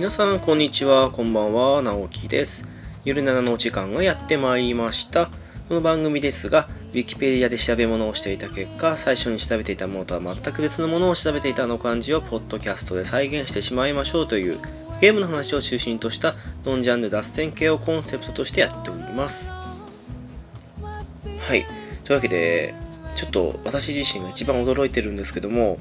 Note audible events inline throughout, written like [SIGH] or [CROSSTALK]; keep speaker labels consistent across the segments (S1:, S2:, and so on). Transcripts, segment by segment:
S1: 皆さんこんにちはこんばんは直樹です。ゆるななのお時間がやってまいりました。この番組ですが Wikipedia で調べ物をしていた結果最初に調べていたものとは全く別のものを調べていたの感じをポッドキャストで再現してしまいましょうというゲームの話を中心としたノンジャンル脱線系をコンセプトとしてやっております。はい。というわけでちょっと私自身が一番驚いてるんですけども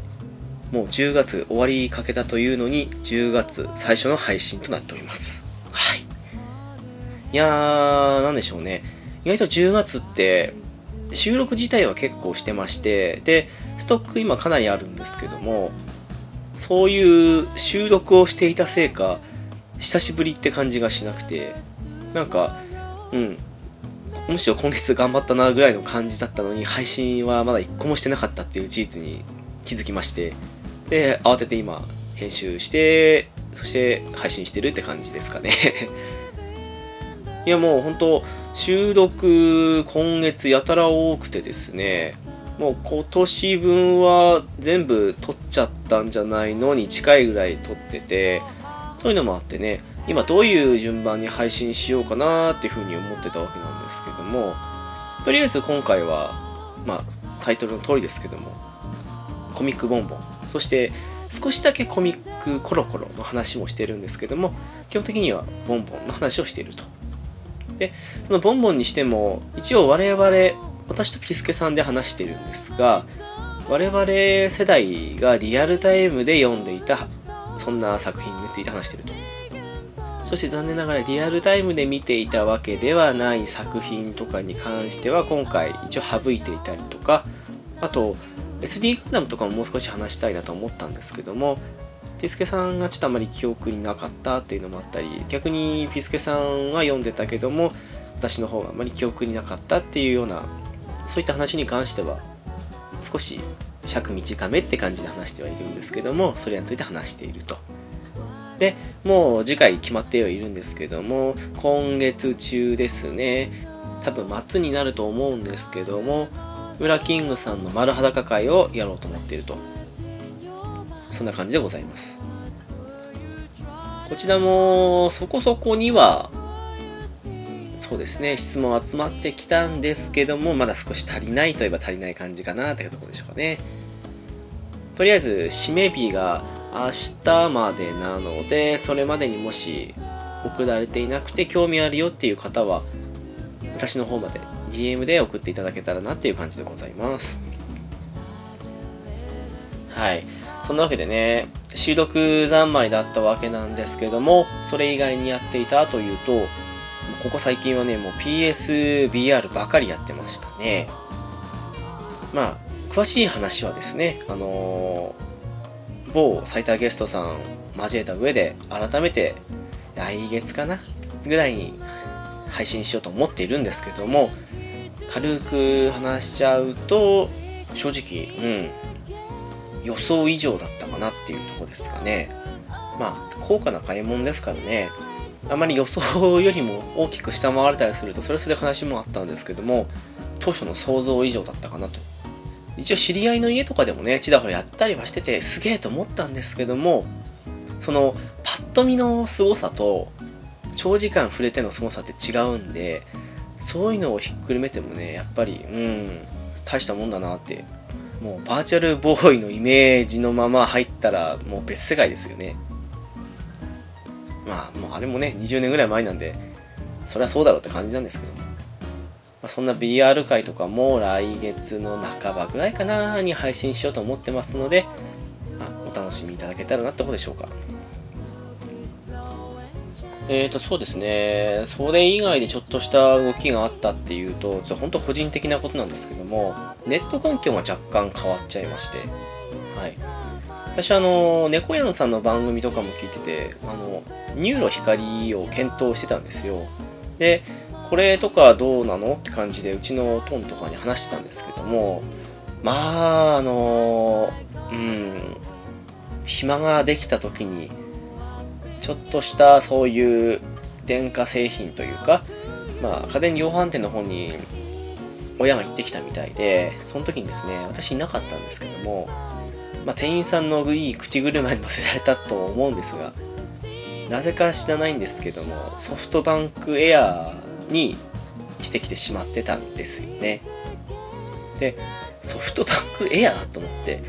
S1: もう10月終わりかけたというのに10月最初の配信となっております。はい。いやーなんでしょうね。意外と10月って収録自体は結構してましてでストック今かなりあるんですけどもそういう収録をしていたせいか久しぶりって感じがしなくてなんかうん。むしろ今月頑張ったなぐらいの感じだったのに配信はまだ1個もしてなかったっていう事実に気づきまして。で慌てて今編集してそして配信してるって感じですかね。[LAUGHS] いやもう本当収録今月やたら多くてですねもう今年分は全部撮っちゃったんじゃないのに近いぐらい撮っててそういうのもあってね今どういう順番に配信しようかなっていうふうに思ってたわけなんですけどもとりあえず今回はまあタイトルの通りですけどもコミックボンボン。そして少しだけコミックコロコロの話もしてるんですけども基本的にはボンボンの話をしていると。でそのボンボンにしても一応我々私とピスケさんで話してるんですが我々世代がリアルタイムで読んでいたそんな作品について話してると。そして残念ながらリアルタイムで見ていたわけではない作品とかに関しては今回一応省いていたりとかあと SD ガンダムとかももう少し話したいなと思ったんですけどもピスケさんがちょっとあまり記憶になかったっていうのもあったり逆にピスケさんは読んでたけども私の方があまり記憶になかったっていうようなそういった話に関しては少し尺短めって感じで話してはいるんですけどもそれについて話していると。でもう次回決まってはいるんですけども今月中ですね。多分末になると思うんですけども裏キングさんの丸裸会をやろうと思っていると。そんな感じでございます。こちらもそこそこにはそうですね質問集まってきたんですけどもまだ少し足りないといえば足りない感じかなというところでしょうかね。とりあえず締め日が明日までなのでそれまでにもし送られていなくて興味あるよっていう方は私の方まで DM で送っていただけたらなっていう感じでございます。はい。そんなわけでね収録三昧だったわけなんですけどもそれ以外にやっていたというとここ最近はねもう PSVR ばかりやってましたね。まあ詳しい話はですねあのー、某最多ゲストさん交えた上で改めて来月かなぐらいに配信しようと思っているんですけども軽く話しちゃうと正直うん予想以上だったかなっていうとこですかね。まあ高価な買い物ですからね。あまり予想よりも大きく下回れたりするとそれそれ話もあったんですけども当初の想像以上だったかなと。一応知り合いの家とかでもねちらほらやったりはしててすげえと思ったんですけどもそのパッと見の凄さと長時間触れての凄さって違うんでそういうのをひっくるめてもねやっぱりうん大したもんだなってもうバーチャルボーイのイメージのまま入ったらもう別世界ですよね。まあもうあれもね20年ぐらい前なんでそりゃそうだろうって感じなんですけど、まあ、そんな BR 会とかも来月の半ばぐらいかなに配信しようと思ってますので、まあ、お楽しみいただけたらなってことでしょうか。えーと、そうですね。それ以外でちょっとした動きがあったっていうと、ちょ本当個人的なことなんですけども、ネット環境が若干変わっちゃいまして、はい。私あの、猫やんさんの番組とかも聞いてて、あの、NURO光を検討してたんですよ。で、これとかどうなのって感じで、うちの父さんとかに話してたんですけども、まあ、あの、うん、暇ができた時に、ちょっとしたそういう電化製品というか、まあ、家電量販店の方に親が行ってきたみたいで、その時にですね、私いなかったんですけども、まあ、店員さんのいい口車に乗せられたと思うんですが、なぜか知らないんですけどもソフトバンクエアにしてきてしまってたんですよね。でソフトバンクエアと思って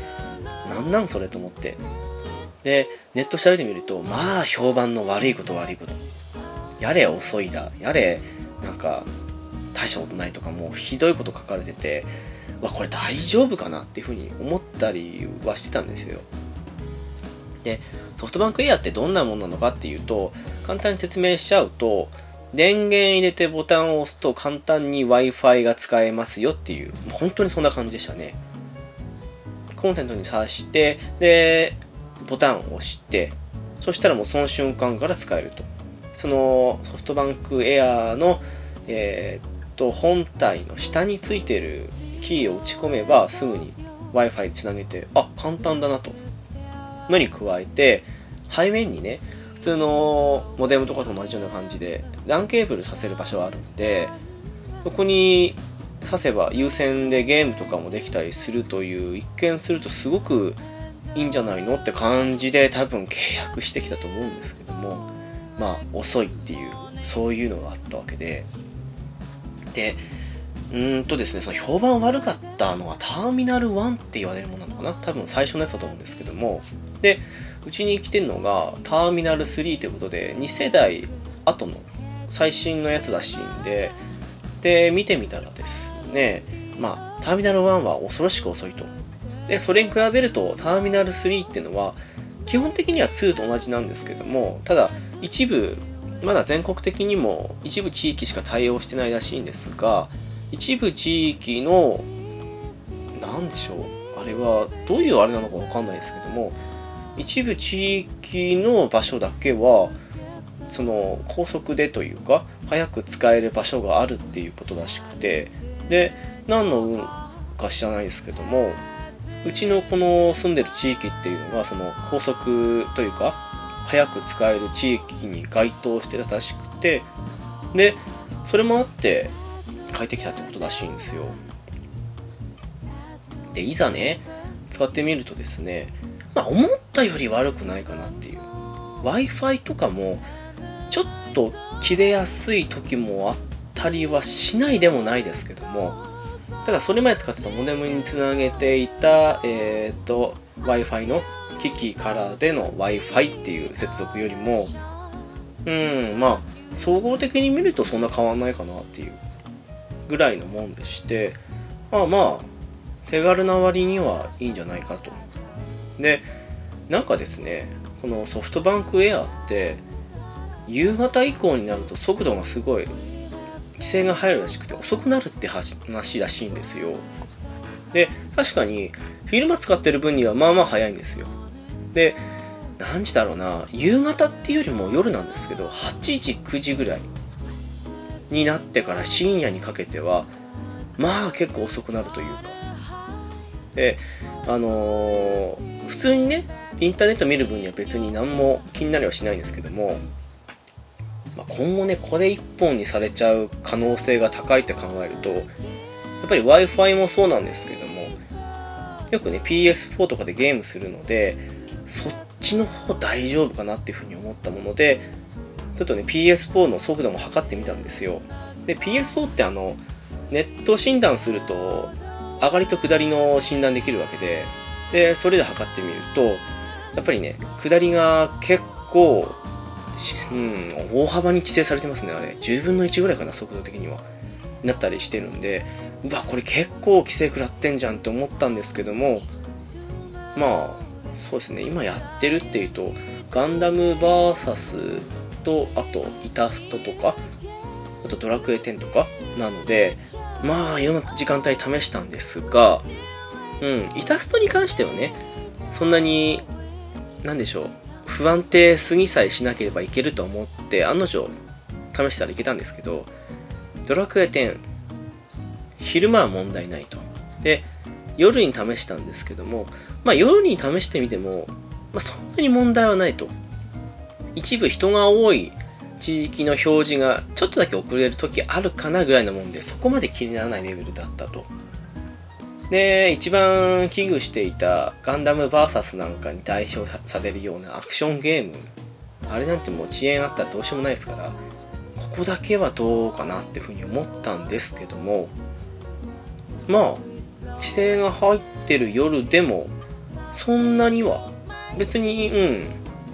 S1: なんなんそれと思ってでネット調べてみるとまあ評判の悪いこと悪いこと。やれ遅いだ。やれなんか大したことないとかもうひどいこと書かれててわこれ大丈夫かなっていうふうに思ったりはしてたんですよ。でソフトバンクエアってどんなものなのかっていうと簡単に説明しちゃうと電源入れてボタンを押すと簡単に Wi-Fi が使えますよっていう、本当にそんな感じでしたね。コンセントに挿して、で、ボタンを押して、そしたらもうその瞬間から使えると。そのソフトバンクエアの、えー、っと、本体の下についてるキーを打ち込めばすぐに Wi-Fi つなげて、あ、簡単だなと。のに加えて、背面にね、普通のモデムとかと同じような感じで LAN ケーブルさせる場所があるんでそこに挿せば有線でゲームとかもできたりするという一見するとすごくいいんじゃないのって感じで多分契約してきたと思うんですけどもまあ遅いっていうそういうのがあったわけで。でうんとですねその評判悪かったのはターミナル1って言われるものなのかな？多分最初のやつだと思うんですけども。でうちに来てるのがターミナル3ということで2世代後の最新のやつらしいんでで見てみたらですねまあターミナル1は恐ろしく遅いと。でそれに比べるとターミナル3っていうのは基本的には2と同じなんですけどもただ一部まだ全国的にも一部地域しか対応してないらしいんですが一部地域の何でしょうあれはどういうあれなのか分かんないですけども一部地域の場所だけはその高速でというか早く使える場所があるっていうことらしくてで何の運か知らないですけどもうちのこの住んでる地域っていうのがその高速というか早く使える地域に該当してたらしくてでそれもあって帰ってきたってことらしいんですよでいざね使ってみるとですねまあ、思ったより悪くないかなっていう。Wi-Fi とかも、ちょっと切れやすい時もあったりはしないでもないですけども、ただそれまで使ってたモデムにつなげていた、えっ、ー、と、Wi-Fi の機器からでの Wi-Fi っていう接続よりも、うん、まあ、総合的に見るとそんな変わんないかなっていうぐらいのもんでして、まあまあ、手軽な割にはいいんじゃないかと。でなんかですねこのソフトバンクエアって夕方以降になると速度がすごい規制が入るらしくて遅くなるって話らしいんですよ。で確かに昼間使ってる分にはまあまあ早いんですよ。で何時だろうな夕方っていうよりも夜なんですけど8時9時ぐらいになってから深夜にかけてはまあ結構遅くなるというか。であのー普通にねインターネット見る分には別に何も気になりはしないんですけども、まあ、今後ねこれ一本にされちゃう可能性が高いって考えるとやっぱり w i f i もそうなんですけどもよくね PS4 とかでゲームするのでそっちの方大丈夫かなっていうふうに思ったものでちょっとね PS4 の速度も測ってみたんですよ。で PS4 ってあのネット診断すると上がりと下りの診断できるわけででそれで測ってみるとやっぱりね下りが結構、うん、大幅に規制されてますねあれ。10分の1ぐらいかな速度的には。なったりしてるんで。うわこれ結構規制食らってんじゃんって思ったんですけども。まあそうですね。今やってるっていうとガンダム VS とあとイタストとかあとドラクエ10とかなのでまあいろんな時間帯試したんですがうん、イタストに関してはね、そんなに、なんでしょう、不安定すぎさえしなければいけると思って、案の定、試したらいけたんですけど、ドラクエ10、昼間は問題ないと。で、夜に試したんですけども、まあ夜に試してみても、まあそんなに問題はないと。一部人が多い地域の表示がちょっとだけ遅れる時あるかなぐらいのもんで、そこまで気にならないレベルだったと。で、一番危惧していたガンダム VS なんかに代表されるようなアクションゲームあれなんてもう遅延あったらどうしようもないですからここだけはどうかなっていうふうに思ったんですけどもまあ規制が入ってる夜でもそんなには別にうん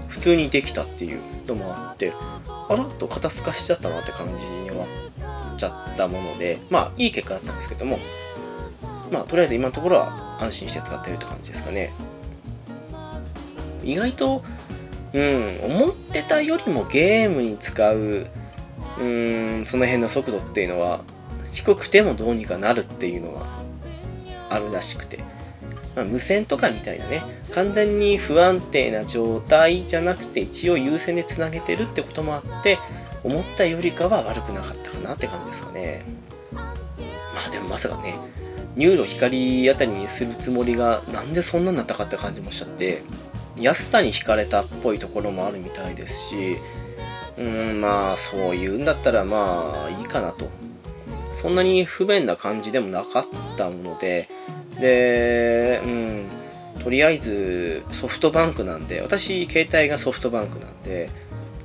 S1: 普通にできたっていうのもあってあらっと肩透かしちゃったなって感じに終わっちゃったものでまあいい結果だったんですけどもまあとりあえず今のところは安心して使ってるって感じですかね。意外とうん思ってたよりもゲームに使ううんその辺の速度っていうのは低くてもどうにかなるっていうのがあるらしくて、まあ、無線とかみたいなね完全に不安定な状態じゃなくて一応有線でつなげてるってこともあって思ったよりかは悪くなかったかなって感じですかね。まあでもまさかね NURO光あたりにするつもりがなんでそんなになったかって感じもしちゃって安さに惹かれたっぽいところもあるみたいですしうんまあそういうんだったらまあいいかなと。そんなに不便な感じでもなかったものででうんとりあえずソフトバンクなんで私携帯がソフトバンクなんで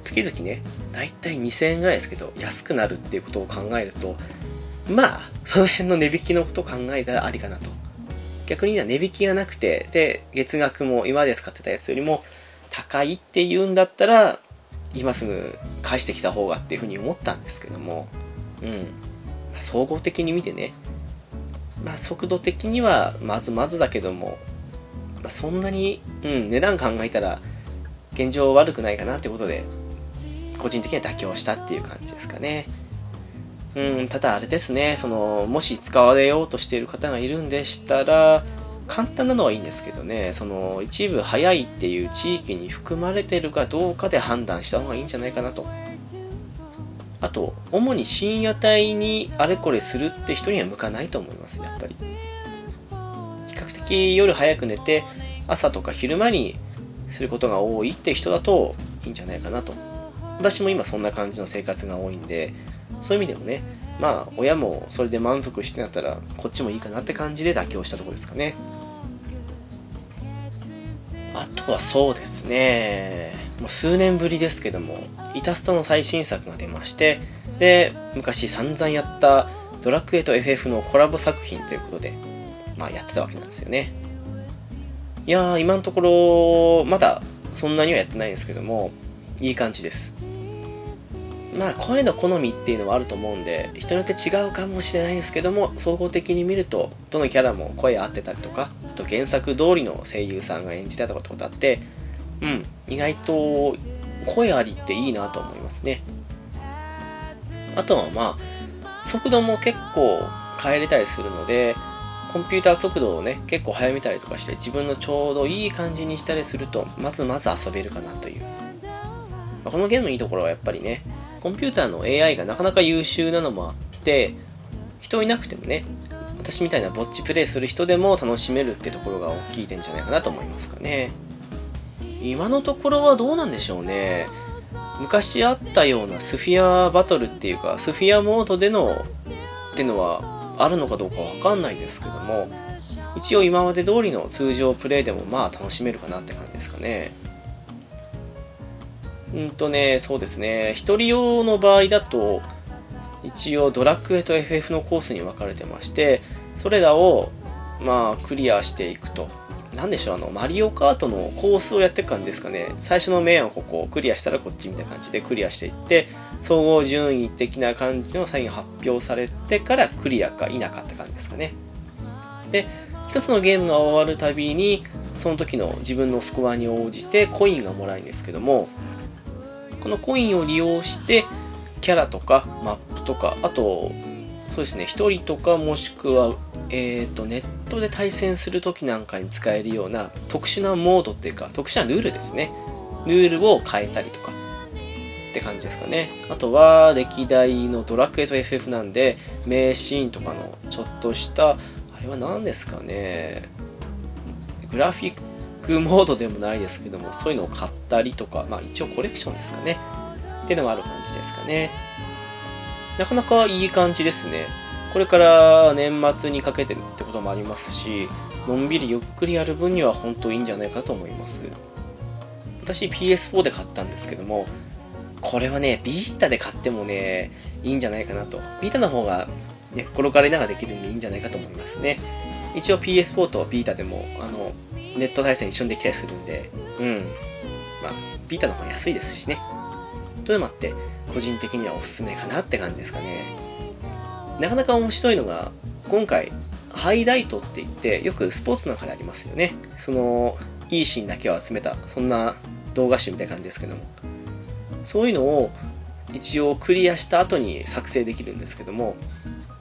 S1: 月々ねだいたい2000円ぐらいですけど安くなるっていうことを考えるとまあその辺の値引きのことを考えたらありかなと。逆に値引きがなくてで月額も今まで使ってたやつよりも高いっていうんだったら今すぐ返してきた方がっていうふうに思ったんですけども。うん。ま総合的に見てね。まあ速度的にはまずまずだけども、まあ、そんなに、うん、値段考えたら現状悪くないかなってことで個人的には妥協したっていう感じですかね。うんただあれですねそのもし使われようとしている方がいるんでしたら簡単なのはいいんですけどねその一部早いっていう地域に含まれてるかどうかで判断した方がいいんじゃないかなと。あと主に深夜帯にあれこれするって人には向かないと思いますやっぱり。比較的夜早く寝て朝とか昼間にすることが多いって人だといいんじゃないかなと。私も今そんな感じの生活が多いんでそういう意味でもねまあ親もそれで満足してなったらこっちもいいかなって感じで妥協したとこですかね。あとはそうですね。もう数年ぶりですけどもイタストの最新作が出ましてで昔散々やったドラクエと FF のコラボ作品ということでまあやってたわけなんですよね。いやー今のところまだそんなにはやってないんですけどもいい感じです。まあ声の好みっていうのはあると思うんで人によって違うかもしれないですけども総合的に見るとどのキャラも声合ってたりとかあと原作通りの声優さんが演じたとかってことあってうん意外と声ありっていいなと思いますね。あとはまあ速度も結構変えれたりするのでコンピューター速度をね結構速めたりとかして自分のちょうどいい感じにしたりするとまずまず遊べるかなという、ま、このゲームのいいところはやっぱりねコンピューターの AI がなかなか優秀なのもあって人いなくてもね私みたいなぼっちプレイする人でも楽しめるってところが大きい点じゃないかなと思いますかね。今のところはどうなんでしょうね。昔あったようなスフィアバトルっていうかスフィアモードでのってのはあるのかどうかわかんないですけども一応今まで通りの通常プレイでもまあ楽しめるかなって感じですかね。うんとねそうですね。一人用の場合だと一応ドラクエと FF のコースに分かれてましてそれらをまあクリアしていくと。何でしょうあのマリオカートのコースをやっていく感じですかね。最初の面はここクリアしたらこっちみたいな感じでクリアしていって総合順位的な感じのサイン発表されてからクリアか否かって感じですかね。で一つのゲームが終わるたびにその時の自分のスコアに応じてコインがもらえるんですけどもこのコインを利用してキャラとかマップとかあとそうですね1人とかもしくはえーと、ネットで対戦する時なんかに使えるような特殊なモードっていうか特殊なルールですね。ルールを変えたりとか。って感じですかね。あとは歴代のドラクエと FF なんで名シーンとかのちょっとしたあれは何ですかね。グラフィッックモードでもないですけどもそういうのを買ったりとかまあ一応コレクションですかねっていうのがある感じですかねなかなかいい感じですねこれから年末にかけてってこともありますしのんびりゆっくりやる分には本当いいんじゃないかと思います私 PS4 で買ったんですけども、これはね、ビータで買ってもね、いいんじゃないかなと。ビータの方が、ね、転がりながらできるんでいいんじゃないかと思いますね。一応 PS4 とビータでも、あの、ネット対戦一緒にできたりするんで、うん。まあ、ビータの方が安いですしね。というのもあって、個人的にはおすすめかなって感じですかね。なかなか面白いのが、今回、ハイライトって言って、よくスポーツなんかでありますよね。その、いいシーンだけを集めた、そんな動画集みたいな感じですけども。そういうのを一応クリアした後に作成できるんですけども、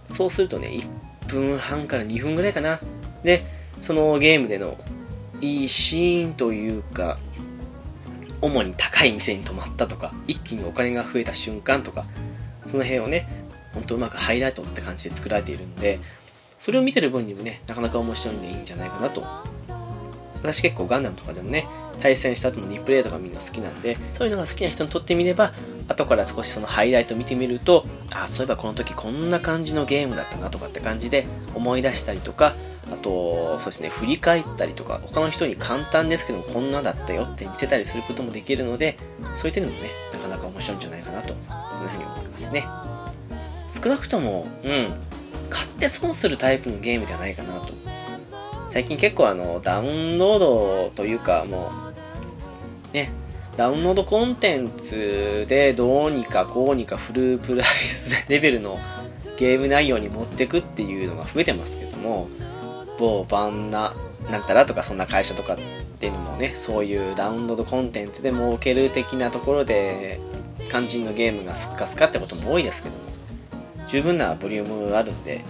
S1: そうするとね、1分半から2分ぐらいかな。で、そのゲームでのいいシーンというか、主に高い店に泊まったとか、一気にお金が増えた瞬間とか、その辺をね、ほんとうまくハイライトって感じで作られているんで、それを見てる分にもね、なかなか面白いんでいいんじゃないかなと。私結構ガンダムとかでもね、対戦した後のリプレイとかみんな好きなんで、そういうのが好きな人にとってみれば、後から少しそのハイライト見てみると、あ、そういえばこの時こんな感じのゲームだったなとかって感じで思い出したりとか、あと、そうですね、振り返ったりとか、他の人に簡単ですけどもこんなだったよって見せたりすることもできるので、そういったのもね、なかなか面白いんじゃないかなと、そんなふうに思いますね。少なくとも、うん、買って損するタイプのゲームではないかなと。最近結構あの、ダウンロードというか、もう、ね、ダウンロードコンテンツでどうにかこうにかフルプライス [LAUGHS] レベルのゲーム内容に持ってくっていうのが増えてますけども、某バンナなんたらとかそんな会社とかっていうのもね、そういうダウンロードコンテンツで儲ける的なところで、肝心のゲームがスッカスカってことも多いですけども、十分なボリュームあるんで、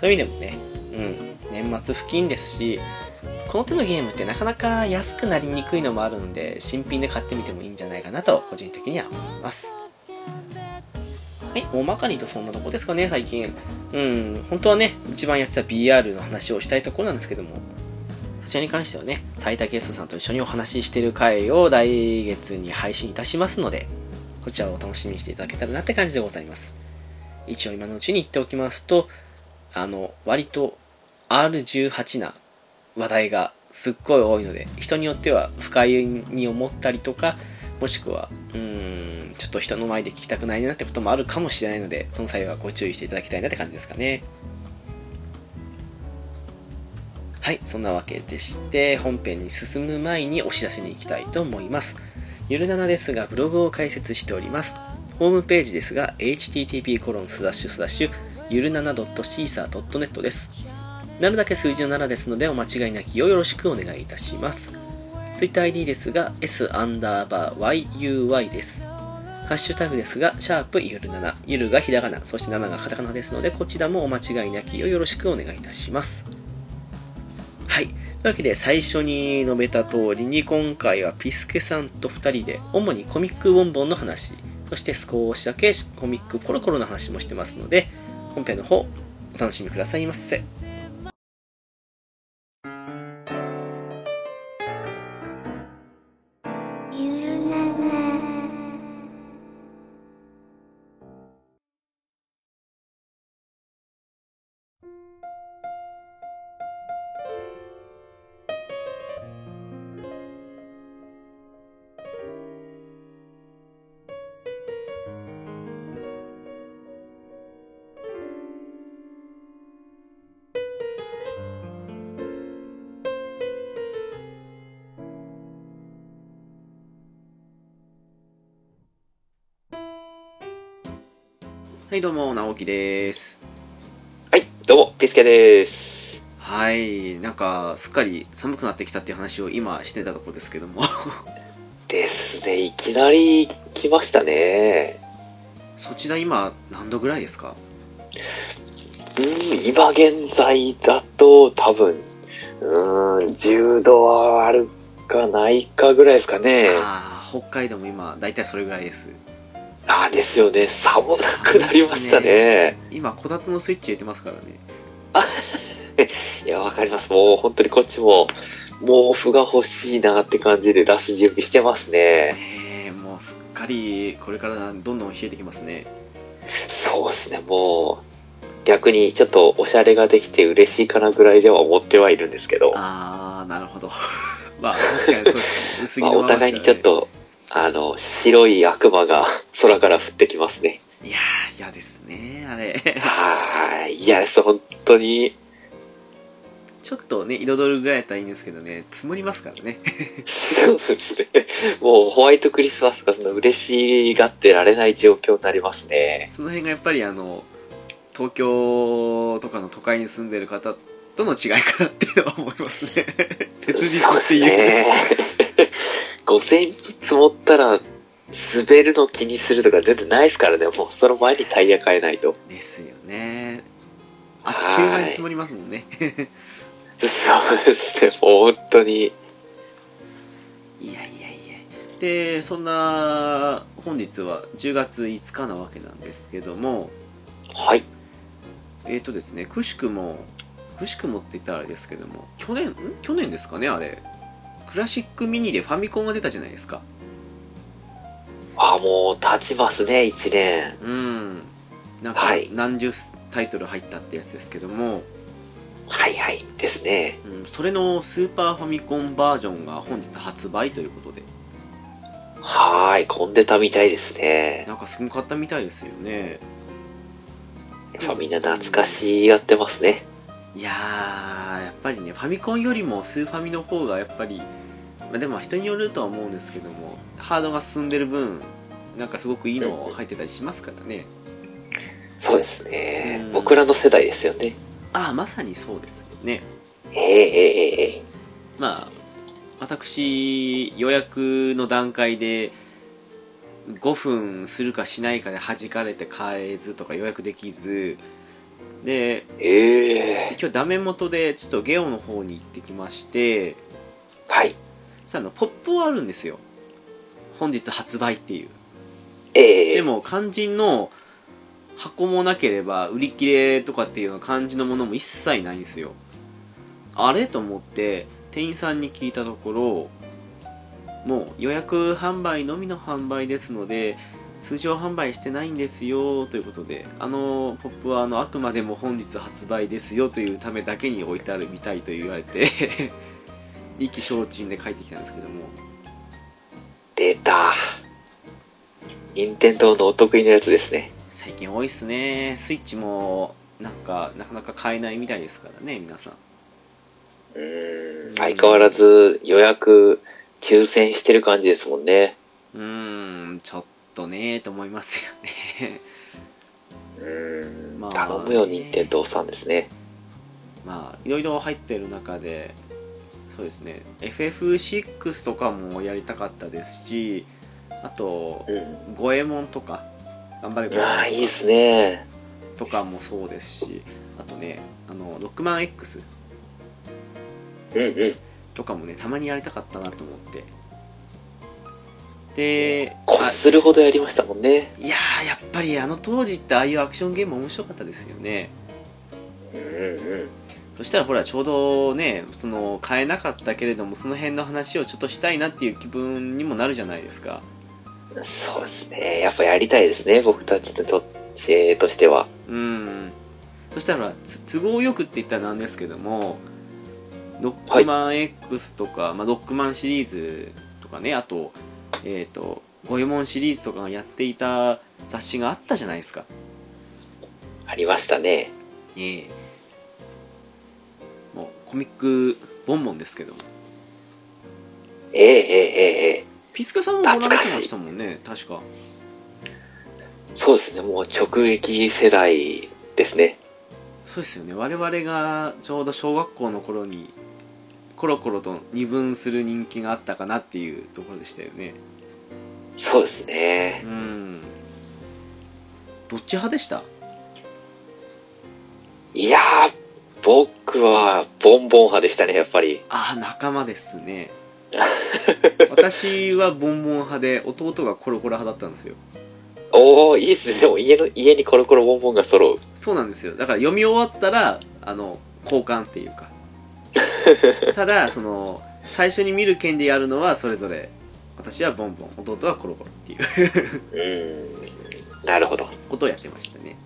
S1: そういう意味でもね、うん、年末付近ですし、この手のゲームってなかなか安くなりにくいのもあるので、新品で買ってみてもいいんじゃないかなと、個人的には思います。はい、大まかに言うとそんなとこですかね、最近。うん、本当はね、一番やってた BR の話をしたいところなんですけども、そちらに関してはね、最多ゲストさんと一緒にお話ししてる回を来月に配信いたしますので、こちらをお楽しみにしていただけたらなって感じでございます。一応今のうちに言っておきますと、あの、割と R18 な話題がすっごい多いので、人によっては不快に思ったりとか、もしくは、うん、ちょっと人の前で聞きたくないなってこともあるかもしれないので、その際はご注意していただきたいなって感じですかね。はい、そんなわけでして、本編に進む前にお知らせに行きたいと思います。ゆるななですが、ブログを開設しております。ホームページですが、http コロンスラッシュスラッシュゆるなな .caesar.net です。なるだけ数字の7ですのでお間違いなきをよろしくお願いいたします。TwitterID ですが S アンダーバー YUY です。ハッシュタグですが、シャープゆる7、ゆるがひらがな、そして7がカタカナですので、こちらもお間違いなきをよろしくお願いいたします。はい。というわけで、最初に述べた通りに、今回はピスケさんと2人で、主にコミックボンボンの話、そして少しだけコミックコロコロの話もしてますので、本編の方、お楽しみくださいませ。どうも、直樹です。
S2: はい、どうも、ピスケです。
S1: はい、なんか、すっかり寒くなってきたっていう話を今してたところですけども。
S2: ですね、いきなり来ましたね。
S1: そちら今、何度ぐらいですか？
S2: うん、今現在だと多分、うん、10度はあるかないかぐらいですかね。
S1: ああ、北海道も今、だいたいそれぐらいです。
S2: ですよね。寒くなりましたね。ね
S1: 今、こたつのスイッチ入れてますからね。
S2: あ、[LAUGHS] いや、わかります。もう本当にこっちも、毛布が欲しいなって感じで出す準備してますね。え
S1: えー、もうすっかり、これからどんどん冷えてきますね。
S2: そうですね、もう、逆にちょっとおしゃれができて嬉しいかなぐらいでは思ってはいるんですけど。
S1: ああ、なるほど。[LAUGHS] まあ、確かにそうですね。薄着
S2: まあ、
S1: のまま
S2: お互いにちょっと、あの、白い悪魔が [LAUGHS] 空から降ってきますね。
S1: いやー、嫌ですね、あれ。
S2: はーい。いや、そう本当に、
S1: ちょっとね、彩るぐらいやったらいいんですけどね、積もりますからね。
S2: そうですね。もうホワイトクリスマスがその嬉しがってられない状況になりますね。
S1: その辺がやっぱりあの、東京とかの都会に住んでる方との違いかなっていうのは思いますね。切実っていう。
S2: ね。5センチ積もったら、滑るの気にするとか全然ないですからね。もうその前にタイヤ変えないと。
S1: ですよね。あっという間に積もりますもんね。
S2: そうですね。もう本当に。
S1: いやいやいや。で、そんな、本日は10月5日なわけなんですけども、
S2: はい。
S1: えーとですね、くしくも、くしくもって言ったらあれですけども、去年、ん？去年ですかね、あれ。クラシックミニでファミコンが出たじゃないですか。
S2: あ、もう経ちますね、1年。
S1: うん。なんか
S2: はい、
S1: 何十タイトル入ったってやつですけども、
S2: はいはい。ですね。
S1: うん、それのスーパーファミコンバージョンが本日発売ということで、
S2: はーい。混んでたみたいですね。
S1: なんかすごかったみたいですよね。
S2: やっぱみんな懐かしがってますね。
S1: いやー、やっぱりね、ファミコンよりもスーファミの方がやっぱり、まあ、でも人によるとは思うんですけども、ハードが進んでる分、なんかすごくいいの入ってたりしますからね。
S2: そうですね
S1: うん。
S2: 僕らの世代ですよね。
S1: ああ、まさにそうですよね。
S2: ええええええ
S1: まあ、私、予約の段階で、5分するかしないかで弾かれて買えずとか予約できず、で、
S2: ええ
S1: 今日ダメ元でちょっとゲオの方に行ってきまして、
S2: はい。
S1: さあの、ポップはあるんですよ。本日発売っていう。
S2: ええ
S1: でも肝心の箱もなければ売り切れとかっていうような感じのものも一切ないんですよあれと思って店員さんに聞いたところもう予約販売のみの販売ですので通常販売してないんですよということであのポップはあのあくまでも本日発売ですよというためだけに置いてあるみたいと言われて意気消沈で帰ってきたんですけども
S2: 出た。任天堂のお得意なやつですね。
S1: 最近多いっすねスイッチもなんかなかなか買えないみたいですからね皆さん
S2: うーん。相変わらず予約抽選してる感じですもんね。
S1: うーんちょっとねと思いますよね
S2: うーん。
S1: まあ
S2: 頼むよ、任天堂さんですね。
S1: まあいろいろ入ってる中でそうですね FF6 とかもやりたかったですしあと
S2: うん。
S1: 五右衛門とか頑張れ五右衛
S2: ああ、いいで
S1: 門
S2: すね。
S1: とかもそうですしあとねあのロックマン X
S2: うんうん。
S1: とかもねたまにやりたかったなと思ってで
S2: こっするほどやりましたもんね。
S1: いやーやっぱりあの当時ってああいうアクションゲーム面白かったですよね
S2: うんうん。
S1: そしたらほらちょうどねその買えなかったけれどもその辺の話をちょっとしたいなっていう気分にもなるじゃないですか
S2: そうですね。やっぱやりたいですね。僕たちとと知としては。
S1: うんそしたら都合よくって言ったらなんですけどもロックマン X とか、まあ、ロックマンシリーズとかねあとえっ、と五右衛門シリーズとかがやっていた雑誌があったじゃないですか
S2: ありましたね。
S1: ええコミックボンボンですけども
S2: ええええええ
S1: ピスケさんもご覧になってましたもんね確か
S2: そうですね。もう直撃世代ですね。
S1: そうですよね我々がちょうど小学校の頃にコロコロと二分する人気があったかなっていうところでしたよね
S2: そうですね
S1: う。んどっち派でした？
S2: いやー、僕はボンボン派でしたね、やっぱり。
S1: ああ仲間ですね [LAUGHS] 私はボンボン派で弟がコロコロ派だったんですよ
S2: おー、いいっすね。でも家の、家にコロコロボンボンが揃う。
S1: そうなんですよだから読み終わったらあの交換っていうか [LAUGHS] ただその最初に見る件でやるのはそれぞれ私はボンボン弟はコロコロっていう
S2: うーん。なるほど。
S1: ことをやってましたね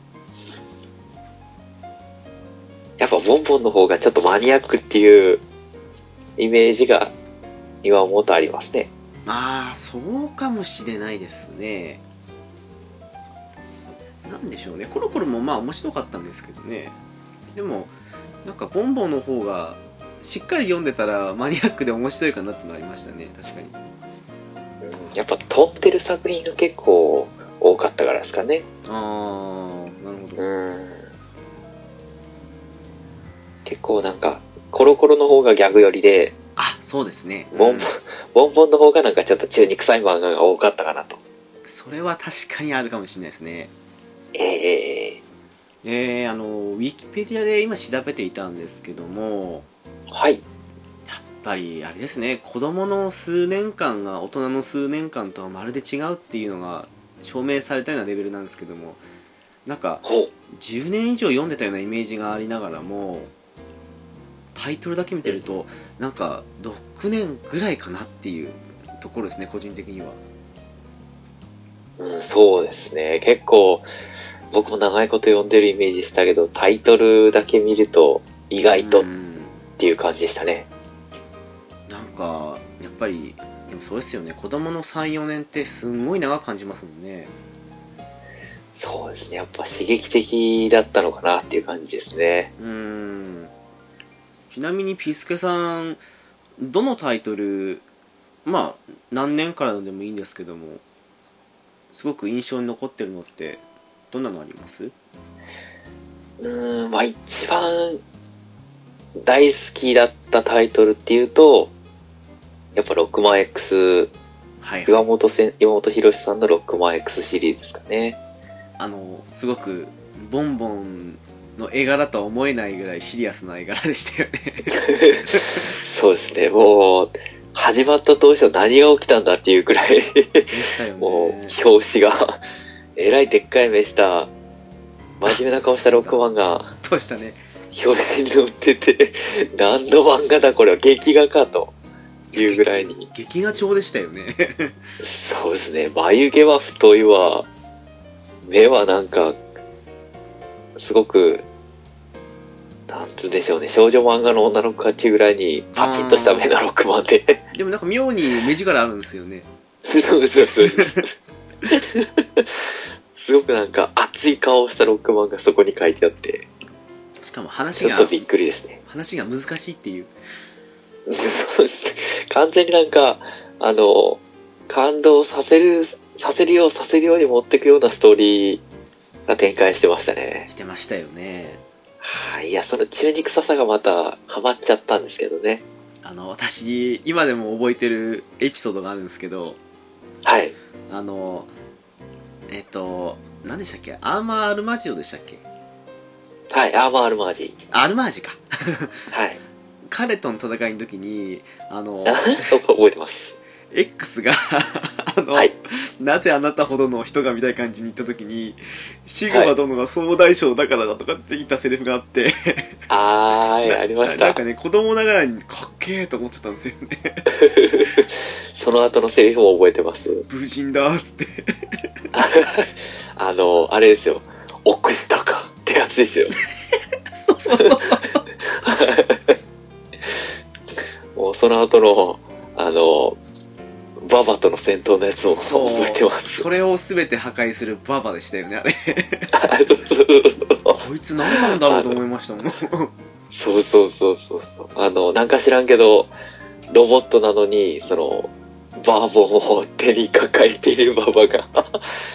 S2: やっぱボンボンの方がちょっとマニアックっていうイメージが今思うとありますね。
S1: ああそうかもしれないですねなんでしょうねコロコロもまあ面白かったんですけどねでもなんかボンボンの方がしっかり読んでたらマニアックで面白いかなってのありましたね確かに
S2: うんやっぱ飛んでる作品が結構多かったからですかね。
S1: ああなるほど
S2: うん。結構なんか、コロコロの方がギャグ寄りで、
S1: あそうですね
S2: ボンボン、ボンボンの方がなんかちょっと中に臭い漫画が多かったかなと。
S1: それは確かにあるかもしれないですね
S2: ええ
S1: えー、あのウィキペディアで今調べていたんですけども
S2: はい。
S1: やっぱりあれですね子供の数年間が大人の数年間とはまるで違うっていうのが証明されたようなレベルなんですけどもなんか
S2: ほう。
S1: 10年以上読んでたようなイメージがありながらもタイトルだけ見てるとなんか6年ぐらいかなっていうところですね個人的には
S2: うん、そうですね。結構、僕も長いこと読んでるイメージしたけど、タイトルだけ見ると意外とっ
S1: うん
S2: ていう感じでしたね。
S1: なんかやっぱりでもそうですよね子供の34年ってすんごい長く感じますもんね
S2: そうですね。やっぱ刺激的だったのかなっていう感じですね。
S1: うーんちなみにピスケさんどのタイトルまあ何年からのでもいいんですけどもすごく印象に残ってるのってどんなのあります？
S2: うーん、まあ一番大好きだったタイトルっていうと、やっぱ6万 X、
S1: はいはい
S2: 岩本せん岩本博さんの6万 X シリーズですかね。
S1: あのすごくボンボンの絵柄とは思えないぐらいシリアスな絵柄でしたよね [LAUGHS]
S2: そうですね。もう、始まった当初何が起きたんだっていうくらい、
S1: でしたよね
S2: もう、表紙が、えらいでっかい目した、真面目な顔したロックマンが、
S1: そうでしたね
S2: 表紙に載ってて、何の漫画だこれは劇画かというぐらいに。
S1: 劇画調でしたよね
S2: そうですね。眉毛は太いわ。目はなんか、すごく、なんつうんでしょうね。少女漫画の女の子かっていうぐらいに、パチッとした目のロックマンで。
S1: でもなんか妙に目力あるんですよね
S2: そうそうそう。すごくなんか熱い顔をしたロックマンがそこに書いてあって、
S1: しかも話が
S2: ちょっとびっくりですね。
S1: 話が難しいっていう
S2: そうです完全になんか、あの、感動させる、させるよう、させるように持っていくようなストーリーが展開してましたね。
S1: してましたよね
S2: はい。いや、その中肉臭さがまたハマっちゃったんですけどね。
S1: あの私今でも覚えてるエピソードがあるんですけど
S2: はい。
S1: あのえっと何でしたっけ？アーマーアルマジオでしたっけ？
S2: はい。アーマーアルマージ
S1: アルマージか
S2: はい。[LAUGHS]
S1: 彼との戦いの時にあの [LAUGHS]
S2: そこ覚えてます。
S1: X が [LAUGHS] あの、
S2: はい
S1: なぜあなたほどの人がみたいな感じに言った時にシグマ殿が総大将だからだとかって言ったセリフがあって、
S2: あーい、
S1: な
S2: ありました
S1: ななんか。ね子供ながらにかっけえと思ってたんですよね [LAUGHS]
S2: その後のセリフも覚えてます。
S1: 無人だっつって [LAUGHS]
S2: あの、あれですよ。奥下かってやつですよ。
S1: そうそうそうそう
S2: もうその後の、あの、ババとの戦闘のやつも
S1: そう
S2: 覚えてます。
S1: それを全て破壊するババでしたよねあれ [LAUGHS] こいつ何なんだろうと思いましたもん
S2: そうそうそうそうそう。あの、なんか知らんけど、ロボットなのに、その、バーボンを手に抱えているババが、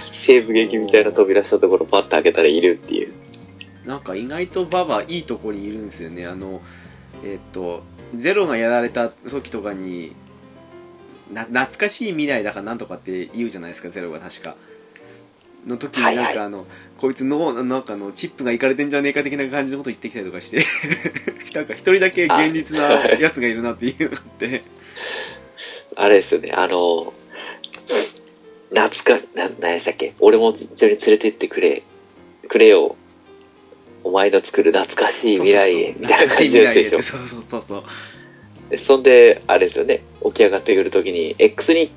S2: 西部劇みたいな扉したところパッと開けたらいるっていう。
S1: なんか意外とババいいとこにいるんですよねあのえっとゼロがやられた時とかにな懐かしい未来だかなんとかって言うじゃないですかゼロが確か。の時に
S2: はいはい。
S1: なんかあの、こいつのなんかあのチップがいかれてんじゃねえか的な感じのこと言ってきたりとかして。[LAUGHS] なんか一人だけ現実なやつがいるなっていうのがあって。
S2: あれですよね、あの、懐か、な、何やったっけ？俺も一緒に連れてってくれ、くれよ。お前の作る懐かしい未来へ、みたいな感じでしょ。
S1: そうそうそうそう。
S2: でそんで、あれですよね、起き上がってくるときに、X に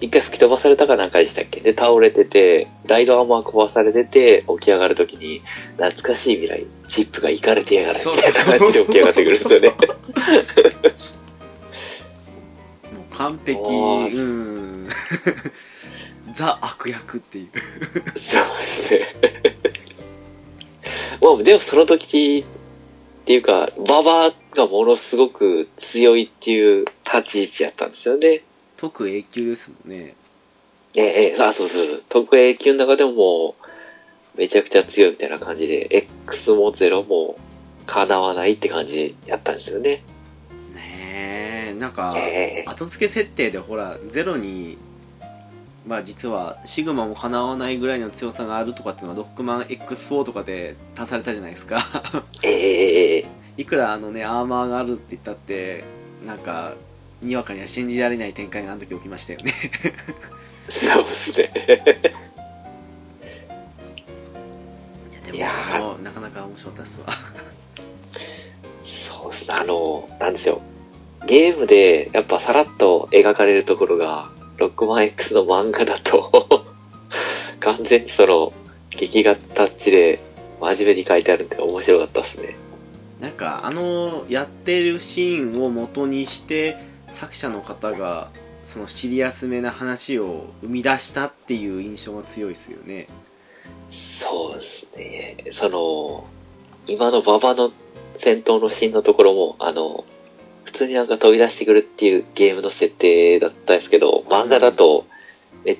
S2: 一回吹き飛ばされたかなんかでしたっけ？で、倒れてて、ライドアーマー壊されてて、起き上がるときに、懐かしい未来、チップがいかれてやがる、みたいな感じで起き上がってくるんですよね。[LAUGHS]
S1: 完璧。
S2: おー
S1: うん。[LAUGHS] ザ悪役っていう。
S2: そうですね。[LAUGHS] まあ、でもその時っていうか、ババがものすごく強いっていう立ち位置やったんですよね。
S1: 特 A 級ですもんね
S2: ええええ、あ、そうそう。特 A 級の中でももう、めちゃくちゃ強いみたいな感じで、X も0も叶わないって感じやったんですよね。
S1: ねえなんか
S2: ええ
S1: 後付け設定でほらゼロにまあ実はシグマもかなわないぐらいの強さがあるとかっていうのはロックマン X4 とかで足されたじゃないですか
S2: ええええ
S1: いくらあのねアーマーがあるって言ったってなんかにわかには信じられない展開があの時起きましたよね
S2: そうですね。
S1: でも
S2: いやー
S1: あのなかなか面白かったですわ
S2: そうですね。あの、なんですよ。ゲームでやっぱさらっと描かれるところが、ロックマン X の漫画だと、[LAUGHS] 完全にその、劇画タッチで真面目に書いてあるんで面白かったですね。
S1: なんかあのやってるシーンを元にして作者の方がそのシリアスめな話を生み出したっていう印象が強いですよね
S2: そうですね。その、今の馬場の戦闘のシーンのところも、あの、普通になんか飛び出してくるっていうゲームの設定だったんですけど、漫画だと、め、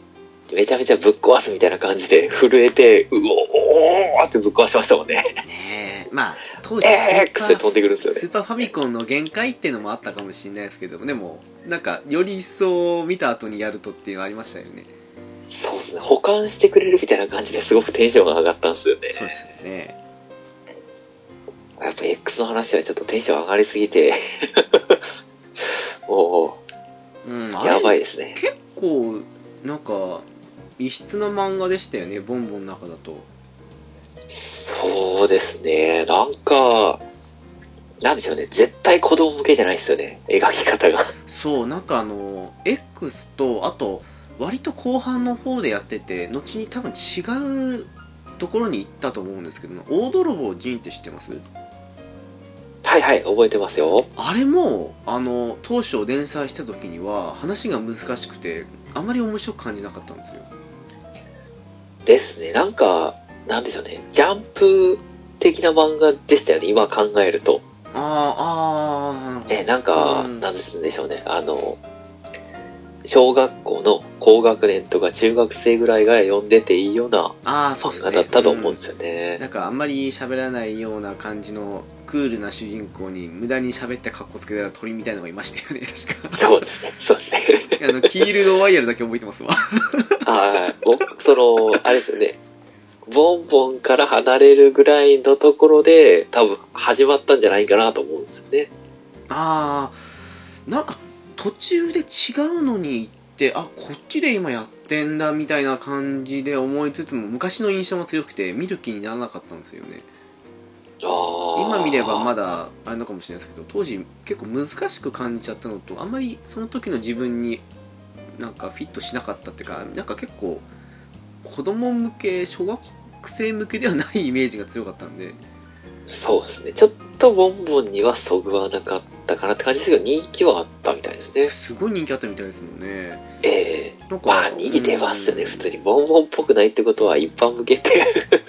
S2: めちゃめちゃぶっ壊すみたいな感じで震えて、うおーってぶっ壊しましたもんね。
S1: ねえまあ当時ス
S2: えー
S1: ーパー
S2: って飛んでくるんですよね
S1: スーパーファミコンの限界っていうのもあったかもしれないですけどもでもなんかより一層見た後にやるとっていうのありましたよね
S2: そうですね。保管してくれるみたいな感じですごくテンションが上がったんですよね。
S1: そうですよね
S2: やっぱ X の話はちょっとテンション上がりすぎて、[LAUGHS] も
S1: うん
S2: う、やば
S1: い
S2: いですね。
S1: 結構なんか異質な漫画でしたよねボンボンの中だと
S2: そうですね。なんか、なんでしょうね。絶対子供向けじゃないですよね。描き方が。
S1: そうなんかあの X とあと割と後半の方でやってて後に多分違うところに行ったと思うんですけど大泥棒ジンって知ってます？
S2: はいはい、覚えてますよ。
S1: あれもあの当初連載した時には話が難しくてあまり面白く感じなかったんですよ
S2: ですね。なんか、なんでしょうね。ジャンプ的な漫画でしたよね。今考えると。
S1: あーあーなるほど
S2: え、なんか、
S1: うん
S2: なんでしょうね。あの、小学校の高学年とか中学生ぐらいが読んでていいような
S1: ああそうですね
S2: 漫画だったと思うんですよ
S1: うん
S2: ね。
S1: なんかあんまり喋らないような感じのクールな主人公に無駄に喋って格好つけたら鳥みたいなのがいましたよね [LAUGHS] 確か
S2: そうですね。そうですね。[LAUGHS]
S1: あのキールドワイヤルだけ覚えてますわ [LAUGHS]
S2: はい。僕、その、あれですよね。ボンボンから離れるぐらいのところで、多分始まったんじゃないかなと思うんですよね。
S1: ああなんか途中で違うのに行ってあこっちで今やってんだみたいな感じで思いつつも昔の印象が強くて見る気にならなかったんですよね。今見ればまだあれのかもしれないですけど当時結構難しく感じちゃったのとあんまりその時の自分になんかフィットしなかったっていうかなんか結構子供向け小学生向けではないイメージが強かったんで
S2: そうですね。ちょっとボンボンにはそぐわなかったかなって感じですけど、人気はあったみたいですね。
S1: すごい人気あったみたいですもんね
S2: ええ
S1: なんか
S2: まあ、人気出ますよね。
S1: うん
S2: 普通に。ボンボンっぽくないってことは一般向けって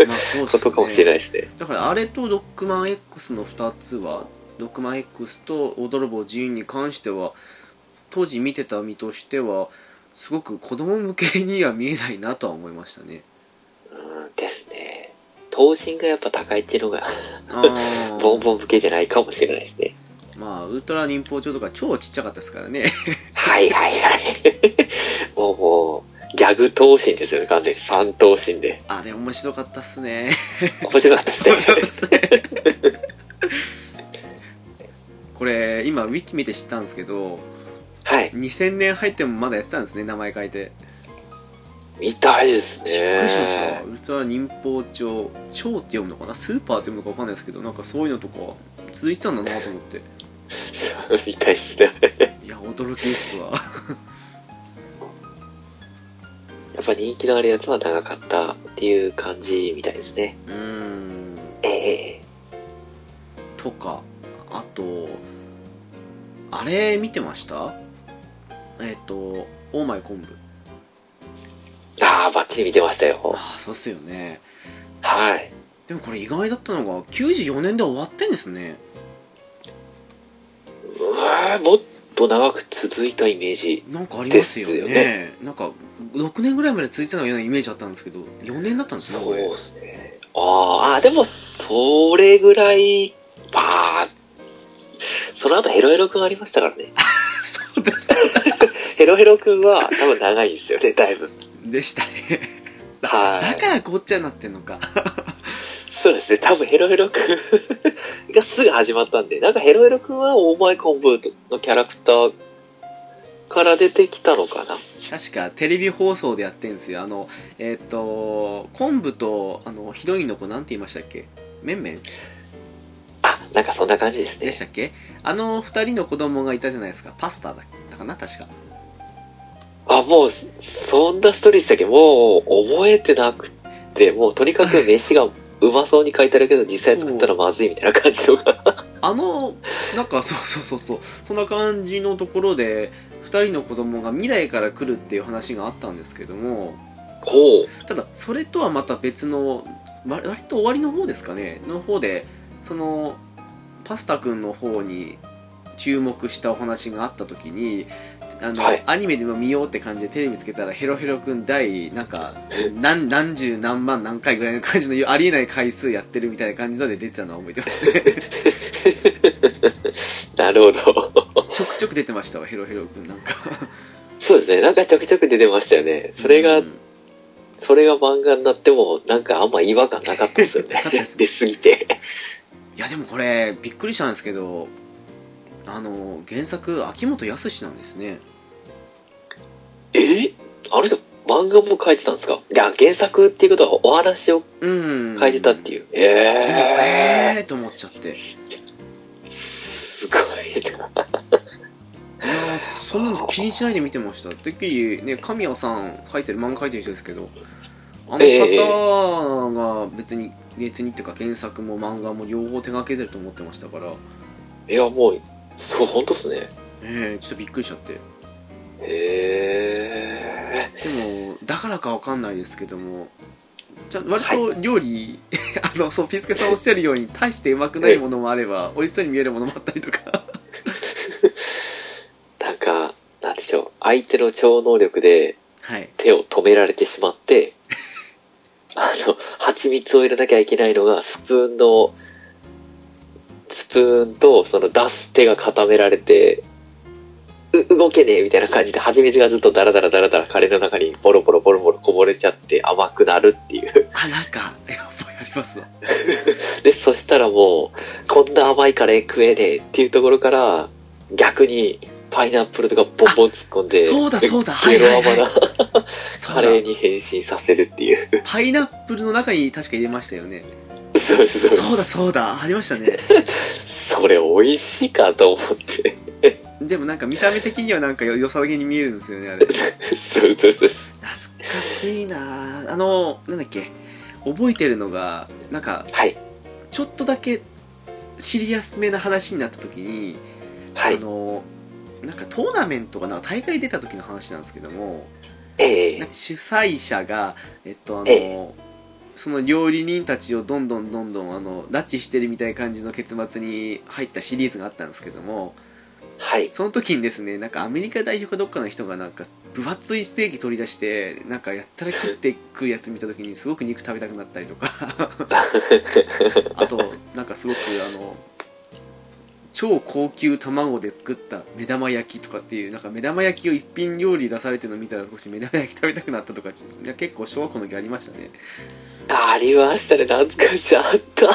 S1: まあそうね
S2: ことかもしれないですね。
S1: だからあれとロックマン X の2つはロックマン X と大泥棒ジーンに関しては当時見てた身としてはすごく子供向けには見えないなとは思いましたね
S2: うんですね。頭身がやっぱ高いっていうのが、
S1: あ
S2: ボンボン向けじゃないかもしれないですね。
S1: まあウルトラ忍法帳とか超ちっちゃかったですからね
S2: はいはいはい。もうもう、ギャグ頭身ですよね、完全に。三頭身で。
S1: あれ面白かったっすね
S2: 面白かったです
S1: 面白かった
S2: ね
S1: っ。すね [LAUGHS] これ今ウィキ見て知ったんですけど
S2: はい。
S1: 2000年入ってもまだやってたんですね名前変えて
S2: 見たいです
S1: びっくりしました
S2: ね。
S1: ウルトラ忍法帳超って読むのかな？スーパーって読むのか分かんないですけどなんかそういうのとか続いてたんだなと思って。[LAUGHS]
S2: 見たいですね。
S1: いや驚きですわ。[LAUGHS]
S2: やっぱ人気のあるやつは長かったっていう感じみたいですね。
S1: うーん。
S2: ええ。
S1: とかあとあれ見てました？えっ、とオーマイ昆布
S2: ああ、バッチリ見てましたよ。
S1: ああそうっすよね
S2: はい。
S1: でもこれ意外だったのが94年で終わってんですね
S2: うわーもっと長く続いたイメージ。
S1: なんかありますよねなんか6年ぐらいまで続いてたようなイメージあったんですけど4年だったんですね
S2: そうですね。あーあー、でも、それぐらい、まあ、その後ヘロヘロくんありましたからね。[LAUGHS]
S1: そうです [LAUGHS]
S2: ヘロヘロくんは多分長いんですよね、だいぶ。
S1: でしたね。[LAUGHS]
S2: はい。
S1: だからごっちゃになってんのか。
S2: そうですね、多分ヘロヘロくんがすぐ始まったんで、なんかヘロヘロくんはオーマイコンブのキャラクターから出てきたのかな。
S1: 確かテレビ放送でやってるんですよ。あのえっ、と昆布とあのヒロインの子なんて言いましたっけ？メンメン
S2: あ、なんかそんな感じですね。
S1: でしたっけ？あの二人の子供がいたじゃないですか。パスタだったかな？確か
S2: あ、もう、そんなストーリーでしたっけ？もう、覚えてなくて、もうとにかく飯がうまそうに書いてあるけど、実際作ったらまずいみたいな感じのが。
S1: あのなんかそうそうそうそうそんな感じのところで二人の子供が未来から来るっていう話があったんですけども
S2: ほう。
S1: ただそれとはまた別のわ割と終わりの方ですかねの方でそのパスタくんの方に注目したお話があった時にあの、
S2: はい。
S1: アニメでも見ようって感じでテレビつけたらヘロヘロくん第なんか何何十何万何回ぐらいの感じのありえない回数やってるみたいな感じので出てたのは覚えてます。ね [LAUGHS]
S2: なるほど。
S1: ちょくちょく出てましたわヘロヘロくんなんか。
S2: そうですね、なんかちょくちょく出てましたよね。それが、
S1: うん。
S2: それが漫画になっても、なんかあんま違和感なかったですよね。[LAUGHS] 出すぎて。
S1: いやでもこれびっくりしたんですけどあの原作秋元康なんですね。
S2: え？あの人、漫画も書いてたんですか？いや、原作っていうことはお話を
S1: うん。
S2: 書いてたっていう。え
S1: でも
S2: え
S1: えーと思っちゃって。
S2: ー、すごいな。
S1: いやーそんなの気にしないで見てました。てっきりね神谷さん書いてる漫画書いてる人ですけどあの方が別に別にっていうか原作も漫画も両方手掛けてると思ってましたから。
S2: いや、もう、そう、本当ですね。
S1: ええちょっとびっくりしちゃって
S2: へえ。
S1: でもだからかわかんないですけどもじゃ割と料理、[LAUGHS] あのそうピースケさんおっしゃるように大してうまくないものもあれば美味しそうに見えるものもあったりとか [LAUGHS]
S2: なんか、なんでしょう。相手の超能力で
S1: はい
S2: 手を止められてしまって、[LAUGHS] あの、蜂蜜を入れなきゃいけないのが、スプーンの、スプーンと、その出す手が固められて、う動けねえみたいな感じで、蜂蜜がずっとダラダラダラダラカレーの中にボロボロボロボロこぼれちゃって甘くなるっていう。
S1: あなんか覚えありますわ。[LAUGHS]
S2: で、そしたらもう、こんな甘いカレー食えねえっていうところから、逆に、パイナップルとかボンボン突っ込んで、
S1: そうだそうだ。
S2: ゲロ
S1: はいはい
S2: 甘な [LAUGHS] カレーに変身させるっていう。
S1: パイナップルの中に確か入れましたよね
S2: そうそう。
S1: そうだそうだありましたね [LAUGHS]
S2: それ美味しいかと思って。
S1: でもなんか見た目的にはなんかよ良さげに見えるんですよねあれ懐 [LAUGHS]
S2: そうそうそう。
S1: かしいなあのなんだっけ覚えてるのがなんか
S2: はい。
S1: ちょっとだけシリアスめな話になった時に、
S2: はい
S1: あ。のなんかトーナメントがな大会出た時の話なんですけども
S2: ええ
S1: なんか主催者が、えっとあの
S2: え
S1: その料理人たちをどんどんどんどんあの拉致してるみたいな感じの結末に入ったシリーズがあったんですけども
S2: はい。
S1: その時にですねなんかアメリカ代表かどっかの人がなんか分厚いステーキ取り出してなんかやったら切って食うやつ見た時にすごく肉食べたくなったりとかあとなんかすごくあの超高級卵で作った目玉焼きとかっていうなんか目玉焼きを一品料理出されてるのを見たら少し目玉焼き食べたくなったとか結構小学校の時ありましたね
S2: ありましたね。懐かしい。あった。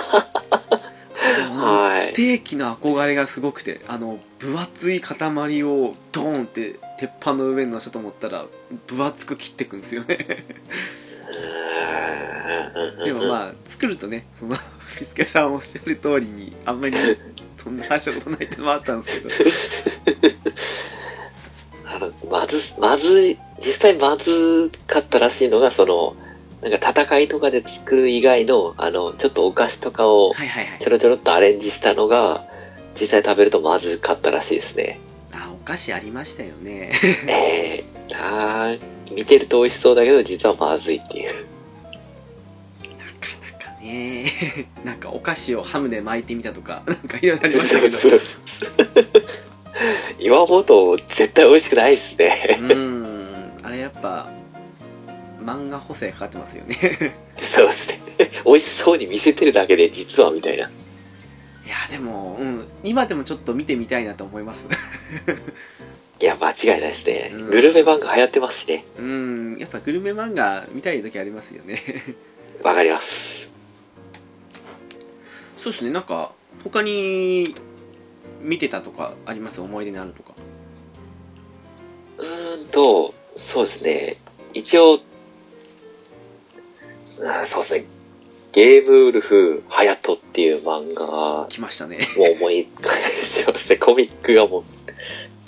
S2: はい
S1: ステーキの憧れがすごくてあの分厚い塊をドーンって鉄板の上に乗せたと思ったら分厚く切っていくんですよねでも
S2: あ。
S1: まあ作るとねそのピスケさんおっしゃる通りにあんまりそんな話したことないってのもあったんですけど [LAUGHS]
S2: あの、まず、まず、実際まずかったらしいのが、その、なんか戦いとかで作る以外の、あの、ちょっとお菓子とかをちょろちょろっとアレンジしたのが、実際食べるとまずかったらしいですね。
S1: あお菓子ありましたよね。
S2: ええなあ見てると美味しそうだけど、実はまずいっていう。
S1: なかなかね。[LAUGHS] なんかお菓子をハムで巻いてみたとか、なんかいろいろありましたけど。[LAUGHS]
S2: 今思うと絶対美味しくないですね。
S1: うーん、あれやっぱ、漫画補正かかってますよね。
S2: そうですね。美味しそうに見せてるだけで、実はみたいな。
S1: いや、でも、うん、今でもちょっと見てみたいなと思います。
S2: いや、間違いないですね。
S1: うん
S2: グルメ漫画流行ってますしね。
S1: うん、やっぱグルメ漫画見たい時ありますよね。
S2: わかります。
S1: そうですね、なんか、他に見てたとかあります？思い出になるとか。
S2: うーんと、そうですね。一応、そうですね。ゲームウルフ、ハヤトっていう漫画も
S1: 来ましたね。
S2: 思い返しますね。コミックがもう、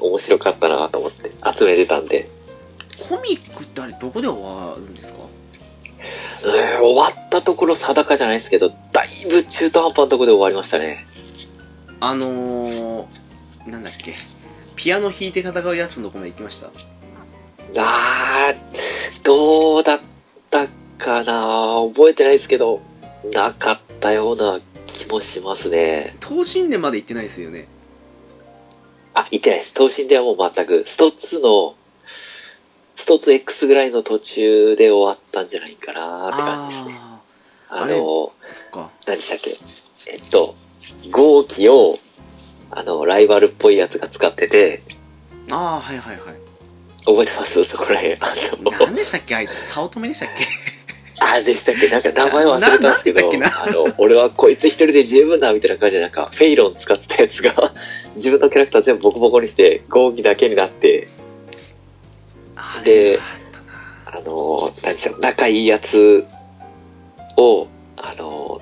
S2: 面白かったなと思って集めてたんで。
S1: コミックってあれどこで終わるんですか？
S2: うーん終わったところ定かじゃないですけど、だいぶ中途半端なところで終わりましたね。
S1: あのー、なんだっけ。ピアノ弾いて戦うやつのとこまで行きました？
S2: あー、どうだったかな覚えてないですけど、なかったような気もしますね。
S1: 東神殿まで行ってないですよね。
S2: あ、言ってないです。東進ではもう全く、スト2の、スト 2X ぐらいの途中で終わったんじゃないかなって感じですね。
S1: あ
S2: の。何でしたっけ？えっと、号機を、あの、ライバルっぽいやつが使ってて、
S1: ああ、はいはいはい。
S2: 覚えてます？そこら辺。あの、
S1: 何でしたっけ？あいつ、早乙女でしたっけ？
S2: あ、でしたっけ？なんか名前忘れたんですけど、あの、俺はこいつ一人で十分だみたいな感じで、なんか、フェイロン使ってたやつが、[LAUGHS] 自分のキャラクター全部ボコボコにして、合議だけになって、
S1: あ
S2: で
S1: れあ
S2: の、何でしょう、仲いいやつを、あの、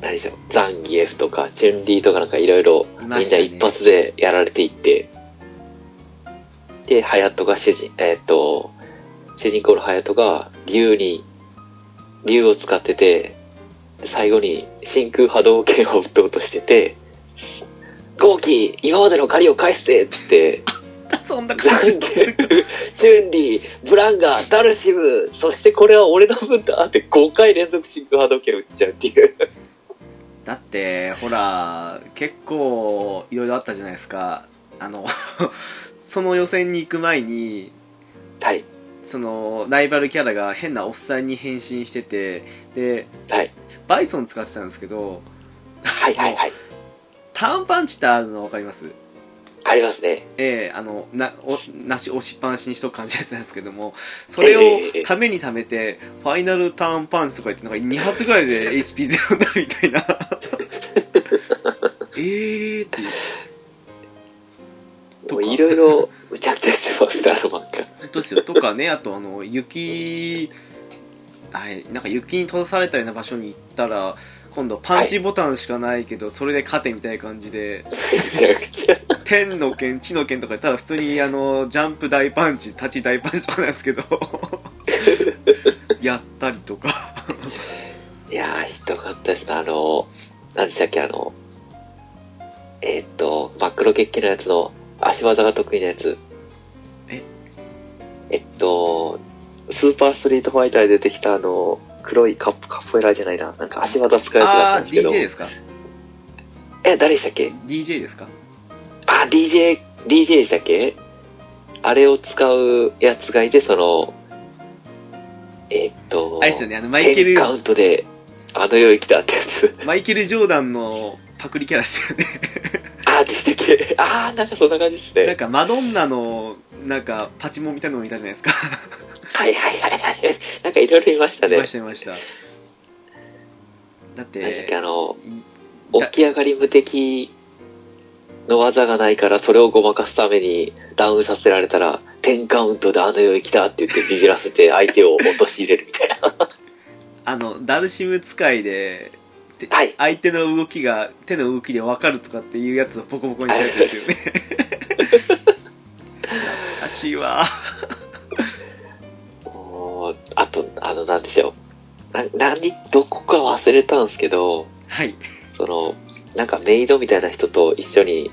S2: 何でしょう、ザンギエフとか、チュンリーとかなんかいろいろ、みんな一発でやられていって、で、ハヤトが主人、えーっと、主人公のハヤトが竜に、竜を使ってて、で最後に真空波動拳を打とうとしてて、ゴーキ今までの借りを返してって [LAUGHS] 言って、
S1: そんな
S2: ザ
S1: 感じ
S2: チュンリー、ブランガ、ダルシム、そしてこれは俺の分だって5回連続真空波動拳打っちゃうっていう。
S1: だってほら結構いろいろあったじゃないですか。あの [LAUGHS] その予選に行く前に
S2: はい、
S1: そのライバルキャラが変なおっさんに変身しててで
S2: はい、
S1: バイソン使ってたんですけど
S2: はい、はい、はい。
S1: ターンパンチってあるの分かります？
S2: ありますね。
S1: ええあのなおなし押しっぱなしにしとく感じのやつなんですけどもそれをためにためてファイナルターンパンチとか言ってなんか2発ぐらいで HP0 になるみたいな。[LAUGHS] えーっていうとか
S2: いろいろ、むちゃくちゃしてますね、あの漫画。
S1: 本当ですよとかねあとあの雪はいなんか雪に閉ざされたような場所に行ったら今度パンチボタンしかないけど、それで勝てみたいな感じで。天の剣地の剣とかただ普通にあのジャンプ大パンチ立ち大パンチとかなんですけど [LAUGHS] やったりとか
S2: いやー、ひどかったですね。あの、何でしたっけ、あの、えーっと、真っ黒血気のやつの足技が得意なやつ。
S1: え？
S2: えっと、スーパーストリートファイターで出てきたあの、黒いカップ、カポエラじゃないな。なんか足技使うやつだった
S1: ああ
S2: んですけど。
S1: DJ ですか？
S2: え、誰でしたっけ
S1: ？DJ ですか？
S2: あ、DJ、DJ でしたっけ？あれを使うやつがいて、その、えーっと、
S1: あれですよねあのマイケル
S2: 10カウントで、あの世へ来たってやつ。
S1: マイケル・ジョーダンのパクリキャラですよね
S2: あ、でしたっけあー、なんかそんな感じですね。
S1: なんかマドンナのなんかパチモンみたいなのもいたじゃないですか
S2: はいはいはいはい。なんかいろいろ見ましたね。
S1: いましたいましただって
S2: あの、
S1: い
S2: 起き上がり無敵の技がないから、それをごまかすためにダウンさせられたら、10カウントであの世へ来たって言ってビビらせて相手を陥れるみたいな。[LAUGHS]
S1: あのダルシム使いでで
S2: はい。
S1: 相手の動きが手の動きで分かるとかっていうやつをボコボコにしたやつですよ。ね懐かしいわ。
S2: もうあと、あの、なんでしょう。な、何、どこか忘れたんですけど、
S1: はい。
S2: その、なんかメイドみたいな人と一緒に、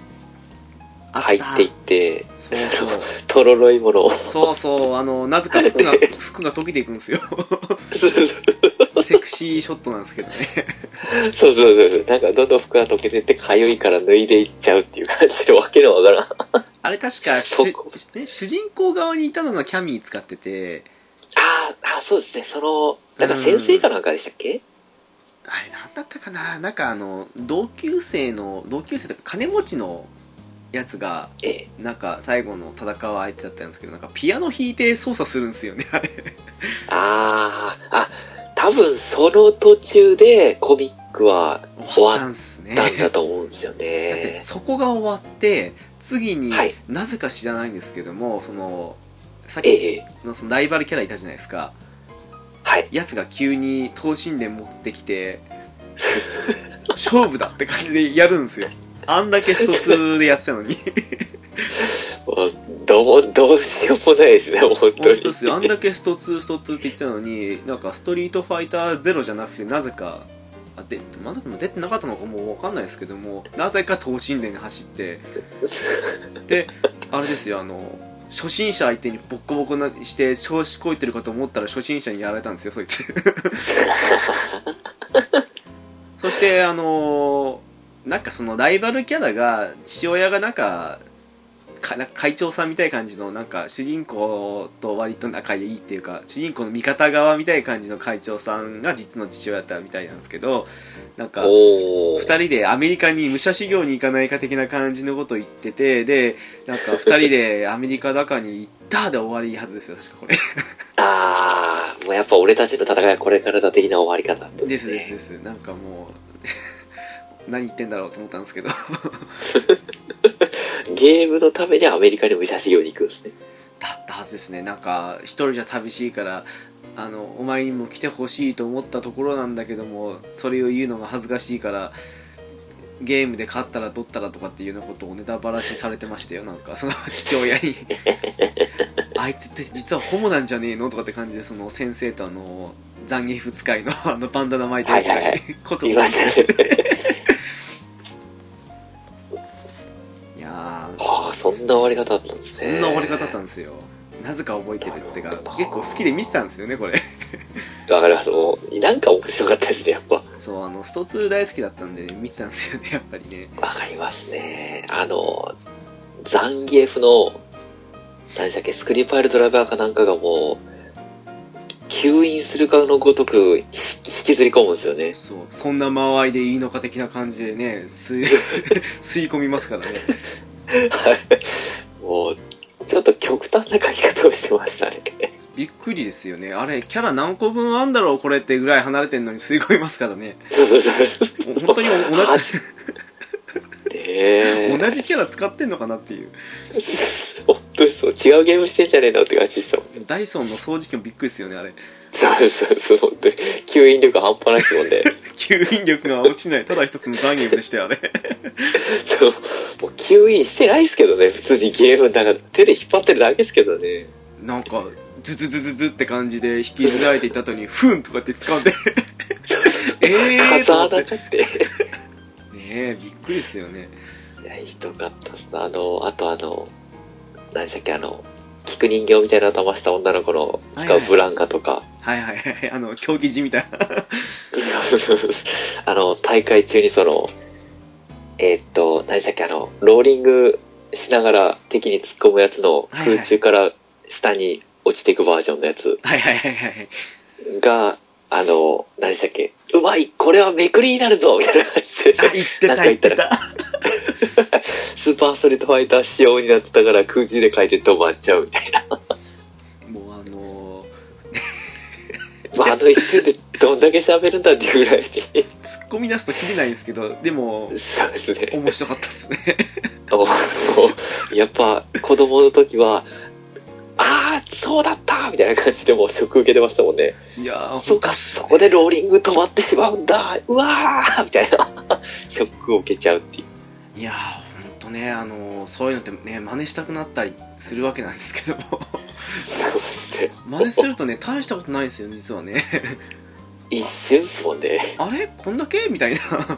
S2: 入っていって、
S1: そうそう。[LAUGHS]
S2: とろろいものを。
S1: そうそう、あの、なぜか服が、[LAUGHS] 服が溶けていくんですよ。[LAUGHS] セクシーショットなんですけどね。
S2: そうそうそうそう。なんかどんどん服が溶けてって、かゆいから脱いでいっちゃうっていう感じでわけのわからん。
S1: あれ確か、
S2: そ
S1: 主ね主人公側にいたのがキャミー使ってて、
S2: あーあ、そうですね。その、なんか先生かなんかでしたっけ、
S1: あれなんだったかななんかあの、同級生の、同級生とか金持ちのやつが、
S2: ええ。
S1: なんか最後の戦う相手だったんですけど、なんかピアノ弾いて操作するんですよね、あれ。
S2: ああ、あ、多分その途中でコミックは終
S1: 終わった
S2: わ
S1: んすね。
S2: だと思うんですよ
S1: だって
S2: ね。
S1: そこが終わって次に、
S2: はい
S1: なぜか知らないんですけどもそのさっ
S2: え
S1: き
S2: え、
S1: のそのライバルキャラいたじゃないですか
S2: はい。
S1: やつが急に等身大持ってきて [LAUGHS] 勝負だって感じでやるんですよあんだけスト2でやってたのに。[LAUGHS]
S2: もうどう、どうしようもないですね、本当に。
S1: ですよ。あんだけスト2スト2って言ってたのになんかストリートファイターゼロじゃなくてなぜかあでまだでも出てなかったのかもう分かんないですけどもなぜか等身大に走って。[LAUGHS] であれですよあの初心者相手にボッコボコなして調子こいてるかと思ったら初心者にやられたんですよそいつ。[LAUGHS] そしてあのなんかそのライバルキャラが父親がなんか会長さんみたいな感じのなんか主人公と割と仲いいっていうか主人公の味方側みたいな感じの会長さんが実の父親だったみたいなんですけどなんか
S2: おー。
S1: 2人でアメリカに武者修行に行かないか的な感じのことを言っててでなんか2人でアメリカだかに行ったで終わりはずですよ確かこれ
S2: ああ、もうやっぱ俺たちの戦いはこれからだ的な終わり方、ね。
S1: ですですですなんかもう何言ってんだろうと思ったんですけど。[LAUGHS]
S2: ゲームのためにアメリカに武者修行に行くんですね。
S1: だったはずですね。なんか一人じゃ寂しいからあのお前にも来てほしいと思ったところなんだけどもそれを言うのが恥ずかしいからゲームで勝ったら取ったらとかっていうようなことをネタばらしされてましたよなんかその父親に。[LAUGHS] あいつって実はホモなんじゃねえのとかって感じでその先生とあのザンギフ使いのあのバンダナ巻いてるやつが、こそこそ
S2: したね。
S1: いやー
S2: はあ、そんな終わり方だったんです
S1: そ
S2: ね。
S1: んな終わり方だったんですよなぜか覚えてるってか結構好きで見てたんですよねこれ
S2: わかります。もう、なんか面白かったですね、やっぱ。
S1: そうあのスト2大好きだったんで見てたんですよねやっぱりね
S2: わかりますね。あの、ザンギエフの、何でしたっけ、スクリューパイルドライバーかなんかがもう、吸引するかのごとくひ引きずり込むんですよね。
S1: そうそんな間合いでいいのか的な感じでね吸い [LAUGHS] 吸い込みますからね
S2: はい。もう、ちょっと極端な書き方をしてましたね。
S1: びっくりですよねあれキャラ何個分あんだろうこれってぐらい離れてんのに吸い込みますからね
S2: そうそうそう。
S1: 本当に同
S2: は
S1: じ
S2: ねえ。[LAUGHS]
S1: 同じキャラ使ってんのかなっていう [LAUGHS]
S2: 本当にそう。違うゲームしてんじゃねえのって感じでしたもん。
S1: ダイソンの掃除機もびっくりですよねあれ
S2: そうそうそう。本当に。吸引力半端ないですもんね。[LAUGHS]
S1: 吸引力が落ちないただ一つの残業でしたよあれ
S2: そう。もう吸引してないですけどね。普通にゲームなんか手で引っ張ってるだけですけどね。
S1: なんかズズズズズって感じで引きずられていった後にフンとかって掴んでええーと
S2: 風
S1: 思って
S2: 穴かって。
S1: ねえびっくりですよね
S2: いや、ひどかったっす。あの、あとあの、何でしたっけ、あの、聞く人形みたいな頭した女の子の使うブランカとか。
S1: はいはいはいあの競技時みたいな
S2: そうそうそう。[LAUGHS] あの、大会中にその、えーっと、何でしたっけ、あの、ローリングしながら敵に突っ込むやつの
S1: はいはい
S2: 空中から下に落ちていくバージョンのやつ
S1: はいはいはいはい
S2: が、あの、何でしたっけ、うまいこれはめくりになるぞみたいな感じで。
S1: あ言って
S2: なん
S1: た
S2: か言っ
S1: てた [LAUGHS]
S2: スーパーストリートファイター仕様になってたから空中で書いて止まっちゃうみたいな。まあ、あの一瞬でどんだけ喋るんだっていうぐらいに。
S1: 突っ込み出すと切れないんですけどでも
S2: そうですね。
S1: 面白かったですね [LAUGHS]
S2: もう、やっぱ子供の時は、ああ、そうだったみたいな感じでもうショック受けてましたもんね。
S1: いやー
S2: そうか、そこでローリング止まってしまうんだうわーみたいな。ショックを受けちゃうっていう。
S1: いやーほんとねあのそういうのってね真似したくなったりするわけなんですけども
S2: そうですね。
S1: 真似するとね大したことないんですよ実はね [LAUGHS]
S2: 一瞬っすもんね。
S1: あれ？こんだけ？みたいな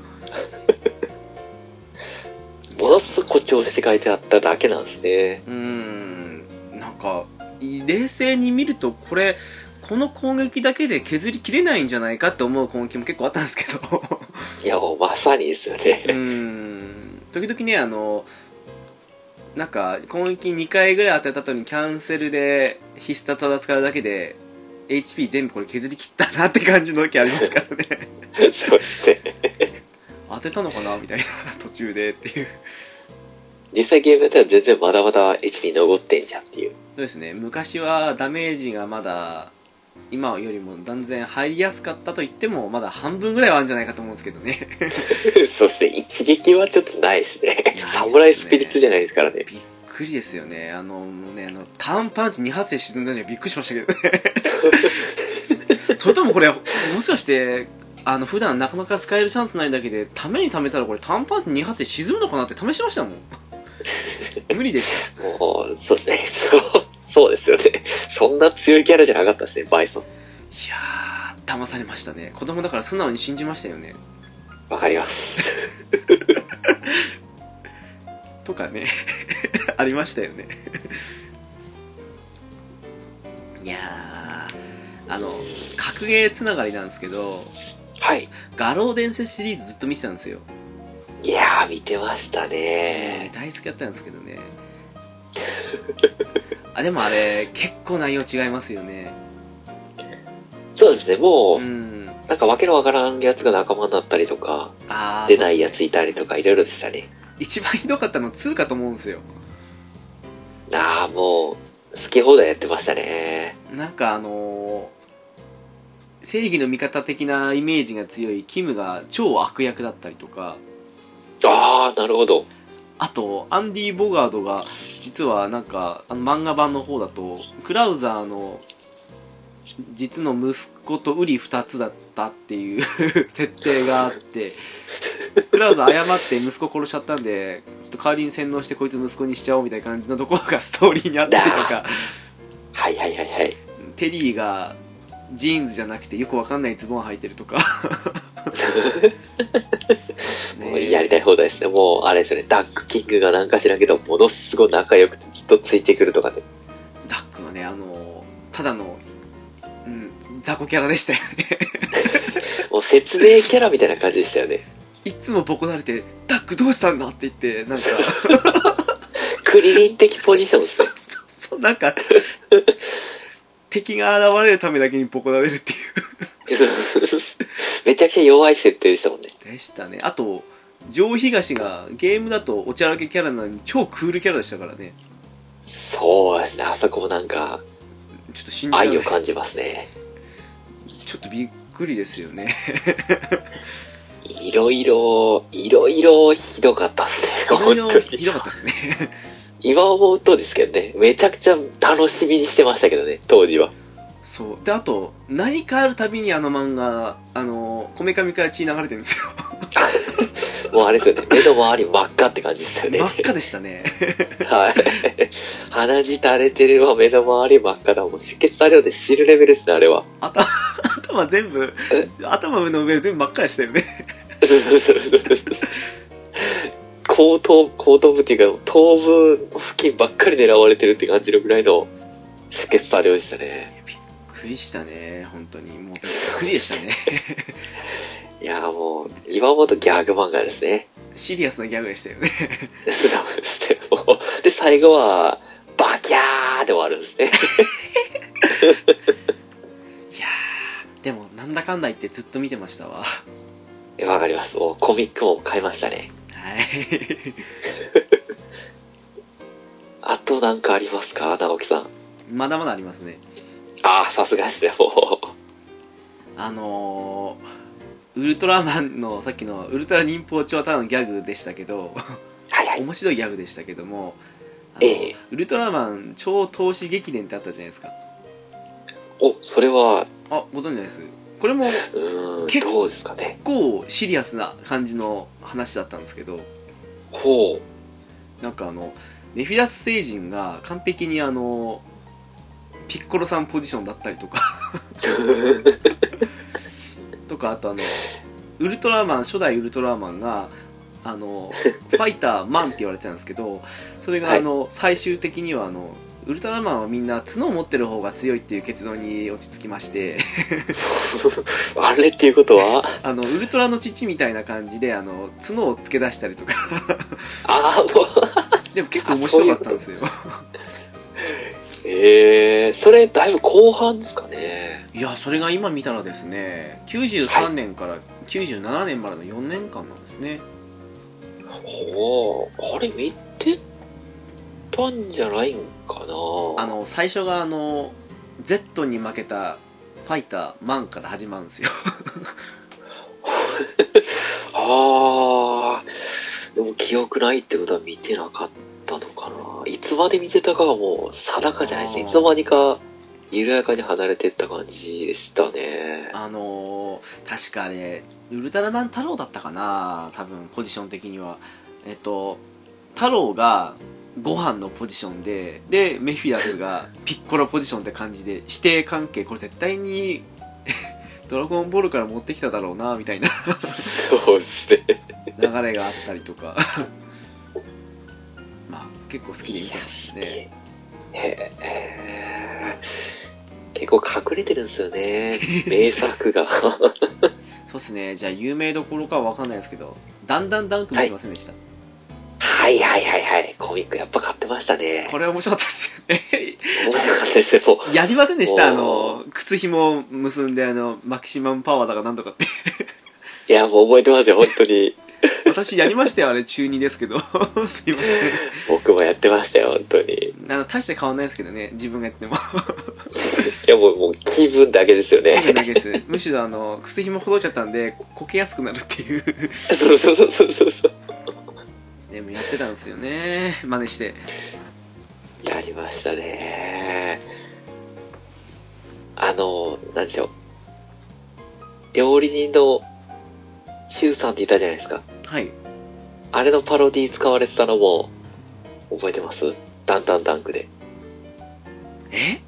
S2: ものすご誇張して書いてあっただけなんですね。
S1: うーんなんか冷静に見るとこれこの攻撃だけで削りきれないんじゃないかって思う攻撃も結構あったんですけど
S2: いや、もうまさにですよ
S1: う
S2: ね。
S1: ーん時々ねあのなんか攻撃2回ぐらい当てた後にキャンセルで必殺技使うだけで HP 全部これ削り切ったなって感じの時ありますからね [LAUGHS]
S2: そうですね。
S1: 当てたのかな？みたいな途中でっていう
S2: 実際ゲームでは全然まだまだ HP 残ってんじゃんっていう。
S1: そうですね昔はダメージがまだ今よりも断然入りやすかったと言ってもまだ半分ぐらいはあるんじゃないかと思うんですけどね。[LAUGHS]
S2: そして一撃はちょっとないですね。
S1: ないっすね。
S2: 侍スピリッツじゃないですからね。
S1: びっくりですよね。あのもうねあのターンパンチ2発で沈んだのにはびっくりしましたけどね。[LAUGHS] それともこれもしかしてあの普段なかなか使えるチャンスないだけでために貯めたらこれターンパンチ2発で沈むのかなって試しましたもん。無理でした。[LAUGHS]
S2: もう、そうですね。そう、そうですよね。[LAUGHS] そんな強いキャラじゃなかったですね、バイソン。
S1: いやー騙されましたね子供だから素直に信じましたよね
S2: わかります。[LAUGHS]
S1: とかね [LAUGHS] ありましたよねいやーあの格ゲーつながりなんですけど
S2: はい。
S1: 画廊伝説シリーズずっと見てたんですよ、
S2: いやー、見てました
S1: ね。大好きだったんですけどねあでもあれ結構内容違いますよね
S2: そうですね、もう、
S1: うん
S2: なんかわけのわからんやつが仲間になったりとか、出ないやついたりとか、いろいろでしたね。
S1: 一番ひどかったの2かと思うんですよ
S2: あー、もう、好き放題やってましたね。
S1: なんかあのー正義の味方的なイメージが強いキムが超悪役だったりとか
S2: あー、なるほど。
S1: あとアンディ・ボガードが実はなんかあの漫画版の方だとクラウザーの実の息子と瓜二つだったっていう [LAUGHS] 設定があってクラウザー誤って息子殺しちゃったんでちょっと代わりに洗脳してこいつ息子にしちゃおうみたいな感じのところがストーリーにあったりとか [LAUGHS]
S2: はいはいはいはい。
S1: テリーがジーンズじゃなくてよくわかんないズボン履いてるとか [LAUGHS]
S2: もうやりたい放題ですね。もう、あれですよね、ダックキングがなんか知らんけど、ものすごい仲良くてずっとついてくるとかね。
S1: ダックはねあのただの、うん、雑魚キャラでしたよね [LAUGHS]
S2: もう説明キャラみたいな感じでしたよね。
S1: いつもボコられて「ダックどうしたんだ?」って言ってなんか [LAUGHS]
S2: クリリン的ポジションです
S1: そう
S2: ね。
S1: そうそうなんか敵が現れるためだけにボコられるってい
S2: めちゃくちゃ弱い設定でしたもんね。
S1: うでしたね。あと上東がゲームだとおちゃらけキャラなのに超クールキャラでしたからね。
S2: そうですね、あそこもなんか、
S1: ちょっと信じ
S2: 愛を感じますね。
S1: ちょっとびっくりですよね。
S2: いろいろ、いろいろひどかったっすね、
S1: いろい。ろひどかったですね
S2: 今思うとですけどね、めちゃくちゃ楽しみにしてましたけどね、当時は。
S1: そうであと何かあるたびにあの漫画あのこめかみから血流れてるんですよ [LAUGHS]
S2: もうあれですよね、目の周り真っ赤って感じですよね。
S1: 真っ赤でしたね
S2: はい。鼻血垂れてるわ、目の周り真っ赤だ。もう出血作業で死ぬレベルですね、あれは。
S1: 頭頭全部頭の上全部真っ赤でしたよね [LAUGHS]
S2: 後頭、後頭部っていうか、頭部付近ばっかり狙われてるって感じのぐらいの出血作業でしたね。
S1: びっくりしたね本当にもうびっくりでしたね
S2: いや、もう、今思うとギャグ漫画ですね。
S1: シリアスなギャグでしたよね
S2: そう [LAUGHS] ですね。もうで、最後は、バキャーで終わるんですね。
S1: いやーでもなんだかんだ言ってずっと見てましたわ [LAUGHS]
S2: わかります。もうコミックも買いましたね。
S1: はい。[LAUGHS]
S2: あとなんかありますか？直樹さん。
S1: まだまだありますね。
S2: ああ、さすがですね、もう。
S1: あのー、ウルトラマンのさっきのウルトラ忍法帳はただのギャグでしたけど
S2: はいはい。
S1: 面白いギャグでしたけども
S2: ええ。
S1: ウルトラマン超投資劇伝ってあったじゃないですか。
S2: お、それは、
S1: あご存知ないです？これも結構
S2: ですかね？
S1: 結構シリアスな感じの話だったんですけど
S2: ほ
S1: なんかあのネフィラス星人が完璧にあのピッコロさんポジションだったりとか
S2: う。[LAUGHS]
S1: とかあとあのウルトラマン初代ウルトラマンがあのファイターマンって言われてたんですけどそれが
S2: はい
S1: あの、最終的にはあのウルトラマンはみんな角を持ってる方が強いっていう結論に落ち着きまして。[LAUGHS]
S2: あれっていうことは？
S1: あのウルトラの父みたいな感じであの角をつけ出したりとか。
S2: ああ、もう、
S1: でも結構面白かったんですよ。
S2: ええそれだいぶ後半ですかね。
S1: いやそれが今見たらですね93年から97年までの4年間なんですね、
S2: おーあれ見てたんじゃないんかな
S1: あの最初があの Z に負けたファイターマンから始まるんですよ [LAUGHS]
S2: ああ、でも記憶ないってことは見てなかったのかな。いつまで見てたかはもう定かじゃないですね。いつの間にか緩やかに離れてった感じでしたね。
S1: あのー確かあれウルトラマン太郎だったかな多分ポジション的にはえっと太郎がご飯のポジションででメフィラスがピッコロポジションって感じで指定関係これ絶対に [LAUGHS] ドラゴンボールから持ってきただろうなみたいな [LAUGHS]
S2: そうですね。
S1: 流れがあったりとか [LAUGHS] まあ結構好きで見てましたね
S2: へえ。結構隠れてるんですよね。名作が。
S1: そうっすねじゃあ有名どころかは分かんないですけどだんだんダンク見てませんでした、
S2: はいはいはいはい。コミックやっぱ買ってましたね。
S1: これ面白かったですよね [LAUGHS]
S2: 面白かったですね。もう
S1: やりませんでした？あの靴紐結んであのマキシマムパワーだかなんとかって [LAUGHS]
S2: いや、もう覚えてますよ、本当に。[LAUGHS]
S1: 私やりましたよあれ中2ですけどすいません
S2: 僕もやってましたよ、本当に。
S1: あの大して変わんないですけどね自分がやっても
S2: いや、もう、もう気分だけですよね。
S1: 気分だけですむしろあの靴紐ほどいちゃったんでここけやすくなるっていう
S2: そうそうそうそうそう
S1: ってたんですよね真似して
S2: やりましたね。あの、なんでしょう。料理人のシュウさんっていたじゃないですか。
S1: はい
S2: あれのパロディ使われてたのも、覚えてます？ダンダンダンクで。
S1: え？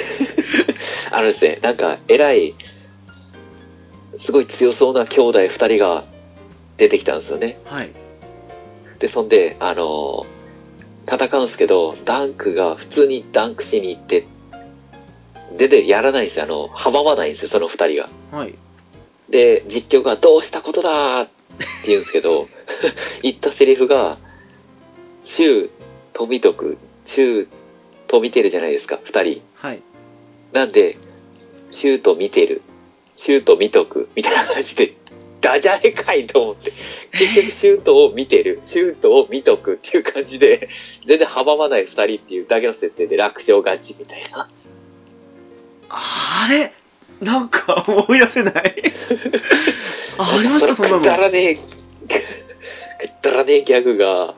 S1: [LAUGHS]
S2: あのですね、なんか、偉い、すごい強そうな兄弟二人が出てきたんですよね。
S1: はい
S2: で、そんで、あのー戦うんですけど、ダンクが普通にダンクしに行って、でで、やらないんですよ。あの、阻まないんですよ、その二人が。
S1: はい
S2: で、実況がどうしたことだーって言うんですけど、[LAUGHS] 言ったセリフが、シュウ、富徳、シュウ、と見てるじゃないですか、二人。
S1: はい
S2: なんで、シュート見てる、シュート見とく、みたいな感じで、ダジャレかいと思って、結局シュートを見てる、シュートを見とくっていう感じで、全然阻まない二人っていうだけの設定で楽勝勝ちみたいな。
S1: あれ？なんか思い出せない？あありました？そんなの
S2: くだらねえ、くだらねえギャグが、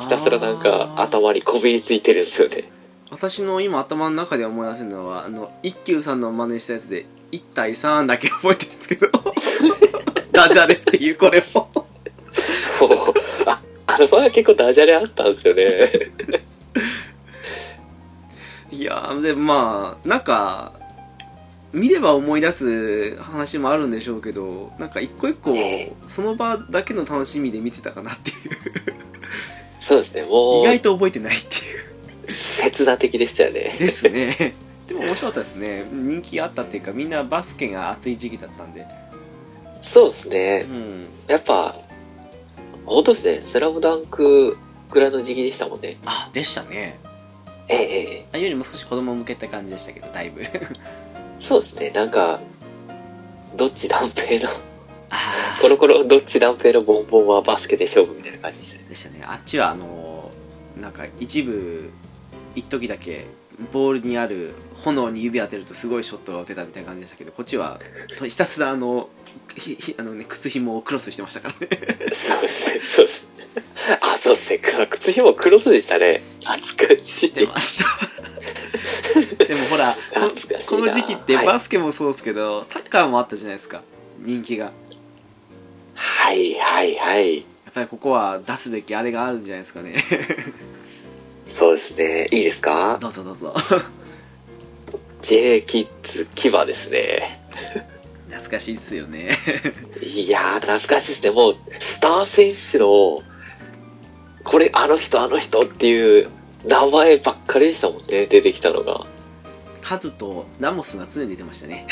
S2: ひたすらなんか頭にこびりついてるんですよね。
S1: 私の今頭の中で思い出せるのはあの一休さんの真似したやつで1対3だけ覚えてるんですけど [LAUGHS] ダジャレっていうこれも。
S2: そう。あ、あの、それは結構ダジャレあったんですよね。
S1: いやーでまあなんか見れば思い出す話もあるんでしょうけどなんか一個一個
S2: ね
S1: その場だけの楽しみで見てたかなっていう。
S2: そうですね、も
S1: 意外
S2: う、
S1: と覚えてないっていう。
S2: 切な的でしたよね。
S1: ですね。でも面白かったですね。人気あったっていうかみんなバスケが熱い時期だったんで
S2: そうです
S1: う
S2: ね。
S1: ん。
S2: やっぱ、本当ですね、スラムダンクくらいの時期でしたもんね。
S1: あでしたね。
S2: ええええ
S1: あよりも少し子供向けた感じでしたけどだいぶ。
S2: そうですね、なんか、どっち断平の、
S1: あ
S2: コロコロどっち断平のボンボンはバスケで勝負みたいな感じでしたね。
S1: でしたね。あっちはあのなんか一部一時だけボールにある炎に指当てるとすごいショットが打てたみたいな感じでしたけどこっちはとひたすらあのひひあの、ね、靴紐をクロスしてましたからね [LAUGHS]
S2: そうですね、そうですね。あ、そうですね、靴ひもクロスでしたね。懐かしい。
S1: してました [LAUGHS] でもほらここの時期って
S2: はい
S1: バスケもそうですけど、サッカーもあったじゃないですか人気がや
S2: はいはいはい。
S1: っぱりここは出すべきあれがあるんじゃないですかね [LAUGHS]
S2: そうですね、いいですか？
S1: どうぞどうぞ
S2: ?J キッズ牙ですね。
S1: 懐懐かしいっすよね。
S2: いやー、懐かしいですね。もう、スター選手の、これ、あの人、あの人っていう名前ばっかりでしたもんね、出てきたのが。
S1: カズとラモスが常に出てましたね。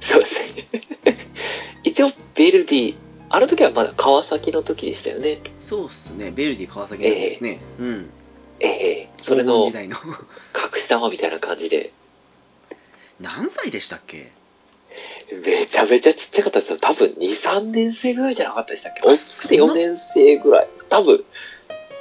S2: そうですね。[LAUGHS] 一応、ベルディ、あの時はまだ川崎の時でしたよね。
S1: そうっすね。ベルディ川崎なんですね。うん。
S2: ええそれの。隠し玉みたいな感じで。
S1: 何歳でしたっけ？
S2: めちゃめちゃちっちゃかったですよ。多分2、3年生ぐらいじゃなかったでしたっけ？
S1: あ
S2: 大きくて4年生ぐらい。多分、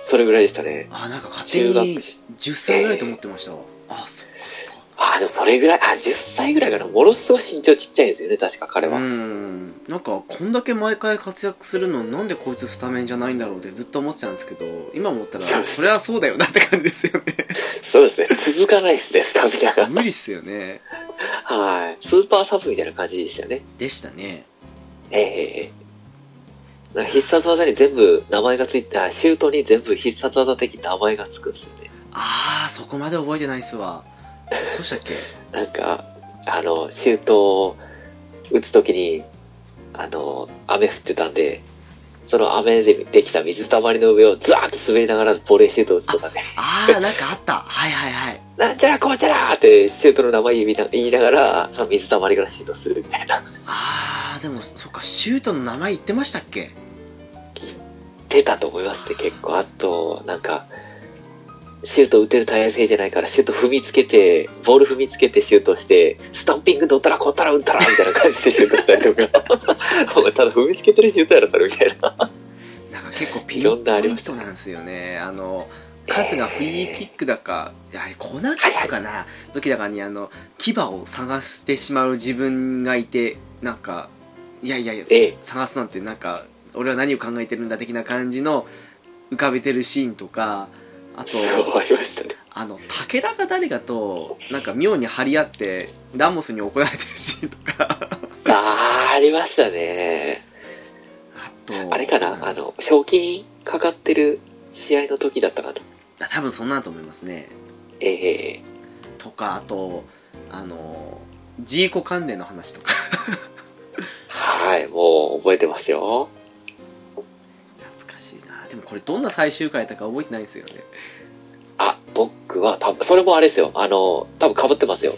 S2: それぐらいでしたね。
S1: あ、なんか勝手
S2: 中学
S1: に10歳ぐらいと思ってましたわ。あ、そっかそっか。
S2: あ、でもそれぐらい、あ、10歳ぐらいかな。ものすごい身長ちっちゃいんですよね、確か彼は。
S1: うん。なんか、こんだけ毎回活躍するのになんでこいつスタメンじゃないんだろうってずっと思ってたんですけど、今思ったら、[LAUGHS]
S2: そ
S1: れはそうだよなって感じですよね。
S2: そうですね。続かないですね、スタミナが。
S1: 無理っすよね。
S2: はい。スーパーサブみたいな感じでしたよね。
S1: でしたね。
S2: ええええなんか必殺技に全部名前がついた、シュートに全部必殺技的名前がつくんですよね。
S1: あー、そこまで覚えてないっすわ。そうしたっけ？[LAUGHS]
S2: なんか、あの、シュートを打つときに、あの、雨降ってたんで、その雨でできた水たまりの上をザーッと滑りながらボレーシュートを打つとかね。
S1: あー、なんかあった。はいはいはい。[LAUGHS]
S2: なんちゃらこうちゃらーってシュートの名前言いながら、その水たまりからシュートするみたいな。
S1: あー、でも、そっか、シュートの名前言ってましたっけ？
S2: 出たと思いますね、結構。あと、なんか、シュート打てる体勢じゃないから、シュート踏みつけて、ボール踏みつけてシュートして、スタンピングどったらこったら打ったらみたいな感じでシュートしたりとか。[LAUGHS] お前ただ踏みつけてるシュートやろ、それみたいな。
S1: なんか結構ピンポイントなんですよね。あの、数がフリーキックだか、やはりコーナーキックかな、時だかにあの、牙を探してしまう自分がいて、なんか、いやいやいや、
S2: ええ
S1: 探すなんてなんか、俺は何を考えてるんだ的な感じの浮かべてるシーンとか、あと、
S2: ありましたね。
S1: あの、武田が誰かと、なんか妙に張り合って、ラモスに怒られてるシーンとか、
S2: あー、ありましたね。
S1: あと、
S2: あれかな、あの、賞金かかってる試合の時だったかな。
S1: 多分そんなんだと思いますね。
S2: ええ
S1: とか、あと、あの、ジーコ関連の話とか。
S2: はい、もう覚えてますよ。
S1: 懐かしいな。でもこれどんな最終回だったか覚えてないんですよね。
S2: あ、僕は多分、それもあれですよ。あの、多分被ってますよ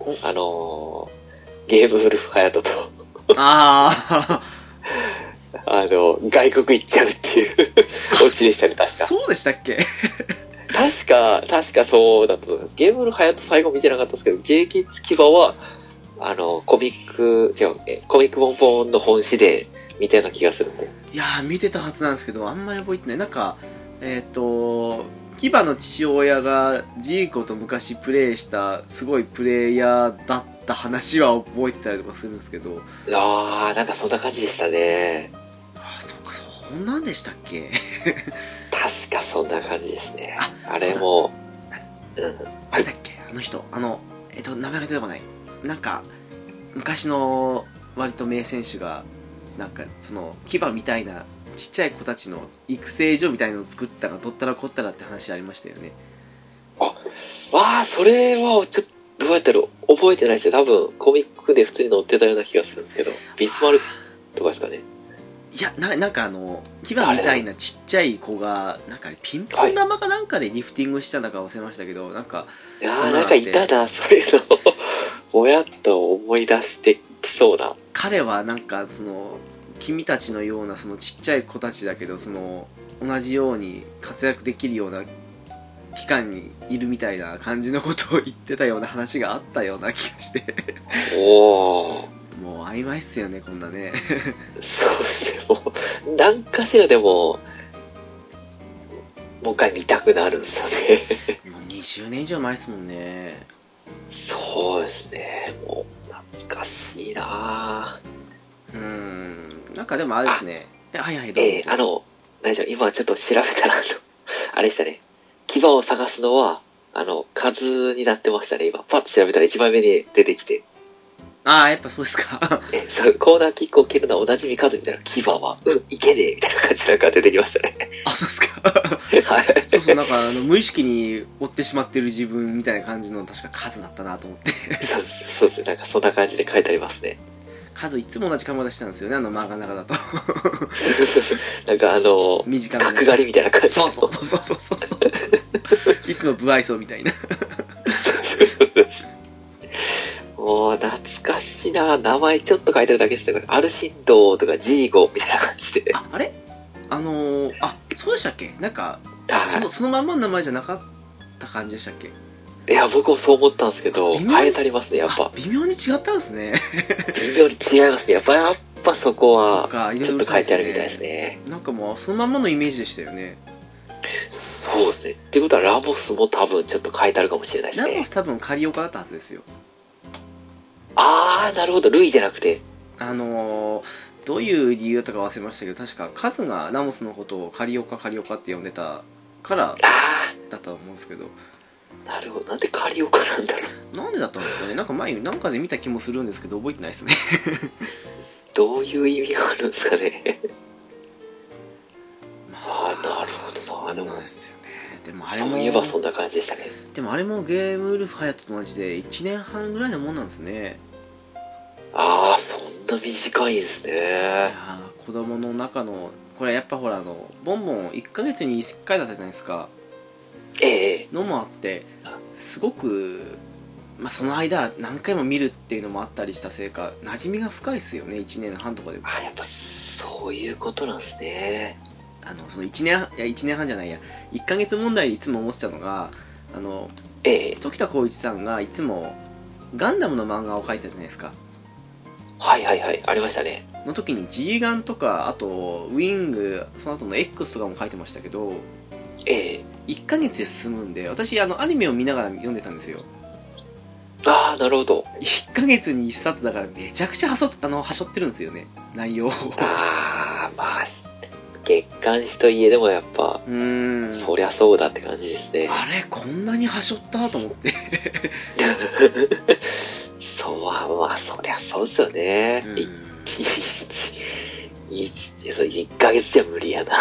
S1: お。
S2: あの、ゲームウルフハヤトと、
S1: あ [LAUGHS]
S2: あの、外国行っちゃうっていう [LAUGHS] オチでしたね、
S1: あ、
S2: 確か。
S1: そうでしたっけ？
S2: 確か、確かそうだと思います。ゲームウルフハヤト最後見てなかったですけど、J キッズキバは、あの、コミック、違う、えコミックボンボンの本誌で見たような気がするんで。
S1: いやー、見てたはずなんですけど、あんまり覚えてない。なんか、えっ、と、キバの父親がジーコと昔プレイしたすごいプレイヤーだった話は覚えてたりとかするんですけど、
S2: あー、なんかそんな感じでしたね。
S1: ああ、そっか、そんなんでしたっけ？
S2: 確かそんな感じですね。
S1: あ
S2: あれも、うん。
S1: なんだっけ？あの人、あの、えっ、と、名前が出てこない。なんか、昔の割と名選手が、なんか、その、牙みたいな、ちっちゃい子たちの育成所みたいのを作ったら、取ったらこったらって話ありましたよね。
S2: わあ、それは、ちょっと、どうやったら覚えてないですよ。多分、コミックで普通に載ってたような気がするんですけど、ビスマルとかですかね。
S1: いや、ななんかあの、牙みたいなちっちゃい子が、なんかねピンポン玉かなんかでリフティングしたんだか忘れましたけど、なんか、
S2: いや
S1: な
S2: んかいたな、そういうの。[LAUGHS] ぼやっと思い出してきそうな。
S1: 彼はなんかその君たちのようなそのちっちゃい子たちだけどその同じように活躍できるような期間にいるみたいな感じのことを言ってたような話があったような気がして。
S2: おー。
S1: もう曖昧っすよねこんなね。[LAUGHS]
S2: そうですね、もう、何かしらでも、もう一回見たくなるんですよね。
S1: もう20年以上前っすもんね。
S2: そうですね、もう、懐かしいな。
S1: うーんなんかでもあれですね。えはいはいどうぞ、
S2: えー、あの、大丈夫、今ちょっと調べたら、あの、[LAUGHS] あれでしたね、牙を探すのは、あの、数になってましたね、今。パッと調べたら一番目に出てきて、
S1: ああやっぱそうですか。[LAUGHS]
S2: え、そう、コーナーキックを蹴るのはおなじみ数みたいな、牙は、うん、いけねえみたいな感じなんか出てきましたね。
S1: あそうですか。[LAUGHS]
S2: はい。
S1: そうそうなんかあの無意識に追ってしまってる自分みたいな感じの確か数だったなと思って。
S2: そうそうですね、なんかそんな感じで書いてありますね。
S1: 数いつも同じ髪型してたんですよねあの漫画の中だと。[LAUGHS]
S2: なんかあの、
S1: 短めの。
S2: 角刈りみたいな感じ。
S1: そうそうそうそうそうそう。いつも不愛想みたいな。
S2: もう懐かしいな。名前ちょっと書いてるだけですよ。これアルシンドとかジーゴみたいな感じで。
S1: ああれ？あのー、あそうでしたっけ？なんかその
S2: は
S1: そのまんまの名前じゃなかった感じでしたっけ？
S2: い。いや、僕もそう思ったんですけど、変えたりますね、やっ
S1: あ
S2: ぱ。
S1: 微妙に違ったんですね
S2: 微妙に違いますね。やっぱ、やっぱそこは、ちょっと書いてあるみたいですね。
S1: なんかもうそのまんまのイメージでしたよね
S2: そうですね。ってことは、ラモスも多分ちょっと書いてあるかもしれないですね
S1: ラモス。多分カリオカだったはずですよ
S2: あー、なるほど。ルイじゃなくて。
S1: あのー、どういう理由だったか忘れましたけど確かカズがラモスのことをカリオカカリオカって呼んでたから
S2: あ
S1: だったと思うんですけど
S2: ー、なるほど。なんでカリオカなんだろう。
S1: なんでだったんですかねなんか前なんかで見た気もするんですけど覚えてないですね [LAUGHS]
S2: どういう意味があるんですかね。
S1: ま
S2: あーなるほど
S1: そうなんですよねでもあれも
S2: そういえばそんな感じでしたね。
S1: でもあれもゲームウルフハヤトと同じで1年半ぐらいのもんなんですね
S2: あー、そんな短いんです
S1: い
S2: ね。
S1: 子供の中のこれやっぱほらあのボンボン1ヶ月に1回だったじゃないですか
S2: ええ
S1: のもあってすごく、まあ、その間何回も見るっていうのもあったりしたせいか馴染みが深いですよね1年半とかで
S2: あ、やっぱ、そういうことなんですね。
S1: あのその1年いや1年半じゃないや。1ヶ月問題でいつも思ってたのがあの
S2: ええ。
S1: 時田光一さんがいつもガンダムの漫画を描いてたじゃないですか。
S2: はいはいはい、ありましたね。
S1: の時に G ガンとかあとウィングその後の X とかも書いてましたけど
S2: ええ。
S1: 1ヶ月で進むんで私あのアニメを見ながら読んでたんですよ。
S2: ああ、なるほど。
S1: 1ヶ月に1冊だからめちゃくちゃはそあのはしょってるんですよね。内容を。
S2: ああ、まあ、し月刊誌といえどもやっぱ、
S1: うーん。
S2: そりゃそうだって感じですね。
S1: あれこんなにはしょったと思って。[LAUGHS]
S2: そうは、まあ、そりゃそうですよね。1ヶ月じゃ無理やな。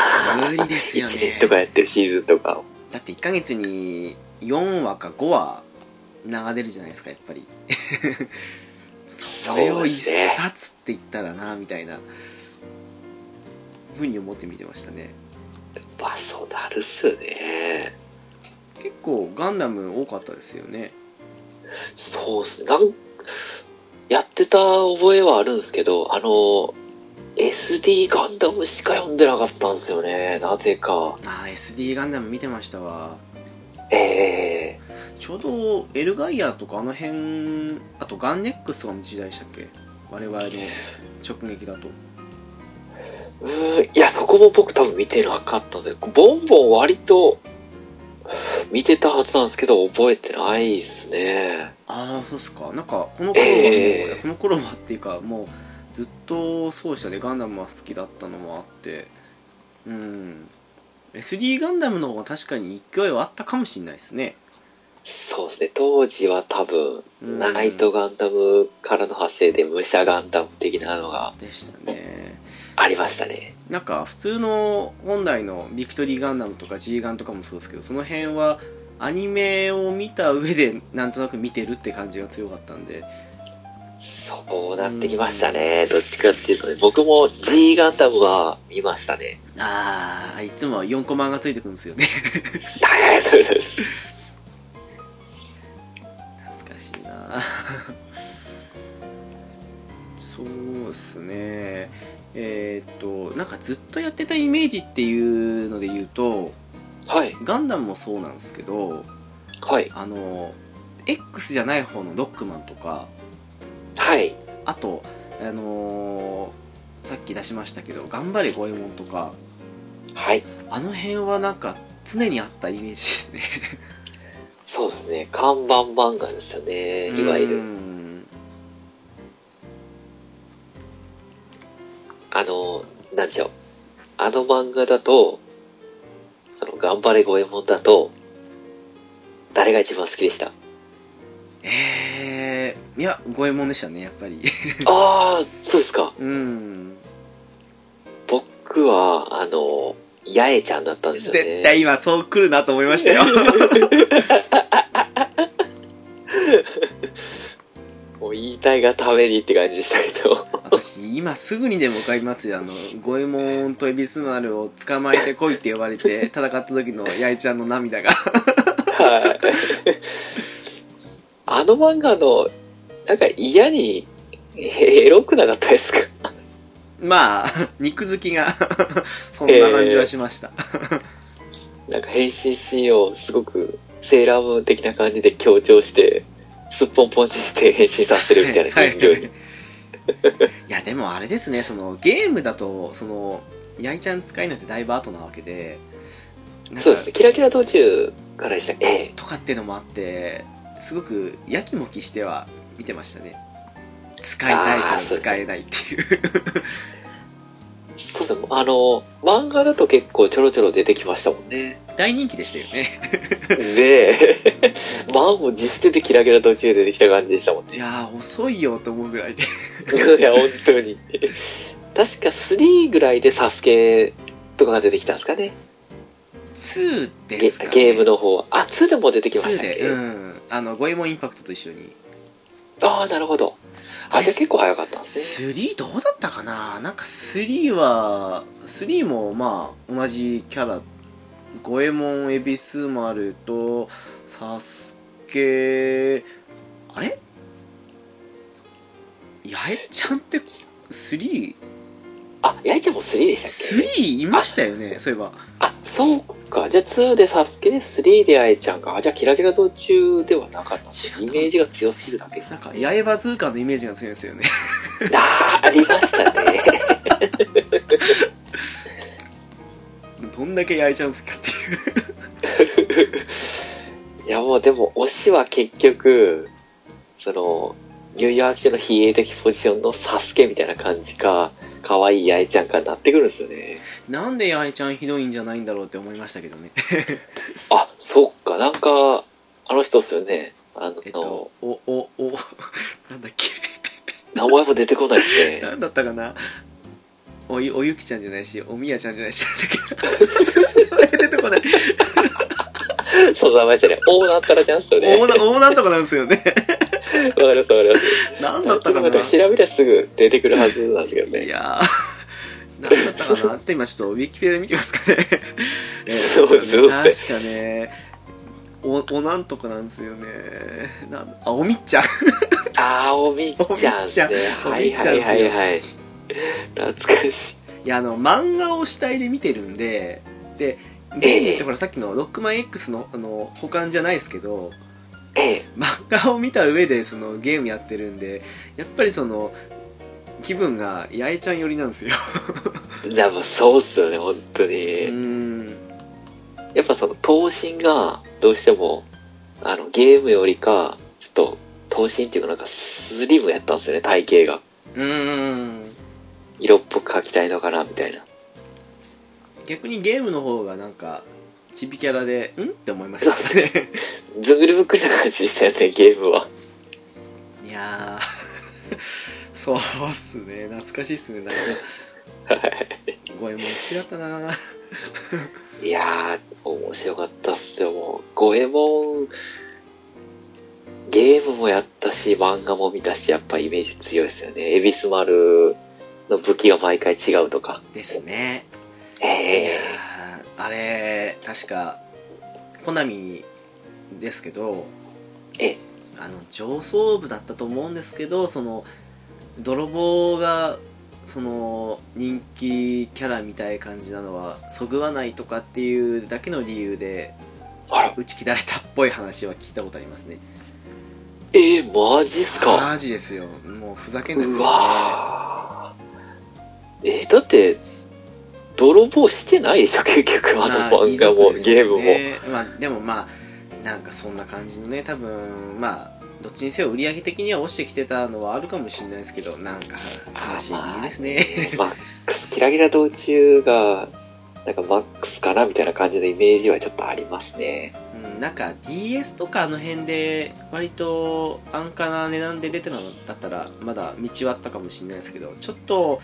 S1: 無理ですよね
S2: 1年とかやってるシーズンとかを。
S1: だって1ヶ月に4話か5話流れるじゃないですかやっぱり [LAUGHS] それを1冊って言ったらなみたいなふうに思って見てましたね
S2: まあ、そうなるっすよね。
S1: 結構ガンダム多かったですよね
S2: そうっすね。なんやってた覚えはあるんですけど、あの、SD ガンダムしか読んでなかったんですよね。なぜか。
S1: ああ SD ガンダム見てましたわ
S2: ええ
S1: ちょうどエルガイアとかあの辺あとガンネックスとかの時代でしたっけ？我々の直撃だと
S2: うーん、いや、そこも僕多分見てなかったんですよ。ボンボン割と見てたはずなんですけど、覚えてないっすね。
S1: ああそうっすかなんかこの頃はもう、
S2: ええ
S1: この頃はっていうかもうずっとそうでしたね。ガンダムは好きだったのもあって。うん。SD ガンダムの方が確かに勢いはあったかもしれないですね。
S2: そうですね。当時は多分、
S1: うん。
S2: ナイトガンダムからの派生で武者ガンダム的なのが
S1: でしたね。
S2: ありましたね。
S1: なんか普通の本来のビクトリーガンダムとか G ガンとかもそうですけどその辺はアニメを見た上でなんとなく見てるって感じが強かったんで
S2: そうなってきましたね。どっちかっていうとね、僕も G ガンダムは見ましたね。
S1: ああいつも4コマがついてくるんですよね [LAUGHS]
S2: はいはい、そうです。
S1: 懐かしいなそうですねえーっとなんかずっとやってたイメージっていうので言うと
S2: はい、
S1: ガンダムもそうなんですけど
S2: はい、
S1: あの X じゃない方のロックマンとか
S2: はい。
S1: あとあのーさっき出しましたけど「頑張れ五右衛門」とか
S2: はい。
S1: あの辺はなんか常にあったイメージですね
S2: そうですね。看板漫画ですよね。いわゆ
S1: う
S2: る。
S1: ん
S2: あの、なんでしょう。あの漫画だと、その、頑張れ五右衛門だと、誰が一番好きでした？
S1: えー、いや五右衛門でしたねやっぱり [LAUGHS]
S2: ああ、そうですか。
S1: うん
S2: 僕は、あの、八重ちゃんだったんですよね。
S1: 絶対今そう来るなと思いましたよ [LAUGHS]
S2: もう言いたいがためにって感じでしたけど。
S1: 私今すぐにでも買いますよあの五右衛門と恵比寿丸を捕まえてこいって言われて戦った時の八重ちゃんの涙が [LAUGHS]
S2: はい。あの漫画の、なんか嫌に、えエロくなかったですか？
S1: まあ肉好きが [LAUGHS] そんな感じはしました、
S2: なんか変身シーンをすごくセーラームーン的な感じで強調して、すっぽんぽんして変身させるみたいな
S1: はい
S2: 人形に。[LAUGHS]
S1: いやでもあれですねそのゲームだとその八重ちゃん使いのってだいぶ後なわけで
S2: そうですね。キラキラ途中からでした。ええ。
S1: とかっていうのもあってすごくやきもきしては見てましたね使いたいから使えないっていう [LAUGHS]
S2: そうですね。あの、漫画だと結構ちょろちょろ出てきましたもんね。
S1: 大人気でしたよね
S2: で、まあ [LAUGHS] もう実質でキラキラ途中で出てきた感じでしたもんね。
S1: いやー遅いよと思うぐらいで [LAUGHS]
S2: いや、本当に。確か3ぐらいでサスケとかが出てきたんですかね。
S1: 2で
S2: ゲ
S1: すか、ね、
S2: ゲームの方は。あ、2でも出てきまし
S1: 2で
S2: たっけ、
S1: うんあの五右衛門インパクトと一緒に
S2: ああ、なるほど。あ、じゃあ結構早かったんですね。
S1: 3どうだったかな？なんか3は3もまあ同じキャラ五右衛門恵比寿丸とサスケあれ？八重ちゃんって 3?3
S2: あ、やいちゃんも3でしたっけ？
S1: いましたよねそういえば
S2: あ、そうか。じゃあ2でサスケで3であえちゃんか。あ、じゃあキラキラ途中ではなかったイメージが強すぎるだけです。
S1: なんか八重バズーカのイメージが強いんですよね
S2: あー、ありましたね。[LAUGHS]
S1: どんだけ八重ちゃん好きかっていう [LAUGHS]
S2: いやもうでも推しは結局、その、ニューヨーク市の非営的ポジションのサスケみたいな感じか、可愛い八重ちゃんかになってくるんですよね。
S1: なんで八重ちゃんひどいんじゃないんだろうって思いましたけどね [LAUGHS]
S2: あ、そっか、なんか、あの人っすよね。あの、
S1: えっとおおお [LAUGHS] なんだっけ
S2: 名前も出てこないですね。[LAUGHS]
S1: なんだったかなおゆおゆきちゃんじゃないしおみやちゃんじゃないしなんだっけ出てこない
S2: そう、名前ですね。大なんたらちゃんっすよね。
S1: 大な大なんとかなんですよね
S2: わかります、わかります。
S1: なんだったかな
S2: 調べたらすぐ出てくるはずなんですけどね。
S1: いやーなんだったかなちょっと今ちょっとウィキペディアで見てますかねえー
S2: そうですそうです
S1: 確かねおおなんとかなんですよねなんあおみっちゃん
S2: あー、[LAUGHS] おみっちゃんですね。
S1: お
S2: はい
S1: みっちゃん
S2: はいはいはい。懐かしい。
S1: いやあの漫画を主体で見てるんででゲームってほらさっきのロックマン X のあの保管じゃないですけど
S2: ええ。
S1: 漫画を見た上でそのゲームやってるんでやっぱりその気分が八重ちゃん寄りなんですよ
S2: じゃあもうそうっすよね、本当
S1: う
S2: に。やっぱその、頭身が、どうしても、あの、ゲームよりか、ちょっと、頭身っていうかなんか、スリムやったんですよね、体型が。
S1: うーん
S2: 色っぽく描きたいのかな、みたいな。
S1: 逆にゲームの方がなんかチビキャラでん？って思いました。ね [LAUGHS]
S2: ずんぐりぶっくりな感じでしたよね、ゲームは。
S1: いやー。[LAUGHS] そうっすね。懐かしいっすね。なんか。五右衛門好きだったな。い
S2: やー、面白かったっすよ、もう。五右衛門、ゲームもやったし、漫画も見たし、やっぱイメージ強いですよね。恵比寿丸の武器が毎回違うとか。
S1: ですね。い
S2: ええ
S1: やーあれ確かコナミですけど
S2: え？
S1: あの上層部だったと思うんですけどその泥棒がその人気キャラみたいな感じなのはそぐわないとかっていうだけの理由で
S2: あら、
S1: 打ち切られたっぽい話は聞いたことありますね。
S2: えー、マジっすか？
S1: マジですよ。もうふざけんですよ
S2: う
S1: ね
S2: えー、だって、泥棒してないでしょ、結局、あの
S1: まあ
S2: 漫画も、
S1: 遺族ですよ
S2: ゲームも。
S1: ねまあ、でもまあなんかそんな感じのね多分まあどっちにせよ売り上げ的には落ちてきてたのはあるかもしれないですけどなんか悲しいですね、
S2: マックス、[LAUGHS] キラキラ道中が、なんかマックスかなみたいな感じのイメージはちょっとありますね。
S1: うん、なんか DS とかあの辺で割と安価な値段で出てたのだったらまだ道はあったかもしれないですけどちょっと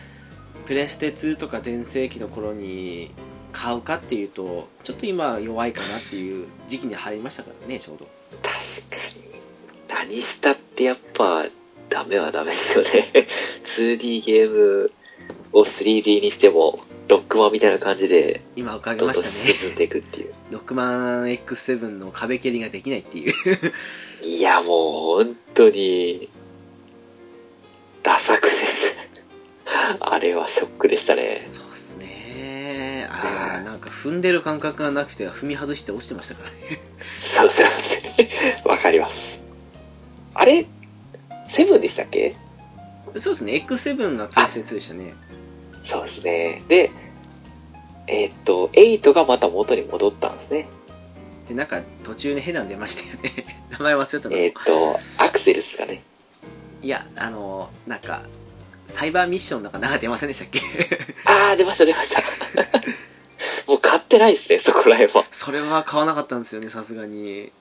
S1: プレステ2とか全盛期の頃に買うかっていうとちょっと今弱いかなっていう時期に入りましたからねちょうど
S2: 確かに。何したってやっぱ、ダメはダメですよね。[LAUGHS] 2D ゲームを 3D にしても、ロックマンみたいな感じで、
S1: 今浮かびましたね。
S2: 進んでいくっていう。
S1: ロックマン X7 の壁蹴りができないっていう。[LAUGHS]
S2: いや、もう、本当に、あれはショックでしたね。
S1: そうっすね。あれはなんか踏んでる感覚がなくて踏み外して落ちてましたからね。
S2: そうそうそう。[LAUGHS] わかります。あれ、セブンでしたっけ？
S1: そうですね。X7 がプレステ2でしたね。
S2: そうですね。で、えーっと、8がまた元に戻ったんですね。
S1: で、なんか途中でヘナン出ましたよね。[LAUGHS] 名前忘れたの。
S2: えーっと、アクセルスがね。
S1: いや、あの、なんか、サイバーミッションなんかなんか出ませんでしたっけ？[LAUGHS]
S2: あー、出ました出ました。[LAUGHS] もう買ってないですね、そこら辺は。
S1: それは買わなかったんですよね、さすがに。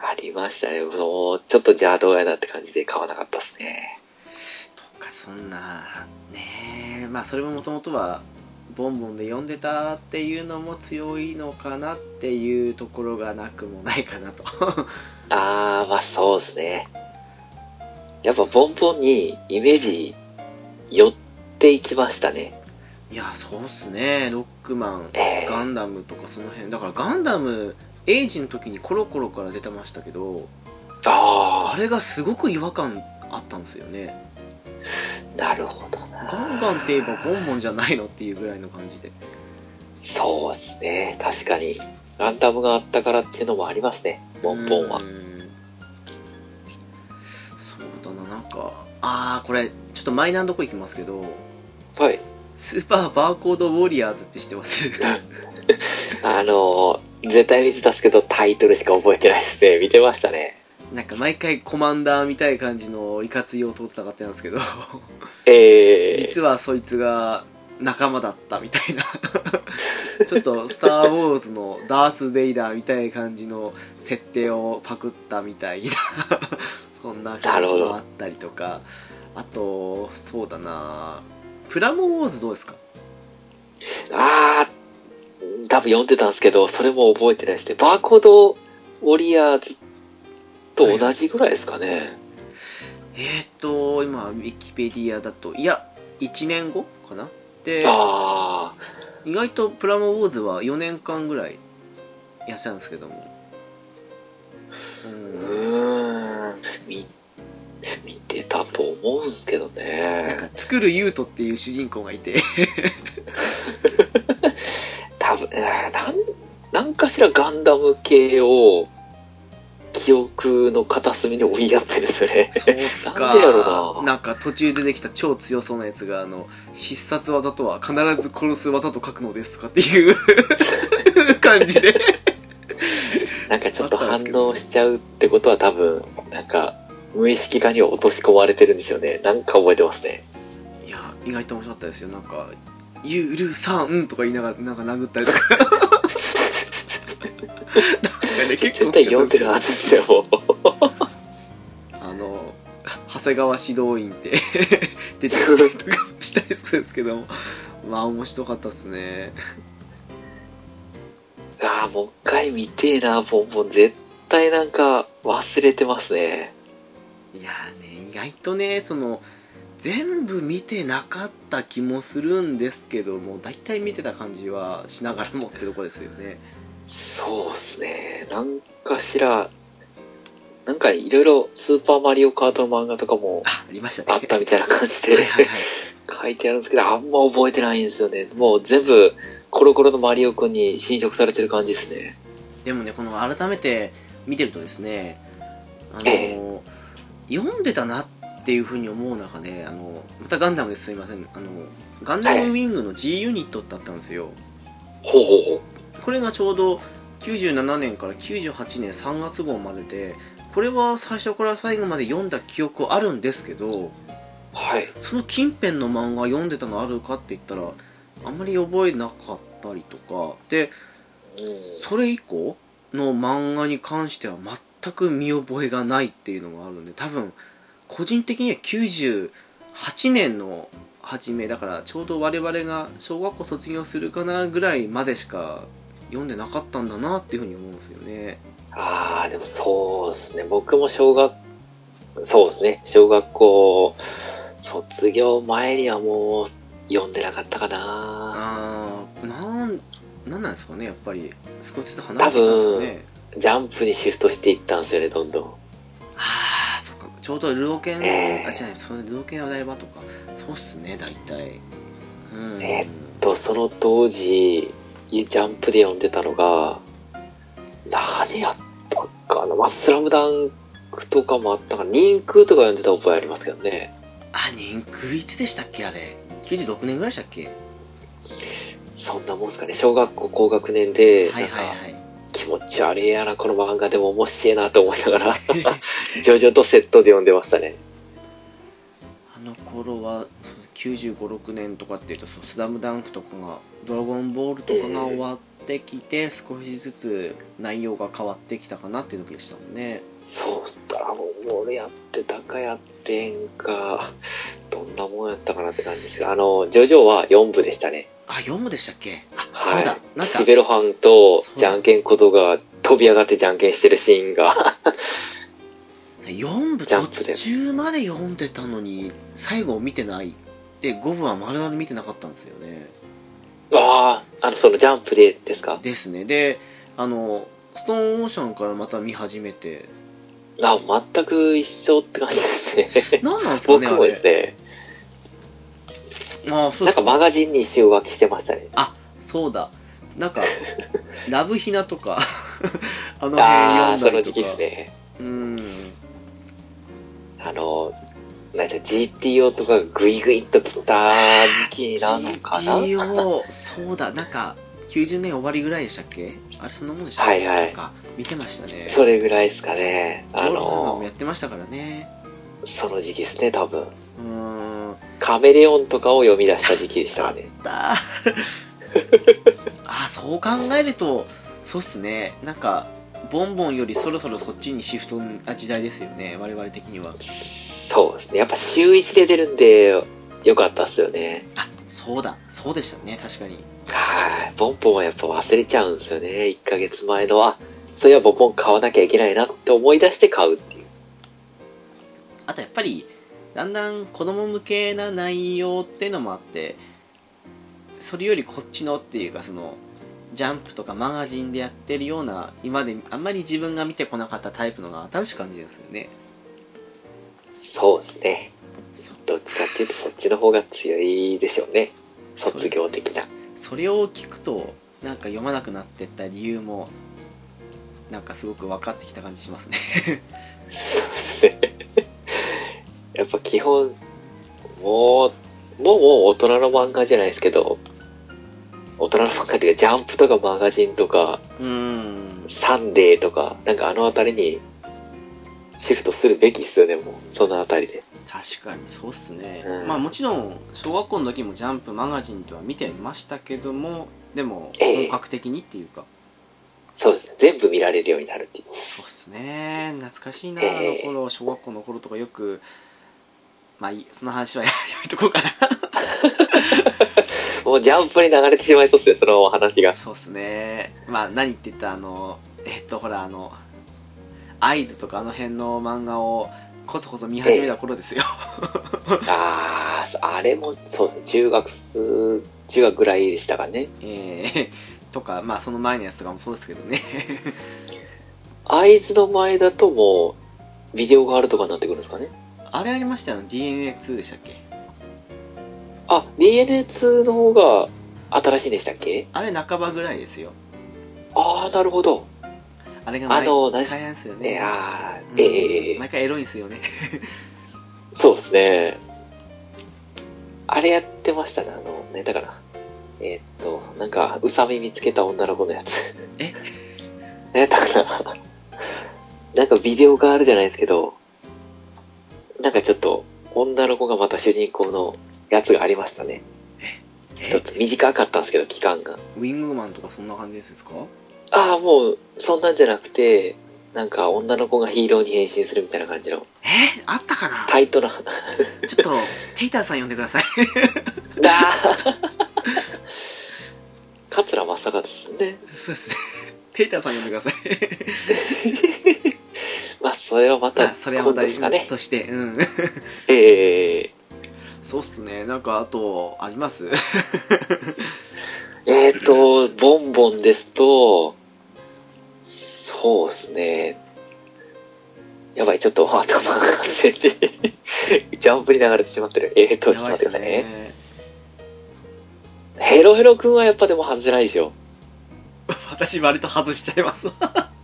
S2: ありましたね。もう、ちょっと邪道やなって感じで買わなかったですね。
S1: とか、そんな、ねえ、まあ、それももともとは、ボンボンで読んでたっていうのも強いのかなっていうところがなくもないかなと。[LAUGHS]
S2: あー、まあそうですね。やっぱボンボンにイメージ寄っていきましたね。
S1: いや、そうっすね。ロックマン、
S2: ええ
S1: ガンダムとかその辺。だからガンダム、エイジの時にコロコロから出てましたけど、あ
S2: あ
S1: れがすごく違和感あったんですよね。
S2: ー、なるほどな。
S1: ガンガンって言えばボンボンじゃないのっていうぐらいの感じで。
S2: そうですね。確かに。ガンダムがあったからっていうのもありますね。ボンボンは
S1: う。んそうだな、なんか、あー、これ、ちょっとマイナーなとこ行きますけど、
S2: はい。
S1: スーパーバーコードウォリアーズって知ってます？[LAUGHS]
S2: あのー、絶対見てたすけど、タイトルしか覚えてないですね。見てましたね。
S1: なんか毎回コマンダーみたい感じのいかつい男と戦ってたんですけど、
S2: えー、
S1: 実はそいつが仲間だったみたいな [LAUGHS] ちょっとスター・ウォーズのダース・ベイダーみたいな感じの設定をパクったみたいな [LAUGHS] そんな感じがあったりとかあとそうだな。プラモウォーズどうですか？
S2: あー、多分読んでたんですけど、それも覚えてないですね。バーコードウォリアーズと同じぐらいですかね。
S1: えー、っと今ウィキペディアだといや1年後かな？で
S2: あ
S1: 意外とプラモウォーズは4年間ぐらいいらっしゃるんですけども。う
S2: ん。ーん、見、見てたと思うんですけど
S1: なん
S2: ね。
S1: か作るユートっていう主人公がいて
S2: 多分、えーなん、なんかしらガンダム系を、記憶の片隅に追いやってるんですよね。
S1: そうっすか
S2: なんでやろな
S1: なんか途中でできた超強そうなやつがあの必殺技とは必ず殺す技と書くのですとかっていう [LAUGHS] 感じで
S2: なんかちょっと反応しちゃうってことは多分、なんか、無意識化には落とし込まれてるんですよね。なんか覚えてますね。
S1: いや意外と面白かったですよなんか「ゆるさん」とか言いながらなんか殴ったりとか [LAUGHS] なんかね結構
S2: 絶対読んでるはずですよ、もう。
S1: あの長谷川指導員って [LAUGHS] 出てくるとかしたりするんですけどまあ面白かったっすね
S2: ああ、もう一回見てえな、ボンボン。絶対なんか忘れてますね。
S1: いやーね意外とねその全部見てなかった気もするんですけども大体見てた感じはしながらもってとこですよね
S2: そうっすね。なんかしら、なんかいろいろスーパーマリオカートの漫画とかも
S1: あありましたね
S2: あったみたいな感じで
S1: はいはいはい
S2: 書いてあるんですけど、あんま覚えてないんですよね。もう全部コロコロのマリオくんに侵食されてる感じですね。
S1: でもねこの改めて見てるとですねあの、
S2: え
S1: 読んでたなっていうふうに思う中であのまたガンダムですすいませんあのガンダムウィングの G ユニットってあったんですよ、
S2: ほうほうほう。
S1: これがちょうど97年から98年3月号まででこれは最初から最後まで読んだ記憶あるんですけど
S2: はい。
S1: その近辺の漫画読んでたのあるかって言ったらあんまり覚えなかったりとかで
S2: うん
S1: それ以降の漫画に関しては全く見覚えがないっていうのがあるんで多分個人的には98年の初めだからちょうど我々が小学校卒業するかなぐらいまでしか読んでなかったんだなっていうふうに思うんですよね
S2: ああ、でもそうですね。僕も小学、そうですね。小学校卒業前にはもう読んでなかったかな
S1: あーなんなんなんですかねやっぱり少しずつ離れていくんですかね
S2: ジャンプにシフトしていったんですよね、どんどん。
S1: ああそっか。ちょうどルロケン、
S2: ええ。
S1: あ違うそれルロケンは台場とか。そうっすね大体。うん。
S2: えと、その当時、ジャンプで読んでたのが、何やったかな、まあ、スラムダンクとかもあったから、人空とか読んでた覚えありますけどね。
S1: あ人空いつでしたっけあれ。96年ぐらいでしたっけ？
S2: そんなもんすかね、小学校高学年で、
S1: はいはいはい
S2: 気持ち悪いやな、この漫画。でも面白いなと思いながら、[LAUGHS] ジョジョとセットで読んでましたね。
S1: あの頃は95、6年とかっていうとそうスラムダンクとかがドラゴンボールとかが終わってきて、少しずつ内容が変わってきたかなっていう時でしたもんね。
S2: そうしたらもう、俺やってたかやってんか、どんなもんやったかなって感じです。けど、あの、ジョジョは4部でしたね。
S1: あ4部でしたっけ？あ、
S2: はい。
S1: そうだ。なんか
S2: シベロハンとじゃんけん小僧が飛び上がってじゃんけんしてるシーンが、
S1: 4部途中まで読んでたのに最後を見てないで5部は丸々見てなかったんですよね。
S2: ああ、あの、そのジャンプでですか？
S1: ですね。であのストーンオーシャンからまた見始めて
S2: あ全く一緒って感じですね。
S1: 何なんですか
S2: 僕も
S1: ねあれ
S2: ですね、
S1: ああそう
S2: なんかマガジンに一周浮気してましたね。
S1: そうだ。なんか [LAUGHS] ラブヒナとか [LAUGHS] あの辺
S2: ああ、そ
S1: 読んだりとか。
S2: の時期ですね。
S1: うん。
S2: あの、なんか GTO とかがグイグイっと来た時期なのかな。
S1: GTO そうだ。なんか90年終わりぐらいでしたっけ？あれそんなもんでしたっけ？
S2: はいはい。
S1: 見てましたね。
S2: それぐらいですかね。あの
S1: や、ってましたからね。
S2: その時期ですね、多分。
S1: うーん。
S2: カメレオンとかを読み出した時期でしたかね。
S1: だあ [LAUGHS] そう考えるとそうっすね。なんかボンボンよりそろそろそっちにシフトな時代ですよね。我々的には。
S2: そうですね。やっぱ週1で出るんで、よかったっすよね。
S1: あそうだ。そうでしたね。確かに
S2: はい。ボンポンはやっぱ忘れちゃうんですよね。1ヶ月前の、あ、そういえばポン買わなきゃいけないなって思い出して買うっていう。
S1: あとやっぱりだんだん子供向けな内容っていうのもあってそれよりこっちのっていうかそのジャンプとかマガジンでやってるような今まであんまり自分が見てこなかったタイプのが新しく感じですよね
S2: そうですね。
S1: そ
S2: どっちかっていうとそっちの方が強いでしょうね。卒業的な。
S1: それを聞くとなんか読まなくなってった理由もなんかすごく分かってきた感じしますね
S2: そうですね。[LAUGHS] やっぱ基本、もう、もうもう大人の漫画じゃないですけど、大人の漫画っていうか、ジャンプとかマガジンとか、
S1: うーん
S2: サンデーとか、なんかあのあたりにシフトするべきっすよね、もう。そのあたりで。
S1: 確かにそうっすね、
S2: うん。
S1: まあもちろん小学校の時もジャンプマガジンとは見てはいましたけどもでも
S2: ええ。
S1: 本格的にっていうか、
S2: そうですね。全部見られるようになるっていう。
S1: そうっすね。懐かしいな、
S2: ええ。
S1: あの頃小学校の頃とかよくまあいいその話はやめとこうかな。[LAUGHS]
S2: もうジャンプに流れてしまいそうっすね、その話が。
S1: そうっすね。まあ何って言ったらあのえっとほらあの合図とかあの辺の漫画をコツコツ見始めた頃ですよ、[LAUGHS]
S2: あー、あれも、そうですね。中学す、中学ぐらいでしたかね。
S1: えー、とかまあその前のやつとかもそうですけどね
S2: 合図の前だともう、ビデオがあるとかになってくるんですかね。
S1: あれありましたよ DNA2 でしたっけ？
S2: あ、DNA2 の方が新しいんでしたっけ？
S1: あれ半ばぐらいですよ
S2: あー、なるほど。
S1: あれが毎回なんですよ
S2: い
S1: ね
S2: やー、
S1: うん
S2: ええ
S1: 毎回エロいんですよね
S2: そうですね。あれやってましたね、あの、ね、だから。えーっと、なんか、うさみ見つけた女の子のやつ。
S1: え？
S2: 何やったかななんかビデオがあるじゃないですけど、なんかちょっと、女の子がまた主人公のやつがありましたね。一
S1: え？
S2: つ短かったんですけど、期間が。
S1: ウィングマンとかそんな感じですか？
S2: ああ、もう、そんなんじゃなくて、なんか女の子がヒーローに変身するみたいな感じの、
S1: え？あったかな？
S2: タイトな、
S1: ちょっとテイターさん呼んでください。
S2: だー。桂正和ですね。
S1: そうですね。テイターさん呼んでください。
S2: まあ、それはまた、
S1: あそれはまた
S2: ね。
S1: としてうん。
S2: ええ。
S1: そうっすね。なんかあとあります？
S2: えーと、ボンボンですと、そうですね。やばい、ちょっと頭が完全にジャンプに流れてしまってる。えーと、ちょっと待ってくださいね。ヘロヘロくんはやっぱでも外せないでしょ。
S1: 私割と外しちゃいます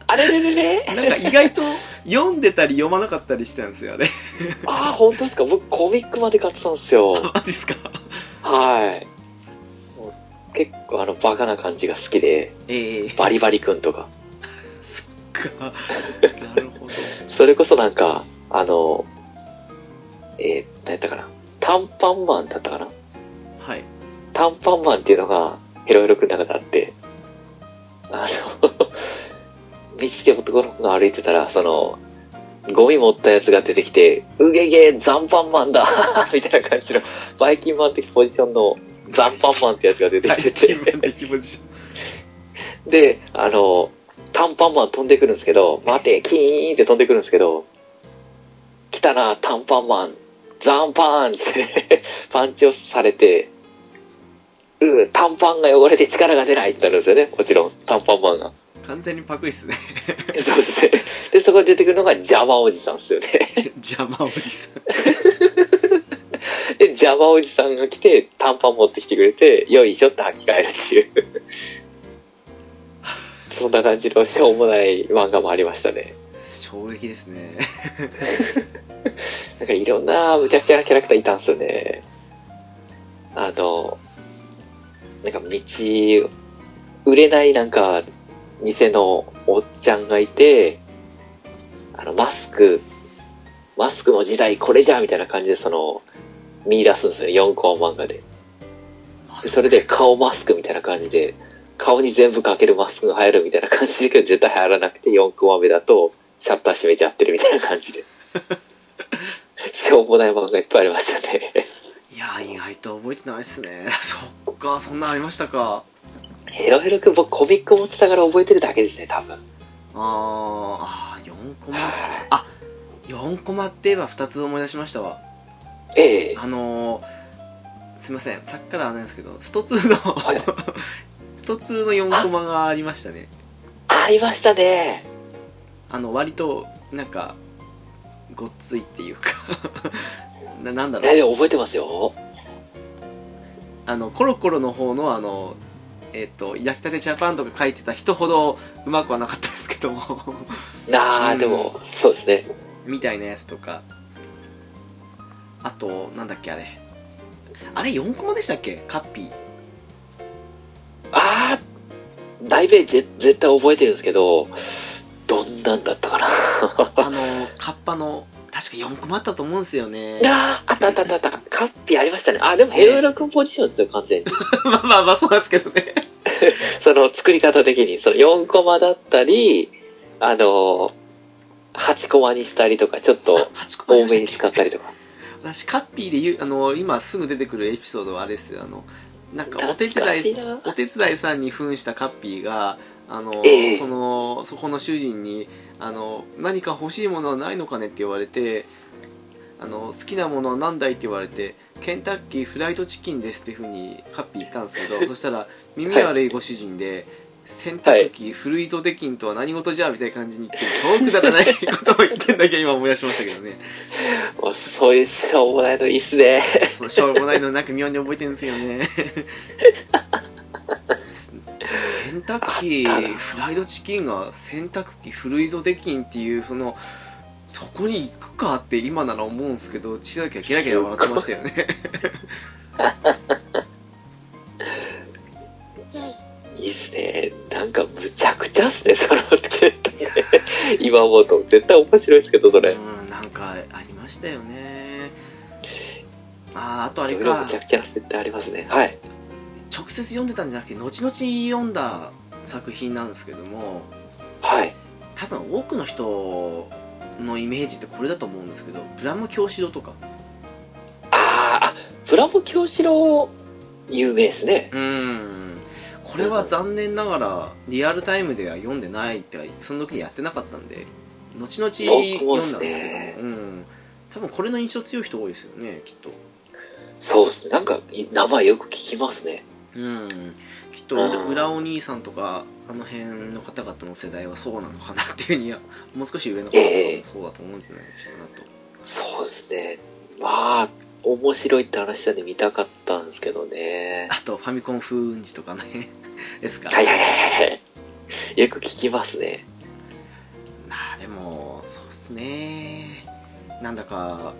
S2: あれれれれ
S1: なんか意外と読んでたり読まなかったりしてたんですよあれ
S2: ああ、本当ですか？僕コミックまで買ってたんですよ。
S1: マジっすか？
S2: はい。結構あのバカな感じが好きで、
S1: ええ
S2: バリバリくんとか。
S1: か。[LAUGHS] なるほど。
S2: それこそなんか、あの、えー、何やったかな。短パンマンだったかな。
S1: はい。
S2: 短パンマンっていうのがヘロヘロくんの中であって、あの、道で男の子が歩いてたら、その、ゴミ持ったやつが出てきて、うげげ、残パンマンだ [LAUGHS] みたいな感じの、バイキンマン的ポジションの残パンマンってやつが出てきてて、で、あの、短パンマン飛んでくるんですけど、待て、キーンって飛んでくるんですけど、来たな、短パンマン、ザンパンって、[LAUGHS] パンチをされて、うー、短パンが汚れて力が出ないってなるんですよね、もちろん、短パンマンが。
S1: 完全にパクリっすね
S2: そうですね。で、そこに出てくるのが邪魔おじさんですよね。[LAUGHS]
S1: 邪魔おじさん
S2: で、邪魔おじさんが来て、短パン持ってきてくれて、よいしょって履き替えるっていう。そんな感じのしょうもない漫画もありましたね。
S1: 衝撃ですね [LAUGHS]
S2: なんかいろんな無茶苦茶なキャラクターいたんですよね。あの、なんか道、売れないなんか、店のおっちゃんがいて、あの、マスク、マスクの時代これじゃみたいな感じでその、見出すんですよ、4コマ漫画で。でそれで顔マスクみたいな感じで、顔に全部かけるマスクが入るみたいな感じだけど、絶対入らなくて4コマ目だと、シャッター閉めちゃってるみたいな感じで。[LAUGHS] しょうもない漫画いっぱいありましたね。
S1: いや意外と覚えてないっすね [LAUGHS] そっかそんなんありましたか
S2: ヘロヘロくん僕コミック持ってたから覚えてるだけですね、多分。
S1: あーあー4コマ
S2: は
S1: 4コマって言えば2つ思い出しましたわ
S2: い。ええ
S1: あのー、すいませんさっきからあれなんですけどスト2の、
S2: はい [LAUGHS]
S1: スト2の4コマがありましたね。
S2: ありましたね。
S1: あの割となんかごっついっていうか。[LAUGHS] ななんだろう。
S2: も覚えてますよ。
S1: あのコロコロの方のあのえっ、と焼きたてジャパンとか書いてた人ほどうまくはなかったですけども。
S2: な [LAUGHS] あ、
S1: うん。
S2: でも、そうですね。
S1: みたいなやつとか。あとなんだっけあれ。あれ4コマでしたっけ？カッピー
S2: ああ、大米ぜ絶対覚えてるんですけど、どんなんだったかな。
S1: あのカッパの確か4コマあったと思うんですよね
S2: ああ、あったあったあった。カッピありましたね。あ、でもヘロヘロくんポジションですよ、完全に。[LAUGHS]
S1: まあまあまあそうなんですけどね [LAUGHS]
S2: その作り方的に、その4コマだったり、あの、8コマにしたりとか、ちょっと
S1: 8コマ
S2: 多めに使ったりとか。
S1: 私カッピーで言うあの今すぐ出てくるエピソードはあれですよあのなんかお手伝いお手伝いさんに扮したカッピーがあの、
S2: ええ。
S1: そのそこの主人にあの何か欲しいものはないのかねって言われてあの好きなものは何だいって言われてケンタッキーフライドチキンですっていうふうにカッピー言ったんですけど [LAUGHS] そしたら耳悪いご主人で、洗濯機古いぞできんとは何事じゃみたいな感じに言って超くだらないことを言ってんだけ今思い出しましたけどね [LAUGHS]
S2: そういうしょうもないのいいっすね。
S1: そうしょうもないのなんか妙に覚えてるんですよね [LAUGHS] ケンタッキ
S2: あったな
S1: ーフライドチキンが洗濯機古いぞできんっていうそのそこに行くかって今なら思うんですけど千崎はゲラゲラ笑ってましたよね [LAUGHS]
S2: いいっすね。なんかむちゃくちゃっすね、その。今思うと絶対面白いですけど、それ。
S1: うんなんかありましたよねあーあとあれか
S2: むちゃくちゃな設定ありますね。はい。
S1: 直接読んでたんじゃなくて後々読んだ作品なんですけども
S2: はい。
S1: 多分多くの人のイメージってこれだと思うんですけどプラム教師堂とか
S2: あーあ、プラモ教師郎、有名ですね。
S1: うーんこれは残念ながらリアルタイムでは読んでないってかその時にやってなかったんで後々読んだんですけども
S2: ね
S1: うん多分これの印象強い人多いですよねきっと
S2: そうですね。なんか、い名前よく聞きますね。
S1: うんきっと
S2: うん
S1: 裏お兄さんとかあの辺の方々の世代はそうなのかなっていうふうには [LAUGHS] もう少し上の方
S2: ええ
S1: はそうだと思うんじゃないかなと、
S2: そうですね。まあ、面白いって話なんで見たかったんですけどね。
S1: あとファミコン風雲児とかあの辺ですか
S2: はいはいはいはい。よく聞きますね。
S1: まあでもそうっすねなんだか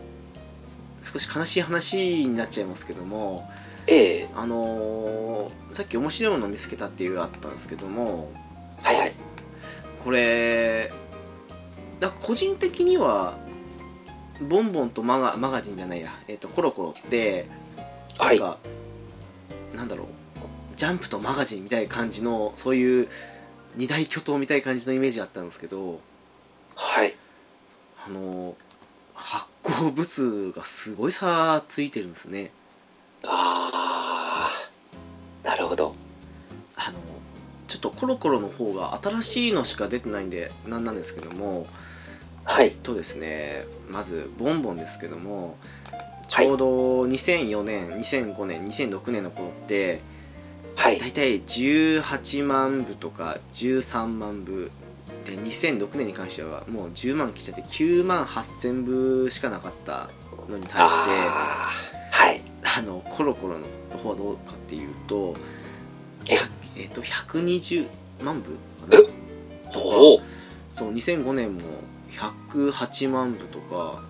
S1: 少し悲しい話になっちゃいますけども
S2: ええ
S1: あのーさっき面白いものを見つけたっていうあったんですけども
S2: はいはい。
S1: これだ個人的にはボンボンとマガマガジンじゃないや、えっとコロコロってな
S2: はい。
S1: んか、なんだろうジャンプとマガジンみたいな感じのそういう二大巨頭みたいな感じのイメージがあったんですけど
S2: はい。
S1: あの発行部数がすごい差ついてるんですね
S2: あー、なるほど。
S1: あのちょっとコロコロの方が新しいのしか出てないんでなんなんですけども
S2: はい。
S1: とですねまずボンボンですけどもちょうど2004年、2005年2006年の頃って
S2: はい。
S1: 大体18万部とか13万部で2006年に関してはもう10万来ちゃって9万8000部しかなかったのに対してあ
S2: はい。
S1: のコロコロの方はどうかっていうと
S2: え
S1: ？100えーと120万部かな？
S2: え？おお
S1: そう2005年も108万部とか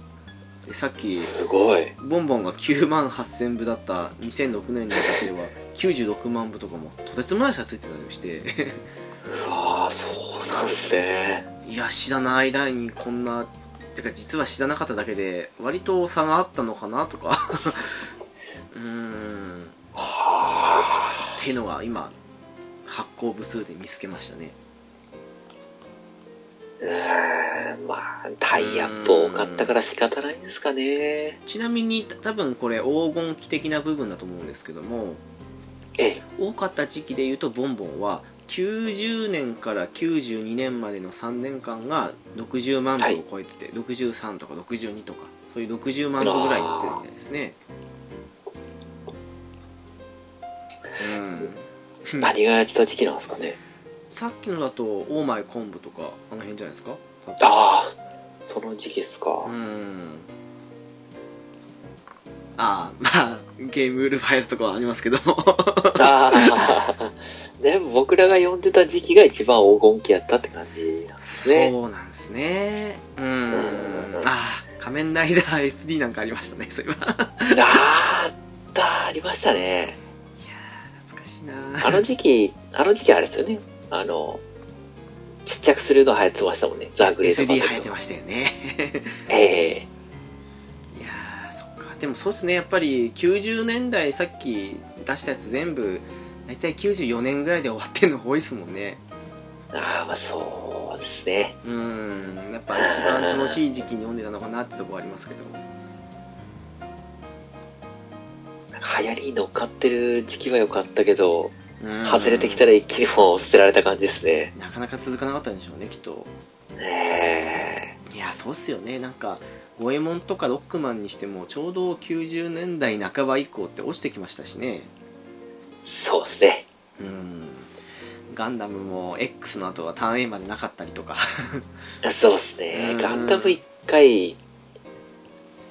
S1: でさっき
S2: すごい。
S1: ボンボンが9万8000部だった2006年に至っては96万部とかもとてつもない差ついてたりして
S2: ああ、そうなんですね。
S1: いや知らない間にこんなてか実は知らなかっただけで割と差があったのかなとか [LAUGHS] うーん
S2: は
S1: っていうのが今発行部数で見つけましたね
S2: あ。うーん、まあ、タイアップ多かったから仕方ないんですかね。
S1: ちなみに多分これ黄金期的な部分だと思うんですけども
S2: ええ。
S1: 多かった時期でいうとボンボンは90年から92年までの3年間が60万部を超えてて、63とか62とかそういう60万部ぐらいいってるみたいですね。うん。[LAUGHS]
S2: 何がやってた時期なんですかね。
S1: さっきのだと「オーマイ昆布」とかあの辺じゃないですか？
S2: ああ、その時期ですか。
S1: う。んああまあゲームウルファイルとかはありますけど。
S2: ああ、でも僕らが読んでた時期が一番黄金期やったって感じなんですね。
S1: そうなんですね。うん。
S2: うん。
S1: ああ仮面ライダー SD なんかありましたねそういえば。いや
S2: あった、ありましたね。
S1: ー懐かしいな
S2: あの時期、あの時期あれですよね。あの、ちっちゃくするの流行ってましたもんね。ザ・グレート
S1: SD 流行ってましたよね。
S2: ええ。
S1: いやーでもそうですねやっぱり90年代さっき出したやつ全部大体94年ぐらいで終わってんのが多いですもんね。
S2: ああ、まあそうですね。
S1: うんやっぱ一番楽しい時期に読んでたのかなってとこはありますけど。
S2: なんか流行りに乗っかってる時期は良かったけど、
S1: うん。
S2: 外れてきたら一気にもう捨てられた感じですね。
S1: なかなか続かなかったんでしょうねきっと。
S2: ええ。
S1: いやそうっすよね。なんか五右衛門とかロックマンにしてもちょうど90年代半ば以降って落ちてきましたしね
S2: そうですね。
S1: うんガンダムも X の後はターン A までなかったりとか
S2: そうですね
S1: う。ん
S2: ガンダム一回、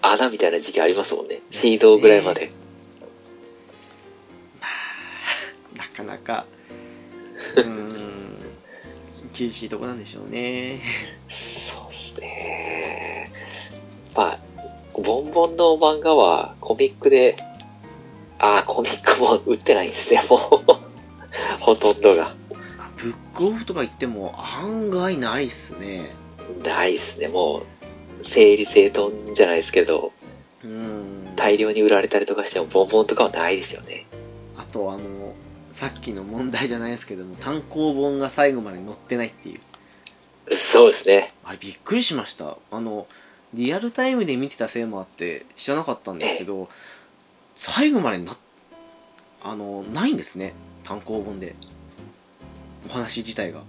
S2: 穴みたいな時期ありますもんね。シードぐらいまで。
S1: まあなかなか [LAUGHS] うん厳しいとこなんでしょうね
S2: そうですね。まあ、ボンボンの漫画はコミックで、ああ、コミックも売ってないんですね、もう。[LAUGHS] ほとんどが。
S1: ブックオフとか言っても案外ないっすね
S2: ないですね、もう。整理整頓じゃないですけど、
S1: うん
S2: 大量に売られたりとかしても、ボンボンとかはないですよね。
S1: あとあのさっきの問題じゃないですけども単行本が最後まで載ってないっていう
S2: そうですね。
S1: あれびっくりしましたあのリアルタイムで見てたせいもあって知らなかったんですけど最後までなあのないんですね。単行本で。お話自体が。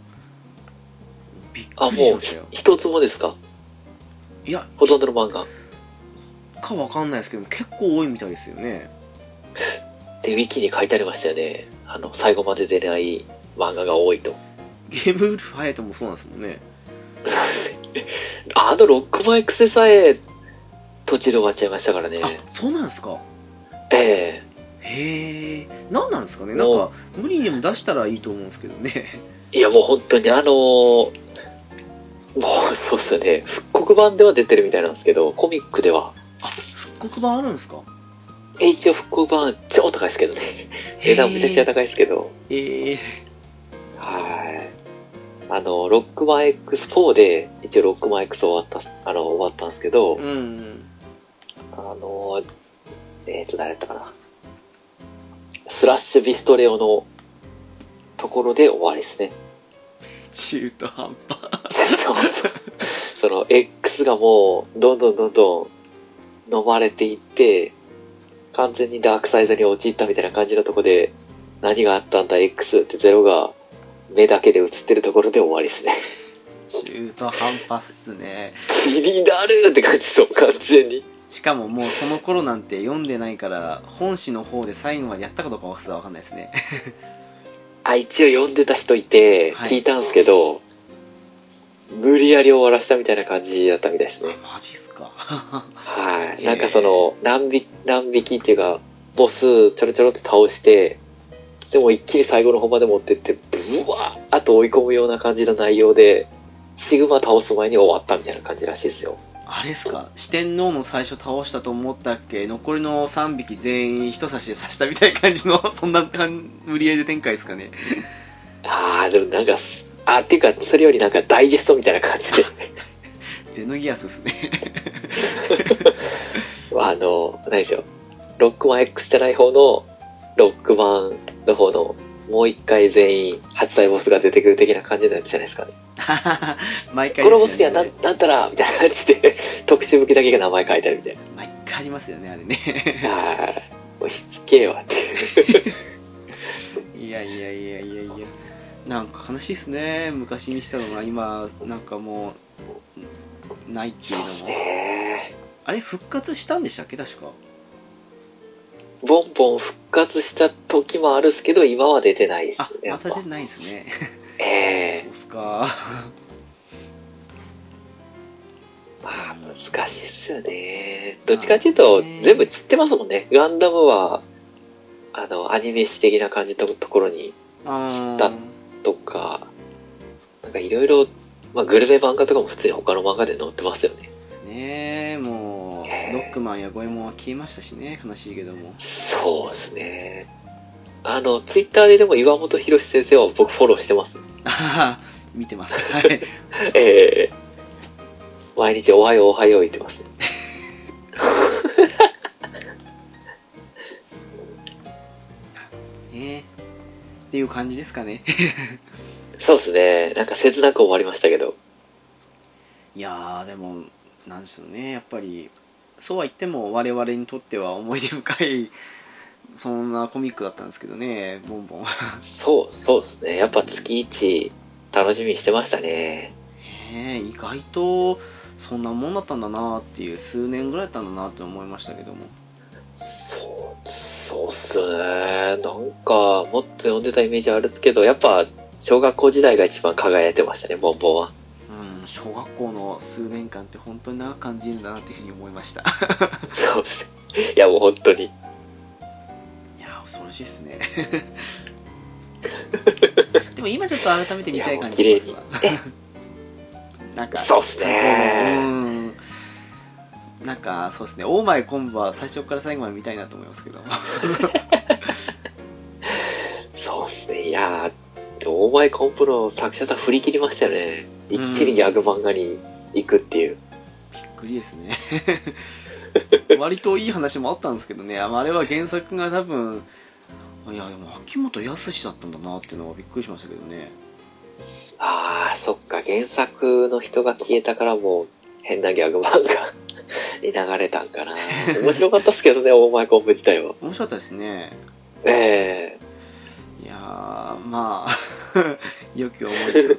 S1: びっ
S2: あ、
S1: くりしましたよ、
S2: 一つもですか？
S1: いや
S2: ほとんどの漫画。
S1: かわかんないですけど結構多いみたいですよね。
S2: で、ウィキに書いてありましたよね。あの、最後まで出ない漫画が多いと。
S1: ゲームウルフハヤトもそうなんですもんね [LAUGHS] [LAUGHS]
S2: あのロックマン X でさえ、途中で終わっちゃいましたからね。
S1: あそうなんですか？
S2: え
S1: へえ何なんですかね？なんか無理にでも出したらいいと思うんですけどね
S2: えいや、もう本当にあのーもうそうっすよね。復刻版では出てるみたいなんですけど、コミックでは、
S1: 復刻版あるんですか？
S2: え一応復刻版超高いですけどね。値段むちゃくちゃ高いですけど。
S1: ええ
S2: はい。あの、ロックマン X4 で、一応ロックマン X 終わった、あの、終わったんですけど、
S1: うん
S2: あの、えっ、と、誰だったかな。スラッシュビストレオのところで終わりですね。
S1: 中途半端 [LAUGHS]
S2: その X がもう、どんどんどんどん飲まれていって、完全にダークサイドに陥ったみたいな感じのとこで、何があったんだ X ってゼロが目だけで映ってるところで終わりですね。
S1: 中途半端っすね
S2: 気になるって感じそう、完全に。
S1: しかももうその頃なんて読んでないから本誌の方で最後までやったかどうかはわかんないですね
S2: あ、一応読んでた人いて、
S1: はい
S2: 聞いたんですけど、無理やり終わらせたみたいな感じだったみたいですね。
S1: マジっすか
S2: はい。[LAUGHS] なんかその、何匹、何匹っていうか、ボスちょろちょろって倒して、でも一気に最後の方まで持ってって、ブワーっと追い込むような感じの内容で、シグマ倒す前に終わったみたいな感じらしいですよ。
S1: あれっすか？四天王の最初倒したと思ったっけ？残りの3匹全員人差しで刺したみたいな感じの [LAUGHS] そんな感無理やりで展開ですかね？
S2: あー、でもなんか、あ、っていうか、それよりなんかダイジェストみたいな感じで、[LAUGHS]
S1: ゼノギアスですね。[LAUGHS]
S2: あの、何でしょう。ロックマン X じゃない方の、ロックマンの方の、もう一回全員、8体ボスが出てくる的な感じのやつじゃないですかね。[LAUGHS]
S1: 毎回
S2: このボスにはなんなんたらみたいな感じで、特殊武器だけが名前書いてあるみたい
S1: 毎回ありますよねあれね
S2: な。はい。もうしつけえわっていう。
S1: いやいやいやいやいやなんか悲しいっすね昔にしたのが今なんかもうないっていうのも
S2: ね
S1: あれ復活したんでしたっけ確か
S2: ボンボン復活した時もあるっすけど、今は出てないです
S1: あ
S2: ね。
S1: また出てないすね
S2: ええ
S1: そうっすか [LAUGHS]
S2: まあ、難しいっすよね。どっちかっていうと、
S1: ね
S2: 全部散ってますもんね。ガンダムは、あの、アニメ史的な感じのところに、
S1: あー
S2: ったとか、なんかいろいろ、まあ、グルメ漫画とかも普通に他の漫画で載ってますよね。
S1: ですねもロックマンやゴエモンは消えましたしね悲しいけども
S2: そうですね。あの、ツイッターででも岩本博先生は僕フォローしてます。
S1: あはは見てますはい [LAUGHS]
S2: ええ毎日おはようおはよう言ってます。
S1: ね [LAUGHS] っていう感じですかね [LAUGHS]
S2: そうですね。なんか切なく終わりましたけど。
S1: いやーでもなんですよねやっぱりそうは言っても我々にとっては思い出深いそんなコミックだったんですけどねボンボン
S2: そう、そうですね。やっぱ月一楽しみにしてましたね。
S1: ねえ意外とそんなもんだったんだなっていう数年ぐらいだったんだなって思いましたけども
S2: そう、そうっすね。なんか、もっと読んでたイメージあるんですけど、やっぱ、小学校時代が一番輝いてましたね、ボンボンは。
S1: うん小学校の数年間って本当に長く感じるんだなっていうふうに思いました
S2: そうっすね。[LAUGHS] いや、もう本当に。
S1: いやー恐ろしいっすね [LAUGHS] でも今ちょっと改めて見たい感じしますわ [LAUGHS] なんか
S2: そうっす
S1: う
S2: ね。
S1: んなんかそうですねオーマイコンボは最初から最後まで見たいなと思いますけど
S2: そうっすね。いやー、オーマイコンプの作者さん振り切りましたよね。一気にギャグ漫画に行くっていう。
S1: びっくりですね [LAUGHS] 割といい話もあったんですけどねああれは原作が多分いやでも秋元康だったんだなっていうのはびっくりしましたけどね
S2: あー、そっか、原作の人が消えたからもう変なギャグ漫画 [LAUGHS] に流れたんかな。面白かったっすけどね、オーマイコンプ自体は。
S1: 面白かったですね
S2: ええ
S1: いまあ [LAUGHS] よく思いてど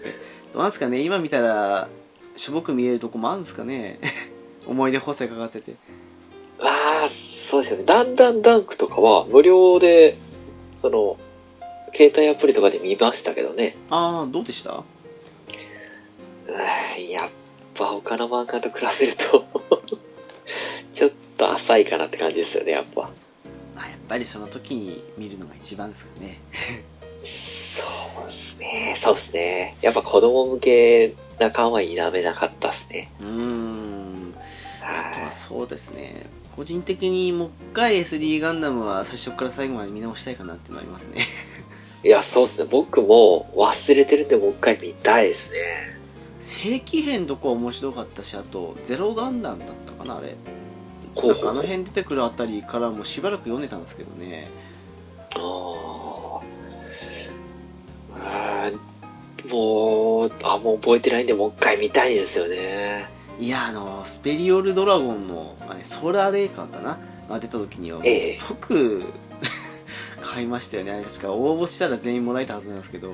S1: うなんですかね？今見たらしょぼく見えるとこもあるんですかね？[LAUGHS] 思い出補正かかってて
S2: ああ、そうですよね。だんだんダンクとかは無料で、その、携帯アプリとかで見ましたけどね。
S1: ああどうでした？
S2: やっぱ他の漫画と比べると、[LAUGHS] ちょっと浅いかなって感じですよね、やっぱ。
S1: あやっぱりその時に見るのが一番ですかね
S2: そうですね。そうですね。やっぱ子供向けな感は否めなかったですね。
S1: うーんあと
S2: は
S1: はそうですね個人的にもう一回 SD ガンダムは最初から最後まで見直したいかなっていうのはありますね
S2: い。[LAUGHS] いや、そうですね。僕も忘れてるんでもう一回見たいですね。
S1: 正規編とか面白かったしあとゼロガンダムだったかなあれ
S2: ほうほう
S1: なんかあの辺出てくるあたりからもうしばらく読んでたんですけどね
S2: あーあーもう、あ、もう覚えてないんで、もう一回見たいですよね。
S1: いやあのスペリオルドラゴンのあれソーラーレイカーかな？が出た時にはもう
S2: ええ。
S1: 即 [LAUGHS] 買いましたよね。確か応募したら全員もらえたはずなんですけど。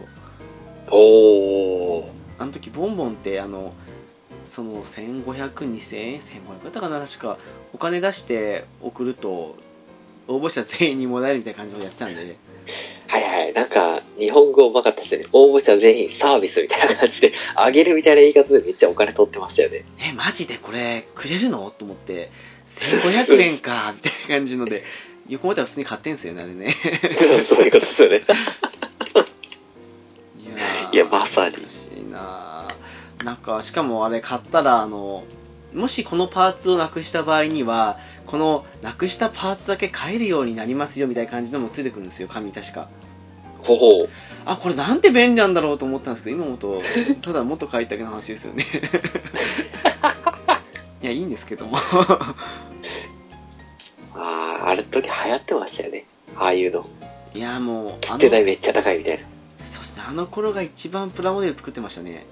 S2: おー。
S1: あの時ボンボンってあのその1500、2000円、1500だったかな、確か、お金出して送ると、応募者全員にもらえるみたいな感じをやってたんで、
S2: はいはい。なんか、日本語うまかったですね。応募者全員サービスみたいな感じで、[LAUGHS] あげるみたいな言い方でめっちゃお金取ってましたよね。[LAUGHS]
S1: え、マジでこれくれるの？と思って、1500円か、みたいな感じので、[LAUGHS] 横持ったら普通に買ってんすよね、あれね。
S2: そういうことですよね。
S1: いやー
S2: いやまさに
S1: 難しいなーなんか、しかもあれ買ったら、あの、もしこのパーツをなくした場合には、このなくしたパーツだけ買えるようになりますよみたいな感じのもついてくるんですよ、紙確か。
S2: ほほう。
S1: あ、これなんて便利なんだろうと思ったんですけど、今思うと、ただ元書いただけの話ですよね。[LAUGHS] いや、いいんですけども。
S2: ああ、あれ時流行ってましたよね。ああいうの。
S1: いや、もう、
S2: 切手代めっちゃ高いみたいな。
S1: そしてあの頃が一番プラモデル作ってましたね。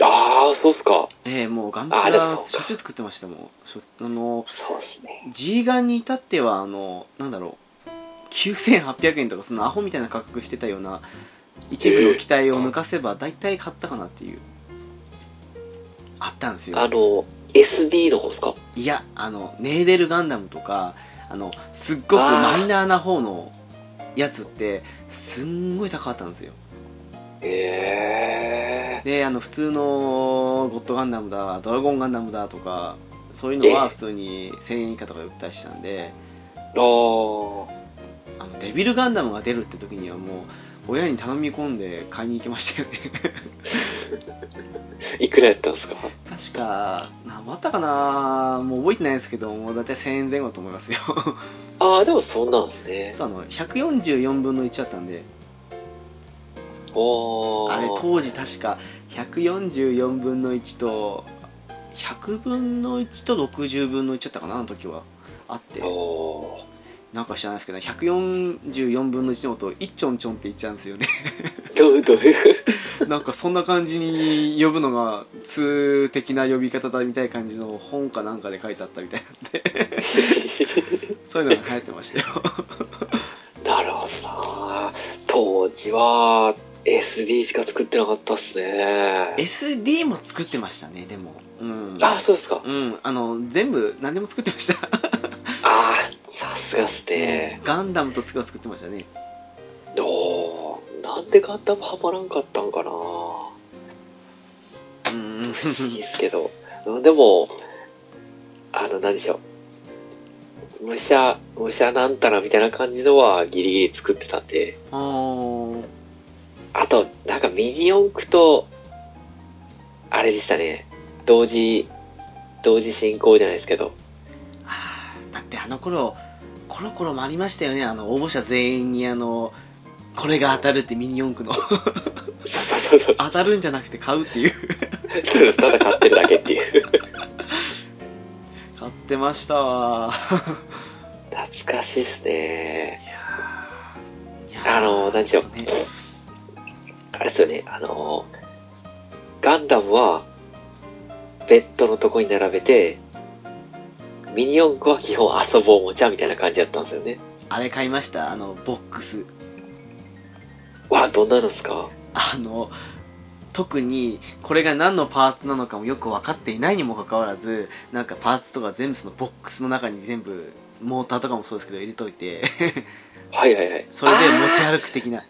S2: ああ、そうっすか。
S1: ええもうガンプラ
S2: あでもそうか
S1: しょっちゅう作ってましたもん。しょあの、
S2: そうっすね。
S1: G ガンに至っては、あの、なんだろう、9800円とかそのアホみたいな価格してたような一部の機体を抜かせば大体買ったかなっていう。あったんですよ。
S2: あの、SD の方っすか？
S1: いや、あの、ネーデルガンダムとか、あの、すっごくマイナーな方のやつって、すんごい高かったんですよ。
S2: へえ。
S1: で、あの、普通のゴッドガンダムだ、ドラゴンガンダムだとか、そういうのは
S2: ええ
S1: 普通に1000円以下とかで売ったりしたんで、
S2: あー。
S1: あの、デビルガンダムが出るって時にはもう、親に頼み込んで買いに行きましたよね。[LAUGHS]
S2: いくらやったんですか？
S1: 確か、何あったかな？もう覚えてないですけど、もうだいたい1000円前後だと思いますよ。
S2: ああ、でもそんなんですね。
S1: そう、あの、144分の1だったんで。あれ当時確か144分の1と100分の1と60分の1だったかなあの時は。あって。なんか知らないですけど144分の1のことをイッチョンチョンって言っちゃうんですよね。
S2: どう、どういう。[LAUGHS]
S1: なんかそんな感じに呼ぶのが通的な呼び方だみたいな感じの本かなんかで書いてあったみたいなんで。[LAUGHS] そういうのが流行ってましたよ。
S2: なるほどな。当時は SD しか作ってなかったっすね。
S1: SD も作ってましたねでもうん
S2: あ、そうですか。
S1: うんあの全部何でも作ってました [LAUGHS]
S2: ああ、さすがっすね。
S1: ガンダムとスクは作ってましたね
S2: おー。なんでガンダムハマらんかったんかな
S1: うん
S2: いいっすけど。でも、あの、何でしょう。武者、武者なんたらみたいな感じのはギリギリ作ってたんで。
S1: あー
S2: あと、なんかミニ四駆と、あれでしたね。同時、同時進行じゃないですけど。
S1: あーだってあの頃コロコロもありましたよねあの応募者全員にあのこれが当たるってミニ四駆の。当たるんじゃなくて買うっていう
S2: ただ買ってるだけっていう。[LAUGHS]
S1: 買ってましたわ
S2: 懐かしいっすね。
S1: いやー
S2: あの何でしょう
S1: ね
S2: あれですよね、あの、ガンダムは、ベッドのとこに並べて、ミニ四駆は基本遊ぼうおもちゃみたいな感じだったんですよね。
S1: あれ買いました？あのボックス。
S2: わ、どんなのですか？
S1: あの特にこれが何のパーツなのかもよく分かっていないにもかかわらずなんかパーツとか全部そのボックスの中に全部モーターとかもそうですけど入れといて。
S2: はいはいはい。
S1: それで持ち歩く的な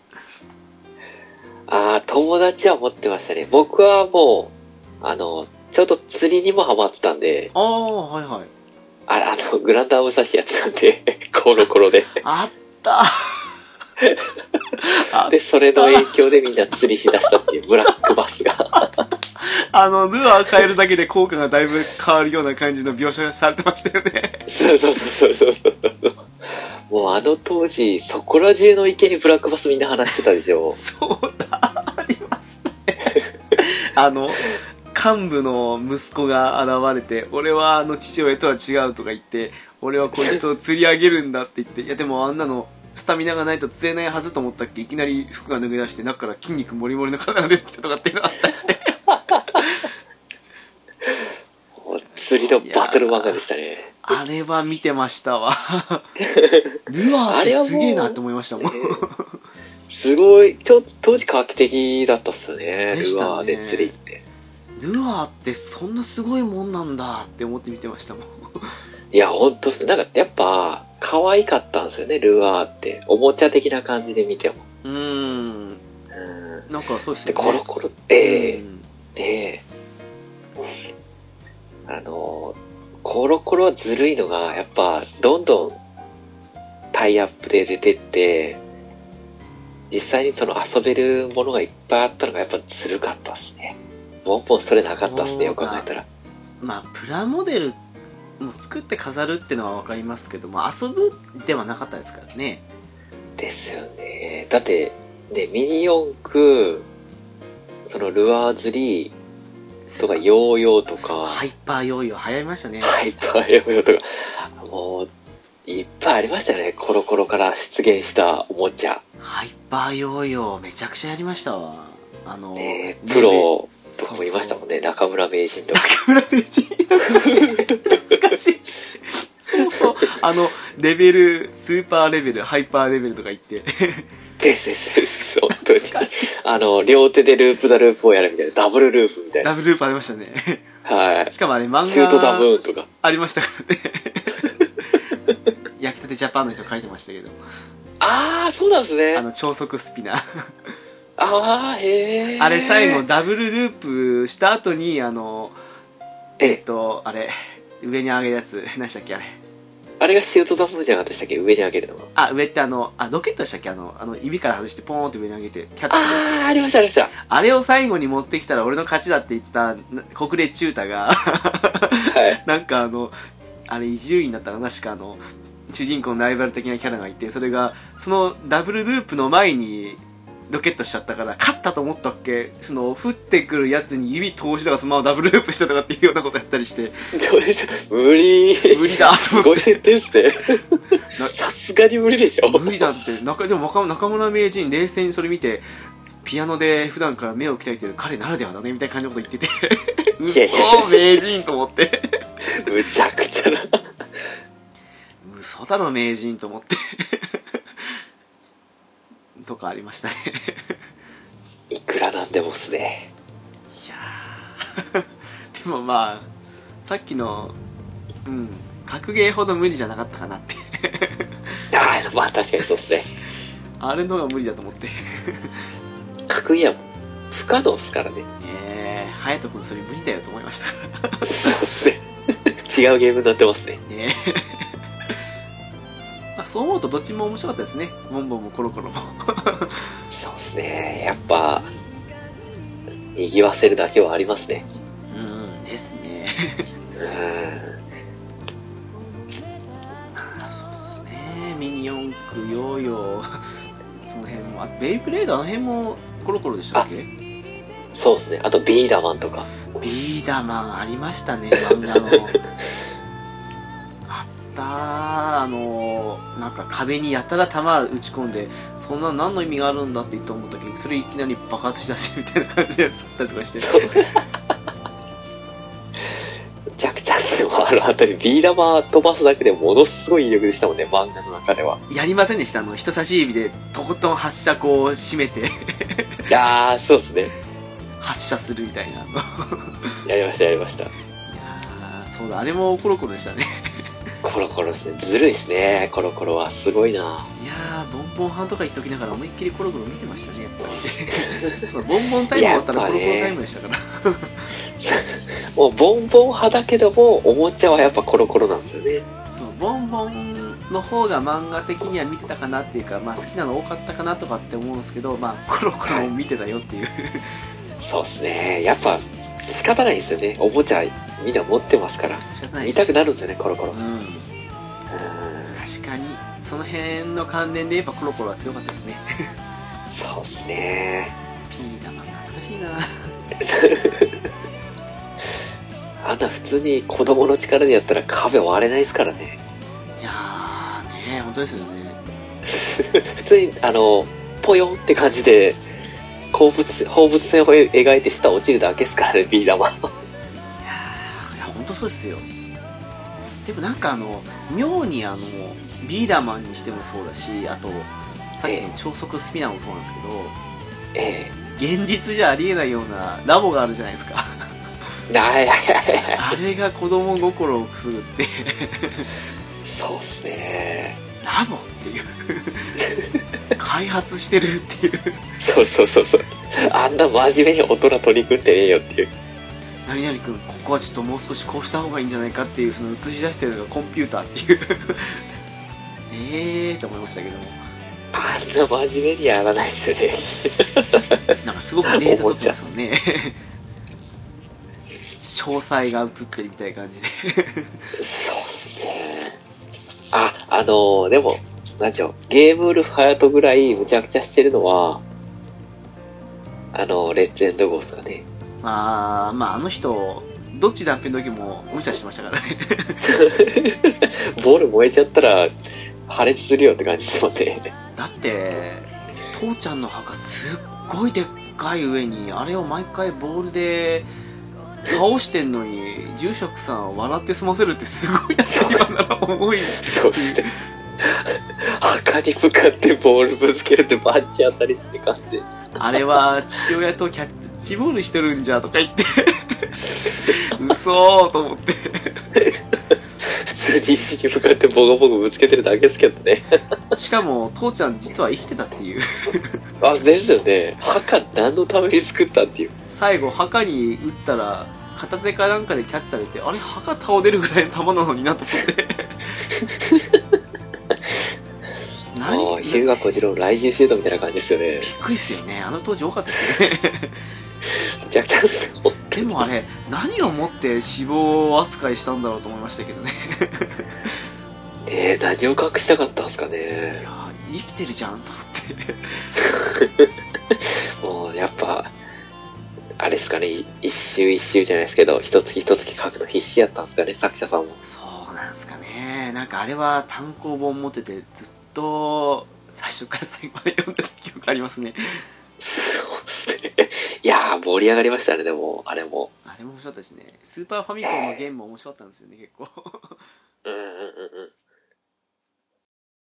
S2: ああ、友達は持ってましたね。僕はもう、あの、ちょうど釣りにもハマってたんで、
S1: ああはいはい
S2: ああの、グランダー武蔵やってたんで、[LAUGHS] コロコロで。
S1: あったあ
S2: で、それの影響でみんな釣りしだしたっていう、ブラックバスが。[LAUGHS]
S1: あのルアー変えるだけで効果がだいぶ変わるような感じの描写されてましたよね
S2: そうそうそうそうそうそう。もうあの当時、そこら中の池にブラックバスみんな話してたでしょ。
S1: そうだありましたね [LAUGHS] あの幹部の息子が現れて俺はあの父親とは違うとか言って俺はこいつを釣り上げるんだって言っていやでもあんなのスタミナがないと釣れないはずと思ったっけ？いきなり服が脱げ出して中から筋肉もりもりの体が出てきたとかっていうのがあったりして [LAUGHS]
S2: 釣りのバトル漫画でしたね。
S1: あれは見てましたわ [LAUGHS] ルアーってすげえなって思いましたもん
S2: すごい、ちょっと当時画期的だったっすよね。
S1: ね
S2: ルアーで釣りって。
S1: ルアーってそんなすごいもんなんだって思って見てましたもん
S2: いや、ほんとっす。なんか、やっぱ、可愛かったんですよね、ルアーって。おもちゃ的な感じで見ても。
S1: うーん
S2: うん。
S1: なんかそうですね
S2: コロコロ、ええ
S1: うん
S2: で、あの、コロコロはずるいのが、やっぱ、どんどんタイアップで出てって、実際にその遊べるものがいっぱいあったのがやっぱずるかったっすね。ボンボンそれなかったっすね、よく考えたら。
S1: まあプラモデルも作って飾るっていうのは分かりますけども遊ぶではなかったですからね
S2: ですよね。だって、ね、ミニ四駆、そのルアー釣りとかヨーヨーとか、
S1: ハイパーヨーヨー流行りましたね
S2: ハイパーヨーヨーとか、もう、いっぱいありましたよね。コロコロから出現したおもちゃ。
S1: ハイパーヨーヨーめちゃくちゃやりましたわあの
S2: ねプロとかもいましたもんね。中村名人とか。
S1: 中村名人 [LAUGHS] そうそうあのレベルスーパーレベルハイパーレベルとか言って
S2: ですですです。本当に。あの、両手でループダループをやるみたいな。ダブルループみたいな。
S1: ダブルループありましたね
S2: はい。
S1: しかもあれ漫
S2: シュートダ
S1: 画
S2: ブーンとか。
S1: ありましたからね焼きたてジャパンの人書いてましたけど
S2: あー、そうなんですね
S1: あ。の超速スピナー
S2: あー、へー。
S1: あれ最後ダブルループした後にあのえっ
S2: え、
S1: とあれ上に上げるやつ [LAUGHS] 何でしたっけあれ
S2: あれがシュートダブーンじゃなかったでしたっけ？上に上げるのが。
S1: あ上ってあのあロケットでしたっけ？あのあの指から外してポーンって上に上げてキャッチ
S2: あー、ありました、ありました。
S1: あれを最後に持ってきたら俺の勝ちだって言ったな国連中太が
S2: はい。[LAUGHS]
S1: なんかあのあれ伊集院だったかな確かあの主人公のライバル的なキャラがいてそれがそのダブルループの前にロケットしちゃったから勝ったと思ったっけその降ってくるやつに指通しながらそのままダブルループしたとかっていうようなことやったりして
S2: 無理。
S1: 無理だと思っ
S2: すごい設定っすね。
S1: な
S2: さすがに無理でしょ。
S1: て無理だって中でも中中村名人冷静にそれ見てピアノで普段から目を鍛えてる彼ならではだねみたいな感じのこと言ってて嘘名人と思って
S2: むちゃくちゃな。
S1: 嘘だろ名人と思ってとかありましたね
S2: いくらなんでもっすね。
S1: いやーでもまあさっきのうん格ゲーほど無理じゃなかったかなって
S2: ああ、まあ確かにそうっすね。
S1: あれの方が無理だと思って
S2: 格ゲーは不可能っすからね。
S1: ええ隼人君それ無理だよと思いましたか
S2: そうっすね。違うゲームになってますね。
S1: らねまあそう思うとどっちも面白かったですねボンボンもコロコロも
S2: そうっすね。やっぱ、賑わせるだけはありますね。
S1: うんですね
S2: うん。
S1: あそうっすねミニ四駆ヨーヨーその辺もあベイブレードあの辺もコロコロでしたっけ？
S2: そうっすね。あとビーダーマンとか。
S1: ビーダーマンありましたね漫画の [LAUGHS] たあのなんか壁にやたら弾打ち込んでそんな何の意味があるんだって言って思ったけどそれいきなり爆発しだしみたいな感じのやつだったりとかして
S2: むちゃくちゃっすよ。あのあたり、ビーダーマン飛ばすだけでものすごい威力でしたもんね、漫画の中では。
S1: やりませんでした？あの人差し指でとことん発射口を締めて
S2: いやー、そうっすね。
S1: 発射するみたいな。い
S2: やりました、やりました。
S1: そうだ、あれもコロコロでしたね。
S2: コロコロですね。ずるいですね、コロコロは。すごいな。
S1: いやー、ボンボン派とか言っときながら思いっきりコロコロ見てましたね、やっぱり。[LAUGHS] そうボンボンタイム終わったらコロコロタイムでしたから。[LAUGHS]
S2: もう、ボンボン派だけども、おもちゃはやっぱコロコロなんですよね。
S1: そう、ボンボンの方が漫画的には見てたかなっていうか、まあ好きなの多かったかなとかって思うんですけど、まあコロコロも見てたよっていう。
S2: そうですね。やっぱ、仕方ないですよね。おもちゃ、みんな持ってますから。見たくなるんですよね、コロコロ。
S1: う。
S2: うんん。
S1: 確かに、その辺の関連で言えばコロコロは強かったですね。
S2: そうですね。
S1: ピー玉懐かしいな [LAUGHS]
S2: あんな普通に子供の力でやったら壁割れないですからね。
S1: いやー、ね本当ですよね。[LAUGHS]
S2: 普通に、あの、ぽよんって感じで、放物、放物線を描いて下落ちるだけですからね、ビー玉。
S1: 当そうですよ。でもなんかあの、妙にあの、ビーダーマンにしてもそうだし、あと、さっきの超速スピナーもそうなんですけど、
S2: え
S1: 現実じゃありえないようなラボがあるじゃないですか。[LAUGHS] あれが子供心をくすぐって、
S2: そうっすね。
S1: ラボっていう。開発してるっていう。
S2: そうそうそうそう。あんな真面目に大人取り組んでねえよっていう。
S1: 何々君、ここはちょっともう少しこうした方がいいんじゃないかっていう、その映し出してるのがコンピューターっていう。えーと思いましたけども。
S2: あんな真面目にやらないですよね。
S1: なんかすごくデータ取ってますよね。詳細が映ってるみたいな感じで。
S2: そうっすね。あ、あのーでも、なんちゅうのゲームウルフハヤトぐらいむちゃくちゃしてるのは、あの、レッツエンドゴースがね。
S1: あー、まああの人、どっち断片の時も無茶してましたからね。[LAUGHS]
S2: ボール燃えちゃったら破裂するよって感じしますね。
S1: だって、父ちゃんの墓すっごいでっかい上に、あれを毎回ボールで倒してんのに、住職さん笑って済ませるってすごいな今なら思い。
S2: そうですね。墓に向かってボールぶつけるってバッチ当たりって感じ。
S1: あれは父親とキャッチボールしてるんじゃとか言って、[LAUGHS] 嘘ーと思って。
S2: 普通に石に向かってボコボコぶつけてるだけですけどね。
S1: しかも、父ちゃん実は生きてたっていう。
S2: あ、ですよね。墓何のために作ったっていう。
S1: 最後、墓に打ったら、片手かなんかでキャッチされて、あれ、墓倒れるぐらいの球なのになと思って。[LAUGHS]
S2: あ
S1: 何
S2: あ、日向小次郎の来獣シュートみたいな感じですよね。
S1: びっくりっすよね。あの当時多かったですよね。[LAUGHS] でもあれ、何をもって死亡扱いしたんだろうと思いましたけどね。[LAUGHS]
S2: ねえ、何を隠したかったんですか
S1: い
S2: ね。
S1: やー生きてるじゃんと思って。[LAUGHS]
S2: もう、やっぱ、あれですかね、一周一周じゃないですけど、一月一月書くの必死やったんですかね、作者さんも。
S1: そうなんですかね。なんかあれは単行本持ってて、ずっと最初から最後まで読んでた記憶ありますね。
S2: そうですね。いやー、盛り上がりましたね、でも、あれも。
S1: あれも面白かったですね。スーパーファミコンのゲームも面白かったんですよね、結構。
S2: うんうんうんうん。